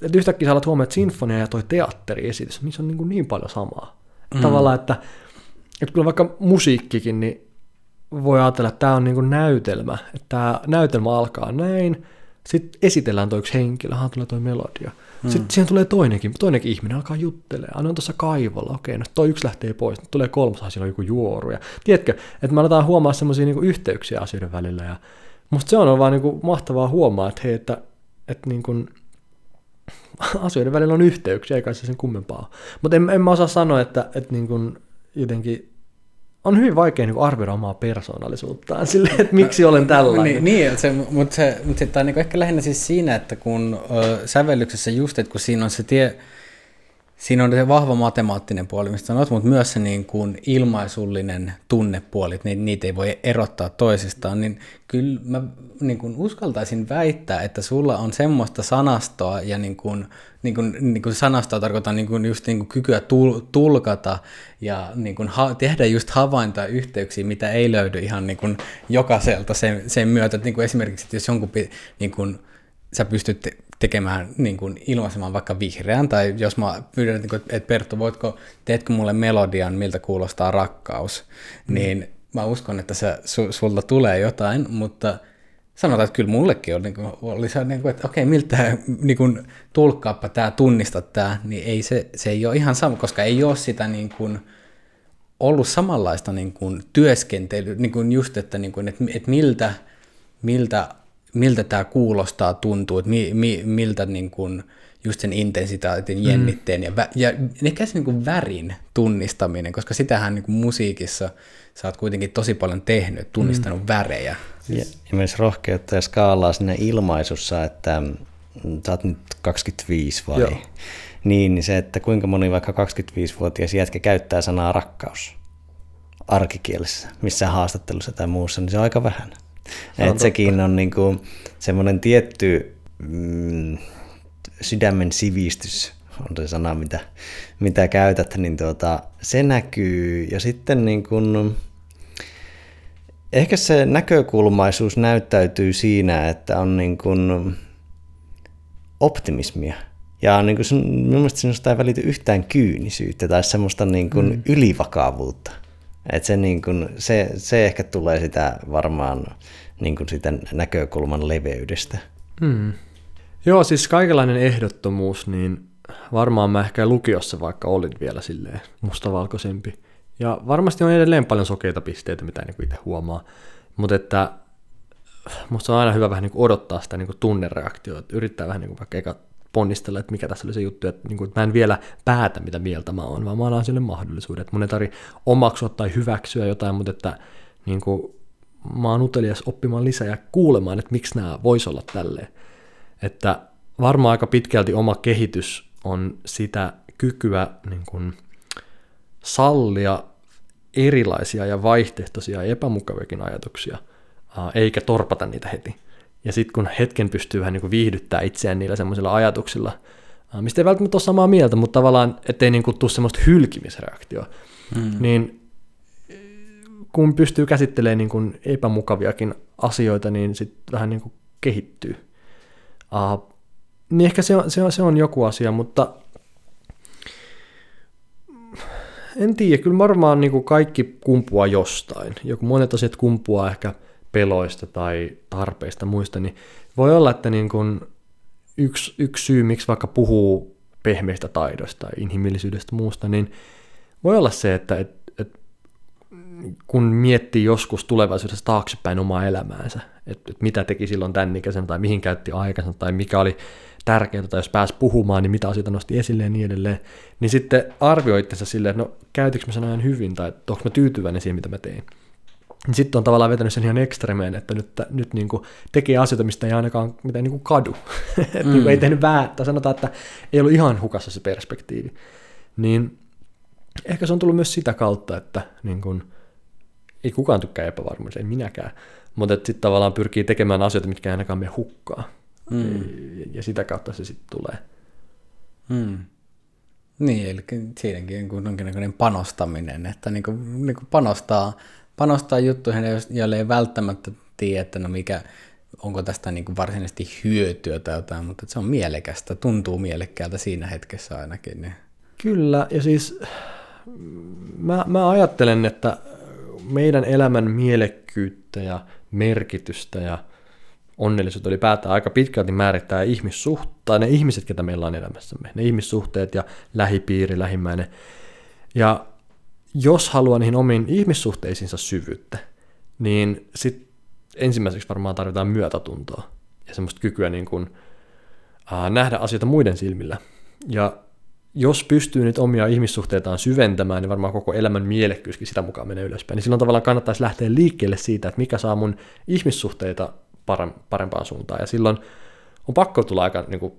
että yhtäkkiä sä alat huomioon, että sinfonia ja toi teatteriesitys, missä on niinku niin paljon samaa. Mm. Tavallaan, että, että kyllä vaikka musiikkikin, niin voi ajatella, että tämä on niinku näytelmä, että tämä näytelmä alkaa näin, sitten esitellään toi yksi henkilö, hän tulee toi melodia. Mm. Sitten siihen tulee toinenkin, toinenkin ihminen alkaa juttelemaan. Aina on tuossa kaivolla, okei, no toi yksi lähtee pois, nyt tulee kolmas, siellä on joku juoru. Ja, tiedätkö, että me aletaan huomaa semmoisia niinku yhteyksiä asioiden välillä. Ja musta se on vaan niinku mahtavaa huomaa, että hei, että, että niinku, *laughs* asioiden välillä on yhteyksiä, eikä se sen kummempaa. Mutta en, en mä osaa sanoa, että, että niinku, jotenkin on hyvin vaikea niin arvioida omaa persoonallisuuttaan silleen, että miksi olen tällainen. niin, niin se, mutta se, mutta se on niin ehkä lähinnä siis siinä, että kun ö, sävellyksessä just, että kun siinä on se tie, siinä on se vahva matemaattinen puoli, mistä sanot, mutta myös se niin kuin ilmaisullinen tunnepuoli, että niitä ei voi erottaa toisistaan, niin kyllä mä niin kuin uskaltaisin väittää, että sulla on semmoista sanastoa ja niin kuin, niin kuin, niin kuin sanastoa tarkoitan niin kuin just niin kuin kykyä tul, tulkata ja niin kuin ha, tehdä just havaintoja yhteyksiä, mitä ei löydy ihan niin kuin jokaiselta sen, sen myötä, että niin kuin esimerkiksi, että jos jonkun niin kuin, sä pystyt tekemään, niin kuin ilmaisemaan vaikka vihreän, tai jos mä pyydän, niin että Perttu, voitko, teetkö mulle melodian, miltä kuulostaa rakkaus, mm. niin mä uskon, että se, su, sulta tulee jotain, mutta sanotaan, että kyllä mullekin on, niin kuin, oli se, niin kuin, että okei, miltä niin kuin, tulkkaappa tämä, tunnista tämä, niin ei se, se ei ole ihan sama, koska ei ole sitä niin kuin, ollut samanlaista niin kuin, työskentelyä, niin kuin just, että, niin kuin, että, että miltä, miltä miltä tämä kuulostaa, tuntuu, että mi, mi, miltä niin kuin just sen intensitaatin, mm. jännitteen mm. ja, vä, ja ehkä se niin kuin värin tunnistaminen, koska sitähän niin kuin musiikissa sä oot kuitenkin tosi paljon tehnyt, tunnistanut mm. värejä. Ja, ja myös rohkeutta ja skaalaa siinä ilmaisussa, että mm, sä oot nyt 25 vai? Joo. Niin, niin se, että kuinka moni vaikka 25-vuotias jätkä käyttää sanaa rakkaus arkikielessä, missä haastattelussa tai muussa, niin se on aika vähän. Se Et sekin on niinku semmoinen tietty mm, sydämen sivistys, on se sana, mitä, mitä käytät, niin tuota, se näkyy. Ja sitten niin kun, ehkä se näkökulmaisuus näyttäytyy siinä, että on niin kun optimismia. Ja niin kun sun, mielestäni sinusta ei välity yhtään kyynisyyttä tai semmoista niin kun mm. ylivakavuutta. Et se, niin kun, se, se ehkä tulee sitä varmaan niin kuin sitä näkökulman leveydestä. Hmm. Joo, siis kaikenlainen ehdottomuus, niin varmaan mä ehkä lukiossa vaikka olin vielä silleen mustavalkoisempi. Ja varmasti on edelleen paljon sokeita pisteitä, mitä niin itse huomaa. Mutta että musta on aina hyvä vähän niin odottaa sitä niin tunnereaktiota, että yrittää vähän niin vaikka eka ponnistella, että mikä tässä oli se juttu, että, niin kuin, että mä en vielä päätä, mitä mieltä mä oon, vaan mä annan sille mahdollisuuden, että mun ei tarvitse omaksua tai hyväksyä jotain, mutta että niin kuin, mä oon utelias oppimaan lisää ja kuulemaan, että miksi nämä voisi olla tälleen. Että varmaan aika pitkälti oma kehitys on sitä kykyä niin kuin sallia erilaisia ja vaihtoehtoisia ja epämukaviakin ajatuksia, eikä torpata niitä heti. Ja sitten kun hetken pystyy vähän niin kuin viihdyttää itseään niillä semmoisilla ajatuksilla, mistä ei välttämättä ole samaa mieltä, mutta tavallaan ettei niin kuin tule semmoista hylkimisreaktioa, mm. niin kun pystyy käsittelemään niin kuin epämukaviakin asioita, niin sitten vähän niin kuin kehittyy. Uh, niin ehkä se on, se, on, se on joku asia, mutta en tiedä, kyllä varmaan niin kuin kaikki kumpuaa jostain. Joku monet asiat kumpuaa ehkä peloista tai tarpeista muista, niin voi olla, että niin kuin yksi, yksi syy, miksi vaikka puhuu pehmeistä taidoista tai inhimillisyydestä muusta, niin voi olla se, että et, et, kun miettii joskus tulevaisuudessa taaksepäin omaa elämäänsä, että et mitä teki silloin tämän ikäisen tai mihin käytti aikansa tai mikä oli tärkeää, tai jos pääsi puhumaan, niin mitä asioita nosti esille ja niin edelleen, niin sitten arvioi itsensä silleen, että no käytikö mä sen ajan hyvin, tai onko mä tyytyväinen siihen, mitä mä tein. Niin sitten on tavallaan vetänyt sen ihan ekstremeen, että nyt, nyt niin kuin tekee asioita, mistä ei ainakaan mitään niin kuin kadu. *laughs* mm. niin kuin ei tehnyt väärä, tai sanotaan, että ei ollut ihan hukassa se perspektiivi. Niin ehkä se on tullut myös sitä kautta, että niin kuin, ei kukaan tykkää epävarmuudesta, ei minäkään, mutta sitten tavallaan pyrkii tekemään asioita, mitkä ei ainakaan mene hukkaan. Mm. Ja sitä kautta se sitten tulee. Mm. Niin, eli siinäkin on jonkinlainen panostaminen, että niin kuin, niin kuin panostaa, panostaa juttuihin, joille ei välttämättä tiedä, että no mikä, onko tästä niin kuin varsinaisesti hyötyä tai jotain, mutta se on mielekästä, tuntuu mielekkäältä siinä hetkessä ainakin. Niin. Kyllä, ja siis mä, mä ajattelen, että meidän elämän mielekkyyttä ja merkitystä ja onnellisuutta ylipäätään aika pitkälti määrittää ihmissuhteet, ne ihmiset, ketä meillä on elämässämme, ne ihmissuhteet ja lähipiiri, lähimmäinen. Ja jos haluaa niihin omiin ihmissuhteisiinsa syvyyttä, niin sit ensimmäiseksi varmaan tarvitaan myötätuntoa ja semmoista kykyä niin kuin, ää, nähdä asioita muiden silmillä. Ja jos pystyy nyt omia ihmissuhteitaan syventämään, niin varmaan koko elämän mielekkyyskin sitä mukaan menee ylöspäin. Niin silloin tavallaan kannattaisi lähteä liikkeelle siitä, että mikä saa mun ihmissuhteita parempaan suuntaan. Ja silloin on pakko tulla aika niin kuin,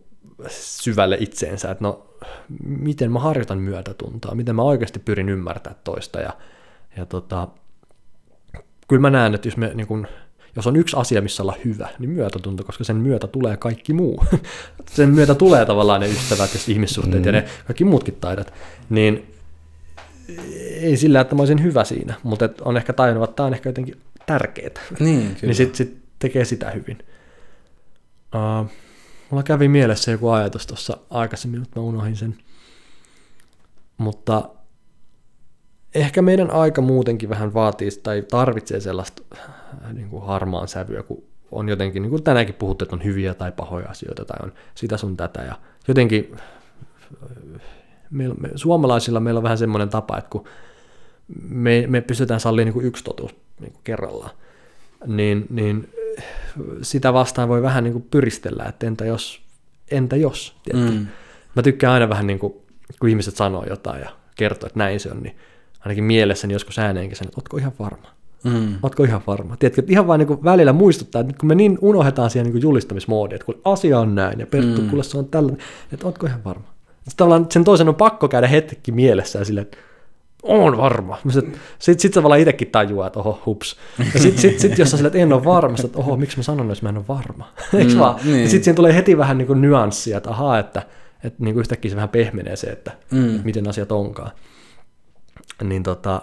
syvälle itseensä, että no, miten mä harjoitan myötätuntoa, miten mä oikeasti pyrin ymmärtämään toista. Ja, ja tota, kyllä mä näen, että jos, me, niin kuin, jos on yksi asia, missä olla hyvä, niin myötätunto, koska sen myötä tulee kaikki muu. *laughs* sen myötä tulee tavallaan ne ystävät ja ihmissuhteet mm. ja ne kaikki muutkin taidot. Niin ei sillä, että mä olisin hyvä siinä, mutta on ehkä tajunnut, että tämä on ehkä jotenkin tärkeää. Niin, niin sitten sit tekee sitä hyvin. Uh, mulla kävi mielessä joku ajatus tuossa aikaisemmin, mutta mä unohdin sen. Mutta ehkä meidän aika muutenkin vähän vaatii tai tarvitsee sellaista äh, niin kuin harmaan sävyä, kun on jotenkin, niin kuin tänäänkin puhuttu, että on hyviä tai pahoja asioita tai on sitä sun tätä ja jotenkin me, me, suomalaisilla meillä on vähän semmoinen tapa, että kun me, me pystytään sallimaan niin kuin yksi totuus niin kuin kerrallaan, niin, niin sitä vastaan voi vähän niin kuin pyristellä, että entä jos, entä jos, Mm. Mä tykkään aina vähän niin kuin, kun ihmiset sanoo jotain ja kertoo, että näin se on, niin ainakin mielessäni joskus ääneenkin sen, että ootko ihan varma? Mm. Ootko ihan varma? Tiedätkö, että ihan vaan niin välillä muistuttaa, että kun me niin unohdetaan siihen niin julistamismoodiin, että kun asia on näin ja Perttu, mm. kuule se on tällainen, että ootko ihan varma? Sitten tavallaan sen toisen on pakko käydä hetki mielessä silleen, että on varma. Sitten sit, sit tavallaan itsekin tajuaa, että oho, hups. Ja sitten sit, sit, jos sä sille, että en ole varma, että oho, miksi mä sanon, jos mä en ole varma. *laughs* Eikö mm, vaan? Niin. Ja sitten siinä tulee heti vähän niin kuin nyanssia, että ahaa, että, että niin kuin yhtäkkiä se vähän pehmenee se, että, mm. että miten asiat onkaan. Niin tota,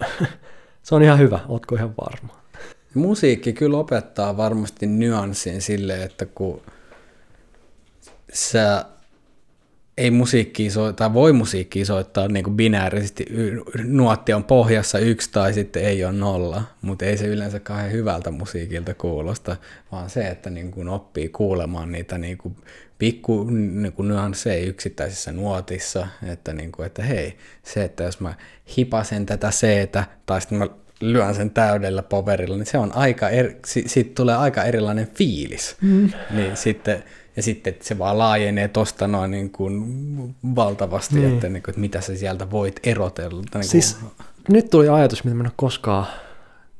*laughs* se on ihan hyvä, ootko ihan varma. Musiikki kyllä opettaa varmasti nyanssin sille, että kun sä ei musiikkia soittaa, voi musiikkia soittaa niin kuin binäärisesti, nuotti on pohjassa yksi tai sitten ei ole nolla, mutta ei se yleensä kauhean hyvältä musiikilta kuulosta, vaan se, että niin kuin oppii kuulemaan niitä niin kuin pikku niin kuin nyansseja yksittäisissä nuotissa, että, niin kuin, että hei, se, että jos mä hipasen tätä c tai sitten mä lyön sen täydellä poverilla, niin se on aika, eri, siitä tulee aika erilainen fiilis. Mm. Niin sitten ja sitten että se vaan laajenee tuosta noin niin kuin valtavasti, niin. että, niin kuin, että mitä sä sieltä voit erotella. Niin siis nyt tuli ajatus, mitä mä en ole koskaan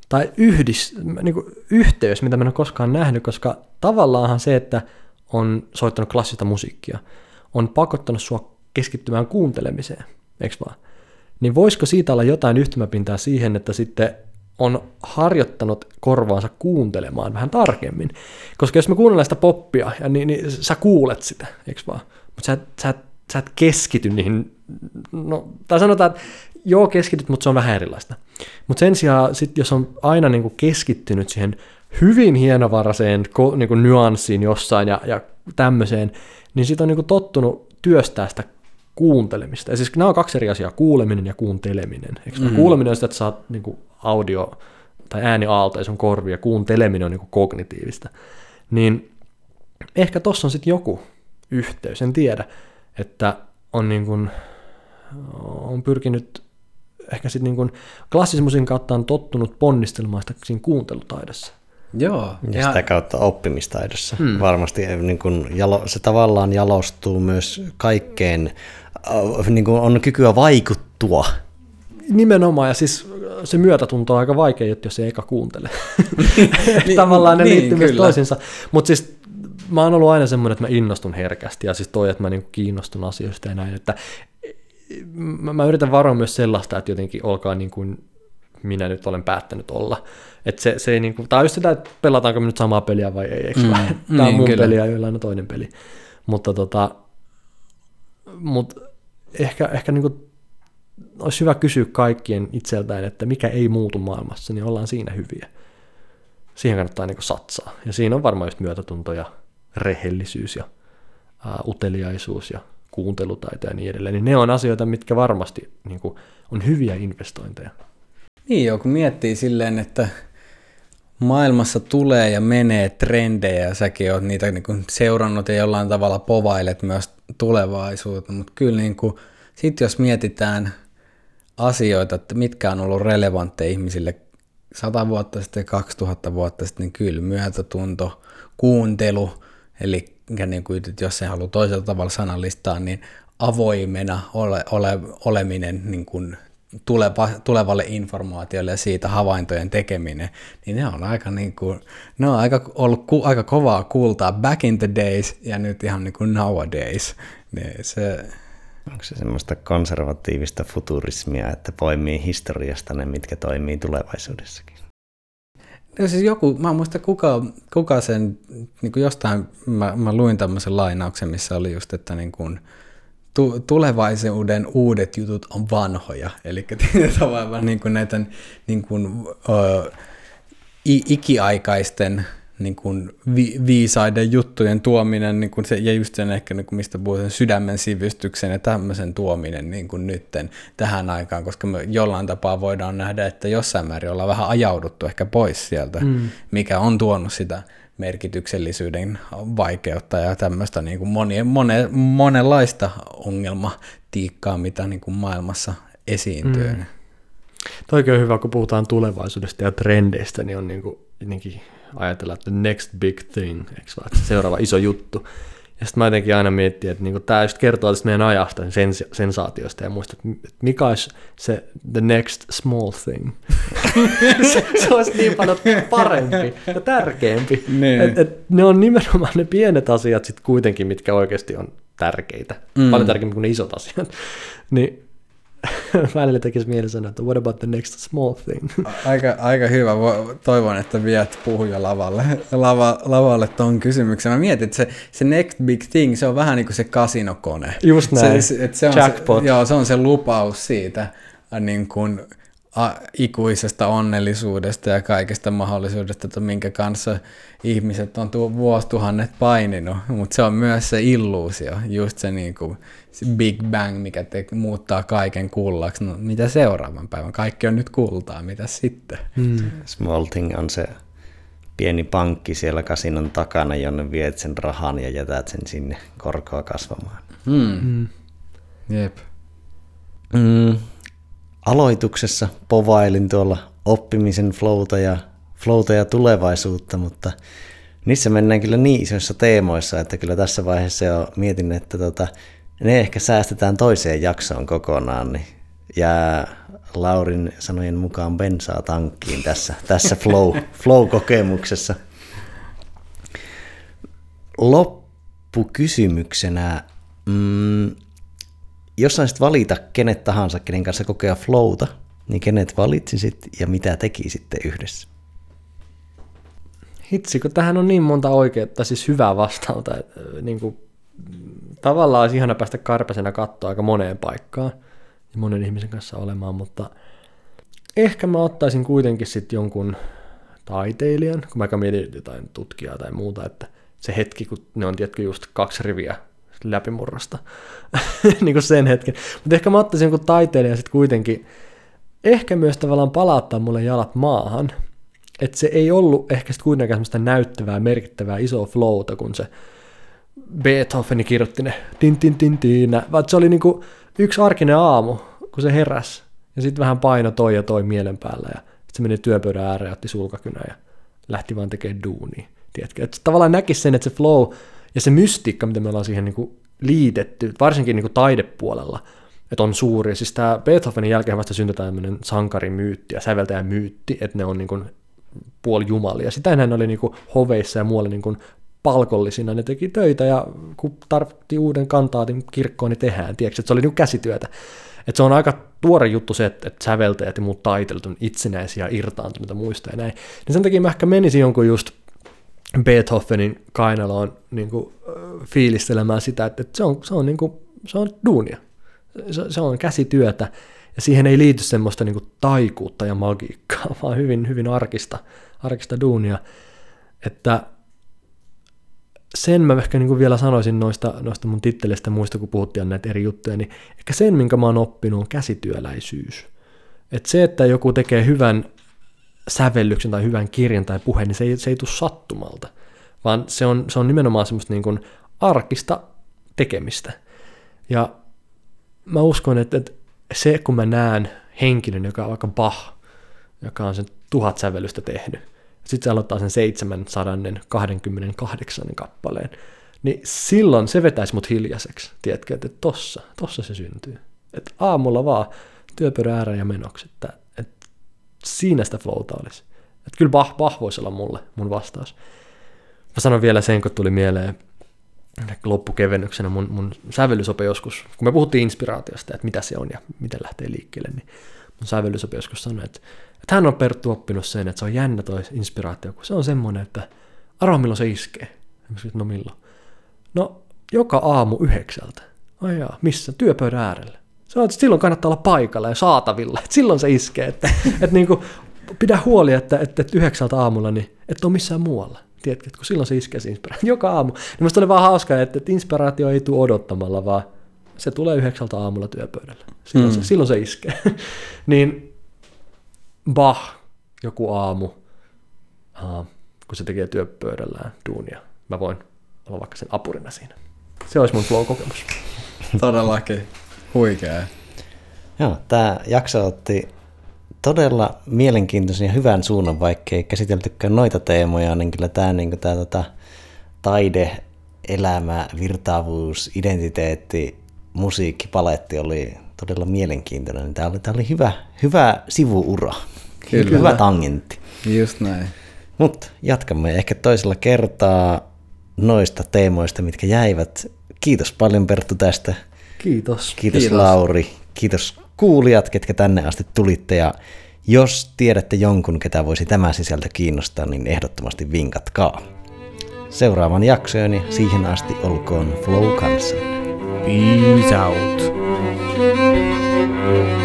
tai yhdis, niin kuin yhteys, mitä mä en ole koskaan nähnyt, koska tavallaanhan se, että on soittanut klassista musiikkia, on pakottanut sua keskittymään kuuntelemiseen, eikö vaan? Niin voisiko siitä olla jotain yhtymäpintaa siihen, että sitten on harjoittanut korvaansa kuuntelemaan vähän tarkemmin. Koska jos me kuunnellaan sitä poppia, ja niin, niin sä kuulet sitä, eikö vaan? Mutta sä, sä, sä et keskity niihin, no, tai sanotaan, että joo keskityt, mutta se on vähän erilaista. Mutta sen sijaan, sit, jos on aina niin kuin keskittynyt siihen hyvin hienovaraiseen niin kuin nyanssiin jossain ja, ja tämmöiseen, niin sitten on niin kuin tottunut työstää sitä kuuntelemista. Ja siis nämä on kaksi eri asiaa, kuuleminen ja kuunteleminen. Eikö mm. Kuuleminen on sitä, että saat niin kuin audio tai ääniaaltoja sun korvia, kuunteleminen on niin kuin kognitiivista. Niin ehkä tossa on sitten joku yhteys, en tiedä, että on, niin kuin, on pyrkinyt ehkä sitten niin kuin klassisen musiikin kautta on tottunut ponnistelemaan sitä siinä kuuntelutaidossa. Joo. Ja, ja sitä kautta oppimistaidossa. Hmm. Varmasti niin kuin jalo, se tavallaan jalostuu myös kaikkeen, niin kuin on kykyä vaikuttua. Nimenomaan, ja siis se myötätunto on aika vaikea, jos ei eka kuuntele. *laughs* niin, Tavallaan ne niin, liittyy myös toisiinsa. Mutta siis mä oon ollut aina semmoinen, että mä innostun herkästi, ja siis toi, että mä niinku kiinnostun asioista ja näin, että mä, mä yritän varoa myös sellaista, että jotenkin olkaa niin kuin minä nyt olen päättänyt olla. Että se, se ei niin kuin, on just sitä, että pelataanko me nyt samaa peliä vai ei, eikö mm, *laughs* Tämä niin, on mun kyllä. peli ja jollain on toinen peli. Mutta tota, mut ehkä, ehkä niin kuin, olisi hyvä kysyä kaikkien itseltään, että mikä ei muutu maailmassa, niin ollaan siinä hyviä. Siihen kannattaa niin satsaa. Ja siinä on varmaan just myötätunto ja rehellisyys ja ää, uteliaisuus ja kuuntelutaito ja niin edelleen. Niin ne on asioita, mitkä varmasti niin kuin, on hyviä investointeja. Niin joo, kun miettii silleen, että maailmassa tulee ja menee trendejä ja säkin oot niitä niin kuin seurannut ja jollain tavalla povailet myös tulevaisuutta, mutta kyllä niin kuin, sit jos mietitään asioita, että mitkä on ollut relevantteja ihmisille 100 vuotta sitten, 2000 vuotta sitten, niin kyllä myötätunto, kuuntelu, eli niin kuin, jos se haluaa toisella tavalla sanallistaa, niin avoimena ole, ole, oleminen niin kuin tuleva, tulevalle informaatiolle ja siitä havaintojen tekeminen, niin ne on aika, niin kuin, ne on aika ollut ku, aika kovaa kultaa back in the days ja nyt ihan niin kuin nowadays. Niin se, Onko se semmoista konservatiivista futurismia, että poimii historiasta ne, mitkä toimii tulevaisuudessakin? No siis joku, mä en muista kuka, kuka sen, niin kuin jostain, mä, mä luin tämmöisen lainauksen, missä oli just, että niin kuin, tu, tulevaisuuden uudet jutut on vanhoja. Eli tavallaan niin kuin näitä niin kuin, uh, ikiaikaisten niin kuin vi, viisaiden juttujen tuominen, niin kuin se, ja just sen ehkä, niin kuin mistä puhutaan, sydämen sivistyksen ja tämmöisen tuominen niin kuin nytten tähän aikaan, koska me jollain tapaa voidaan nähdä, että jossain määrin ollaan vähän ajauduttu ehkä pois sieltä, mm. mikä on tuonut sitä merkityksellisyyden vaikeutta ja tämmöistä niin kuin monia, mone, monenlaista ongelmatiikkaa, mitä niin kuin maailmassa esiintyy. Mm. Toikin on hyvä, kun puhutaan tulevaisuudesta ja trendeistä, niin on niin kuin, jotenkin ajatella, että next big thing, eikö vaan, seuraava iso juttu. Ja sitten mä jotenkin aina miettin, että niinku tämä just kertoo tästä meidän ajasta, sens- sensaatiosta ja muista, että mikä olisi se the next small thing. *laughs* se, se olisi niin paljon parempi ja tärkeämpi. Niin. Et, et ne on nimenomaan ne pienet asiat sitten kuitenkin, mitkä oikeasti on tärkeitä. Mm. Paljon tärkeämpi kuin ne isot asiat. Niin *laughs* välillä tekisi mieli sanoa, että what about the next small thing? Aika, aika hyvä. Toivon, että viet puhuja lavalle, lava, lavalle tuon kysymyksen. Mä mietin, että se, se next big thing, se on vähän niin kuin se kasinokone. Just näin. Se, että se on Jackpot. Se, joo, se on se lupaus siitä, niin kuin, ikuisesta onnellisuudesta ja kaikesta mahdollisuudesta, että minkä kanssa ihmiset on tuo vuosituhannet paininut, mutta se on myös se illuusio, just se, niin kuin, se Big Bang, mikä te, muuttaa kaiken kullaksi. No, mitä seuraavan päivän? Kaikki on nyt kultaa, mitä sitten? Mm. Small thing on se pieni pankki siellä kasinon takana, jonne viet sen rahan ja jätät sen sinne korkoa kasvamaan. Mm. Mm. Jep. Mm aloituksessa povailin tuolla oppimisen flowta ja, flowta ja tulevaisuutta, mutta niissä mennään kyllä niin isoissa teemoissa, että kyllä tässä vaiheessa jo mietin, että tota, ne ehkä säästetään toiseen jaksoon kokonaan, niin ja Laurin sanojen mukaan bensaa tankkiin tässä, tässä flow, flow-kokemuksessa. Loppukysymyksenä, mm, jos saisit valita kenet tahansa, kenen kanssa kokea flowta, niin kenet valitsisit ja mitä tekisitte yhdessä? Hitsi, kun tähän on niin monta oikeaa, siis hyvää vastausta, että niin kuin, tavallaan olisi ihana päästä karpasena katsoa aika moneen paikkaan ja monen ihmisen kanssa olemaan, mutta ehkä mä ottaisin kuitenkin sitten jonkun taiteilijan, kun mä mietin jotain tutkijaa tai muuta, että se hetki, kun ne on tietty just kaksi riviä läpimurrosta, *laughs* niin kuin sen hetken. Mutta ehkä mä ottaisin jonkun taiteilijan sitten kuitenkin, ehkä myös tavallaan palauttaa mulle jalat maahan, että se ei ollut ehkä sitten kuitenkaan semmoista näyttävää, merkittävää, isoa flowta, kun se Beethoveni kirjoitti ne tin tin tin tin, vaan se oli niinku yksi arkinen aamu, kun se heräs, ja sitten vähän paino toi ja toi mielen päällä, ja sitten se meni työpöydän ääreen ja otti sulkakynä ja lähti vaan tekemään duunia. Tiedätkö? Että tavallaan näkisi sen, että se flow ja se mystiikka, mitä me ollaan siihen niinku liitetty, varsinkin niinku taidepuolella, että on suuri. Siis tämä Beethovenin jälkeen vasta syntyi tämmöinen sankarimyytti ja säveltäjämyytti, että ne on niinku jumalia. Sitä ennen oli niinku hoveissa ja muualla niinku palkollisina, ne teki töitä ja kun tarvitti uuden kantaatin kirkkoon, niin tehdään, tiedätkö, se oli niinku käsityötä. Et se on aika tuore juttu se, että, että säveltäjät ja muut taiteilijat on itsenäisiä irtaantuneita muista ja näin. Niin sen takia mä ehkä menisin jonkun just Beethovenin kainaloon niin kuin, fiilistelemään sitä, että, että se on, se on, niin kuin, se on duunia. Se, se on käsityötä ja siihen ei liity semmoista niin kuin, taikuutta ja magiikkaa, *laughs* vaan hyvin, hyvin arkista, arkista duunia. Että sen mä ehkä niin kuin vielä sanoisin noista, noista mun titteleistä muista, kun puhuttiin näitä eri juttuja, niin ehkä sen, minkä mä oon oppinut, on käsityöläisyys. Että se, että joku tekee hyvän sävellyksen tai hyvän kirjan tai puheen, niin se ei, se ei tule sattumalta, vaan se on, se on nimenomaan semmoista niin arkista tekemistä. Ja mä uskon, että, että se, kun mä näen henkilön, joka on vaikka Bach, joka on sen tuhat sävellystä tehnyt, sitten se aloittaa sen 728 kappaleen, niin silloin se vetäisi mut hiljaiseksi, tiedätkö, että tossa, tossa se syntyy. Että aamulla vaan työpöydän ääreen ja menoksi, että, että siinä sitä flowta olisi. Että kyllä Bach, Bach voisi olla mulle mun vastaus. Mä sanon vielä sen, kun tuli mieleen loppukevennyksenä mun, mun sävellysope joskus, kun me puhuttiin inspiraatiosta, että mitä se on ja miten lähtee liikkeelle, niin mun sävellysope joskus sanoi, että että hän on Perttu oppinut sen, että se on jännä toi inspiraatio, kun se on semmoinen, että arvaa milloin se iskee. No milloin? No joka aamu yhdeksältä. Ai jaa, missä? Työpöydän äärellä. Se on, että silloin kannattaa olla paikalla ja saatavilla, että silloin se iskee. Että, että niin kuin, pidä huoli, että, että, että yhdeksältä aamulla, niin et ole missään muualla. Tiedätkö, että kun silloin se iskee se inspiraatio. Joka aamu. Niin musta oli vaan hauskaa, että, että inspiraatio ei tule odottamalla, vaan se tulee yhdeksältä aamulla työpöydällä. Silloin, mm. se, silloin se iskee. *laughs* niin Bah, joku aamu, uh, kun se tekee työpöydällään duunia. Mä voin olla vaikka sen apurina siinä. Se olisi mun flow-kokemus. Todellakin. Huikea. Joo, tämä jakso otti todella mielenkiintoisen ja hyvän suunnan, vaikka ei käsiteltykään noita teemoja, niin kyllä tämä, niin tämä tota, taide, elämä, virtaavuus, identiteetti, musiikki, paletti oli todella mielenkiintoinen. Tämä oli, tämä oli hyvä, hyvä sivuura. Kyllä. Hyvä tangentti. Just näin. Mutta jatkamme ehkä toisella kertaa noista teemoista, mitkä jäivät. Kiitos paljon Perttu tästä. Kiitos. Kiitos, Kiitos. Lauri. Kiitos kuulijat, ketkä tänne asti tulitte. Ja jos tiedätte jonkun, ketä voisi tämä sisältö kiinnostaa, niin ehdottomasti vinkatkaa. Seuraavan jaksoon ja siihen asti olkoon Flow kanssa. Peace out. Música